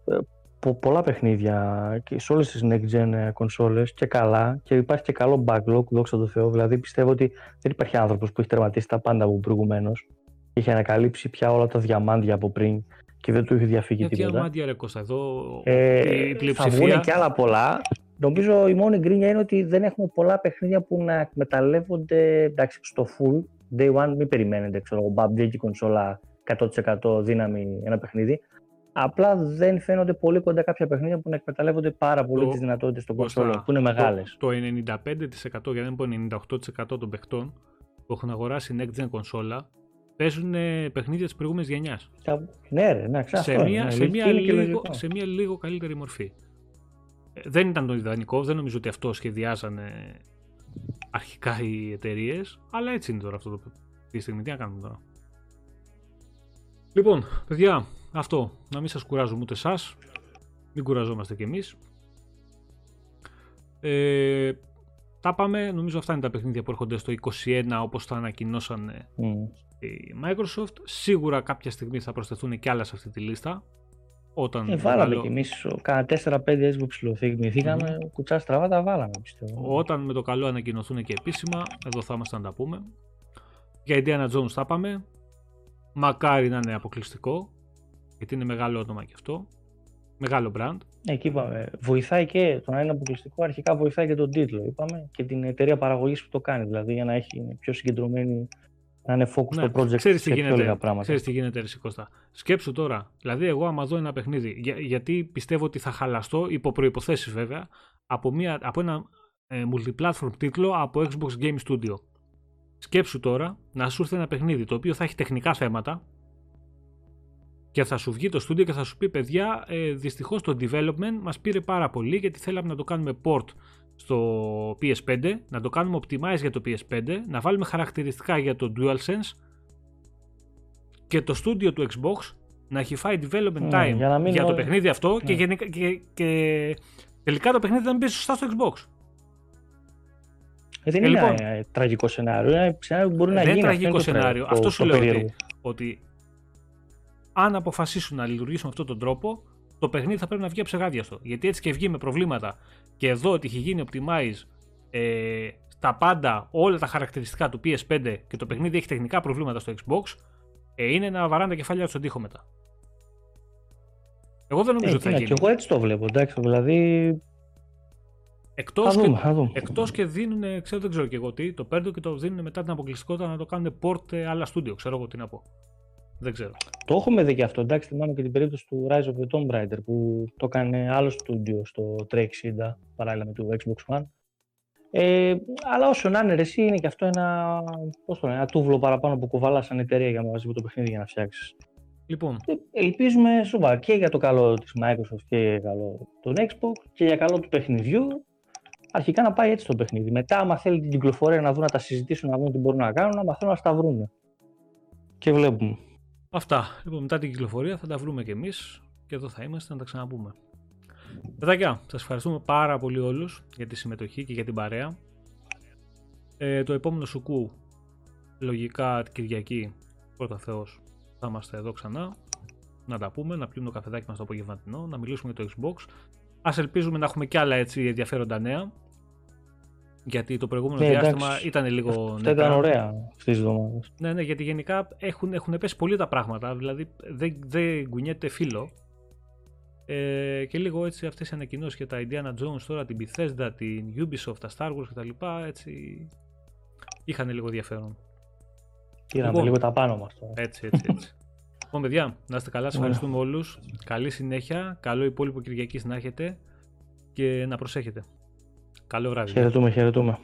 πολλά παιχνίδια και σε όλες τις next gen κονσόλες και καλά και υπάρχει και καλό backlog, δόξα τω Θεώ. Δηλαδή πιστεύω ότι δεν υπάρχει άνθρωπος που έχει τερματίσει τα πάντα από προηγουμένως είχε ανακαλύψει πια όλα τα διαμάντια από πριν και δεν του είχε διαφύγει Γιατί τίποτα. διαμάντια ρε Κώστα, εδώ ε, η πλειοψηφία... Θα βγουν και άλλα πολλά. Νομίζω η μόνη γκρίνια είναι ότι δεν έχουμε πολλά παιχνίδια που να εκμεταλλεύονται εντάξει, στο full. Day one μην περιμένετε, ξέρω εγώ, μπαμπ, και κονσόλα 100% δύναμη ένα παιχνίδι. Απλά δεν φαίνονται πολύ κοντά κάποια παιχνίδια που να εκμεταλλεύονται πάρα πολύ τις δυνατότητες των κονσόλων, που είναι μεγάλες. Το, το 95% για να μην πω 98% των παιχτών που έχουν αγοράσει next gen κονσόλα παίζουν παιχνίδια της προηγούμενης γενιάς. Ναι, ρε, ναι, σε, μια, ναι, σε, μια λίγο, σε μια λίγο καλύτερη μορφή. Ε, δεν ήταν το ιδανικό, δεν νομίζω ότι αυτό σχεδιάζανε αρχικά οι εταιρείες, αλλά έτσι είναι τώρα αυτό το τη στιγμή. Τι να κάνουμε τώρα. Λοιπόν, παιδιά, αυτό. Να μην σας κουράζουμε ούτε εσά. Μην κουραζόμαστε κι εμείς. Ε, τα πάμε, νομίζω αυτά είναι τα παιχνίδια που έρχονται στο 21 όπως τα ανακοινώσανε η Microsoft. Σίγουρα κάποια στιγμή θα προσθεθούν και άλλα σε αυτή τη λίστα. Όταν ε, βάλαμε καλό... κι εμείς κάνα 4-5 Xbox θυμηθήκαμε, mm. κουτσά στραβά τα βάλαμε πιστεύω. Όταν με το καλό ανακοινωθούν και επίσημα, εδώ θα είμαστε να τα πούμε. Για Indiana Jones θα πάμε. Μακάρι να είναι αποκλειστικό, γιατί είναι μεγάλο όνομα και αυτό. Μεγάλο brand. Εκεί είπαμε. Βοηθάει και το να είναι αποκλειστικό, αρχικά βοηθάει και τον τίτλο, είπαμε, και την εταιρεία παραγωγής που το κάνει. Δηλαδή για να έχει πιο συγκεντρωμένη να είναι focus ναι, στο project ξέρεις τι γίνεται, πιο πράγματα. Ξέρεις τι γίνεται, Ρεσί Κώστα. Σκέψου τώρα, δηλαδή εγώ άμα δω ένα παιχνίδι, για, γιατί πιστεύω ότι θα χαλαστώ, υπό προϋποθέσεις βέβαια, από, μια, από ένα ε, multiplatform τίτλο από Xbox Game Studio. Σκέψου τώρα να σου έρθει ένα παιχνίδι το οποίο θα έχει τεχνικά θέματα και θα σου βγει το studio και θα σου πει παιδιά ε, δυστυχώς το development μας πήρε πάρα πολύ γιατί θέλαμε να το κάνουμε port στο PS5, να το κάνουμε optimize για το PS5, να βάλουμε χαρακτηριστικά για το DualSense και το studio του Xbox να έχει φάει development time για, το παιχνίδι αυτό και, ναι. και, και, τελικά το παιχνίδι δεν μπει σωστά στο Xbox. Ε, δεν ε, είναι λοιπόν, ε, τραγικό σενάριο, είναι σενάριο που μπορεί να γίνει. Δεν είναι τραγικό σενάριο. αυτό σου λέω ότι, ότι αν αποφασίσουν να λειτουργήσουν με αυτόν τον τρόπο, το παιχνίδι θα πρέπει να βγει αψεγάδιαστο. Γιατί έτσι και βγει με προβλήματα και εδώ ότι έχει γίνει optimize ε, στα πάντα όλα τα χαρακτηριστικά του PS5 και το παιχνίδι έχει τεχνικά προβλήματα στο Xbox, ε, είναι να βαράνε τα κεφάλια στον τοίχο μετά. Εγώ δεν νομίζω ε, ότι θα γίνει. Και εγώ έτσι το βλέπω, εντάξει, δηλαδή... Εκτός, και, εκτός και δίνουν, ξέρω, δεν ξέρω και εγώ τι, το παίρνουν και το δίνουν μετά την αποκλειστικότητα να το κάνουν port άλλα studio, ξέρω εγώ τι να πω. Δεν ξέρω. Το έχουμε δει και αυτό. Εντάξει, θυμάμαι και την περίπτωση του Rise of the Tomb Raider που το έκανε άλλο στούντιο στο 360 παράλληλα με το Xbox One. Ε, αλλά όσο να είναι εσύ, είναι και αυτό ένα, πώς το λένε, ένα τούβλο παραπάνω που κουβαλάς σαν εταιρεία για μαζί με το παιχνίδι για να φτιάξεις. Λοιπόν. Ε, ελπίζουμε σοβαρά και για το καλό της Microsoft και για καλό των Xbox και για καλό του παιχνιδιού. Αρχικά να πάει έτσι το παιχνίδι. Μετά, άμα θέλει την κυκλοφορία να δουν, να τα συζητήσουν, να δουν τι μπορούν να κάνουν, να μαθαίνουν να στα βρουν. Και βλέπουμε. Αυτά. Λοιπόν, μετά την κυκλοφορία θα τα βρούμε κι εμείς και εδώ θα είμαστε να τα ξαναπούμε. Παιδάκια, σας ευχαριστούμε πάρα πολύ όλους για τη συμμετοχή και για την παρέα. Ε, το επόμενο σουκού, λογικά Κυριακή, πρώτα Θεός, θα είμαστε εδώ ξανά. Να τα πούμε, να πιούμε το καφεδάκι μας το απογευματινό, να μιλήσουμε για το Xbox. Ας ελπίζουμε να έχουμε κι άλλα έτσι ενδιαφέροντα νέα γιατί το προηγούμενο ναι, διάστημα ήταν λίγο. Αυτό ήταν ωραία αυτής της εβδομάδας. Ναι, ναι, γιατί γενικά έχουν, έχουν πέσει πολύ τα πράγματα. Δηλαδή δεν, δεν κουνιέται φίλο. Ε, και λίγο έτσι αυτές οι ανακοινώσεις για τα Indiana Jones τώρα, την Bethesda, την Ubisoft, τα Star Wars κτλ. Έτσι είχαν λίγο ενδιαφέρον. Πήραμε λοιπόν, λίγο τα πάνω μας τώρα. Έτσι, έτσι, έτσι. λοιπόν, παιδιά, να είστε καλά. Σας ευχαριστούμε όλους. Καλή συνέχεια. Καλό υπόλοιπο Κυριακή να έχετε και να προσέχετε. Καλό βράδυ. Χαιρετούμε, χαιρετούμε.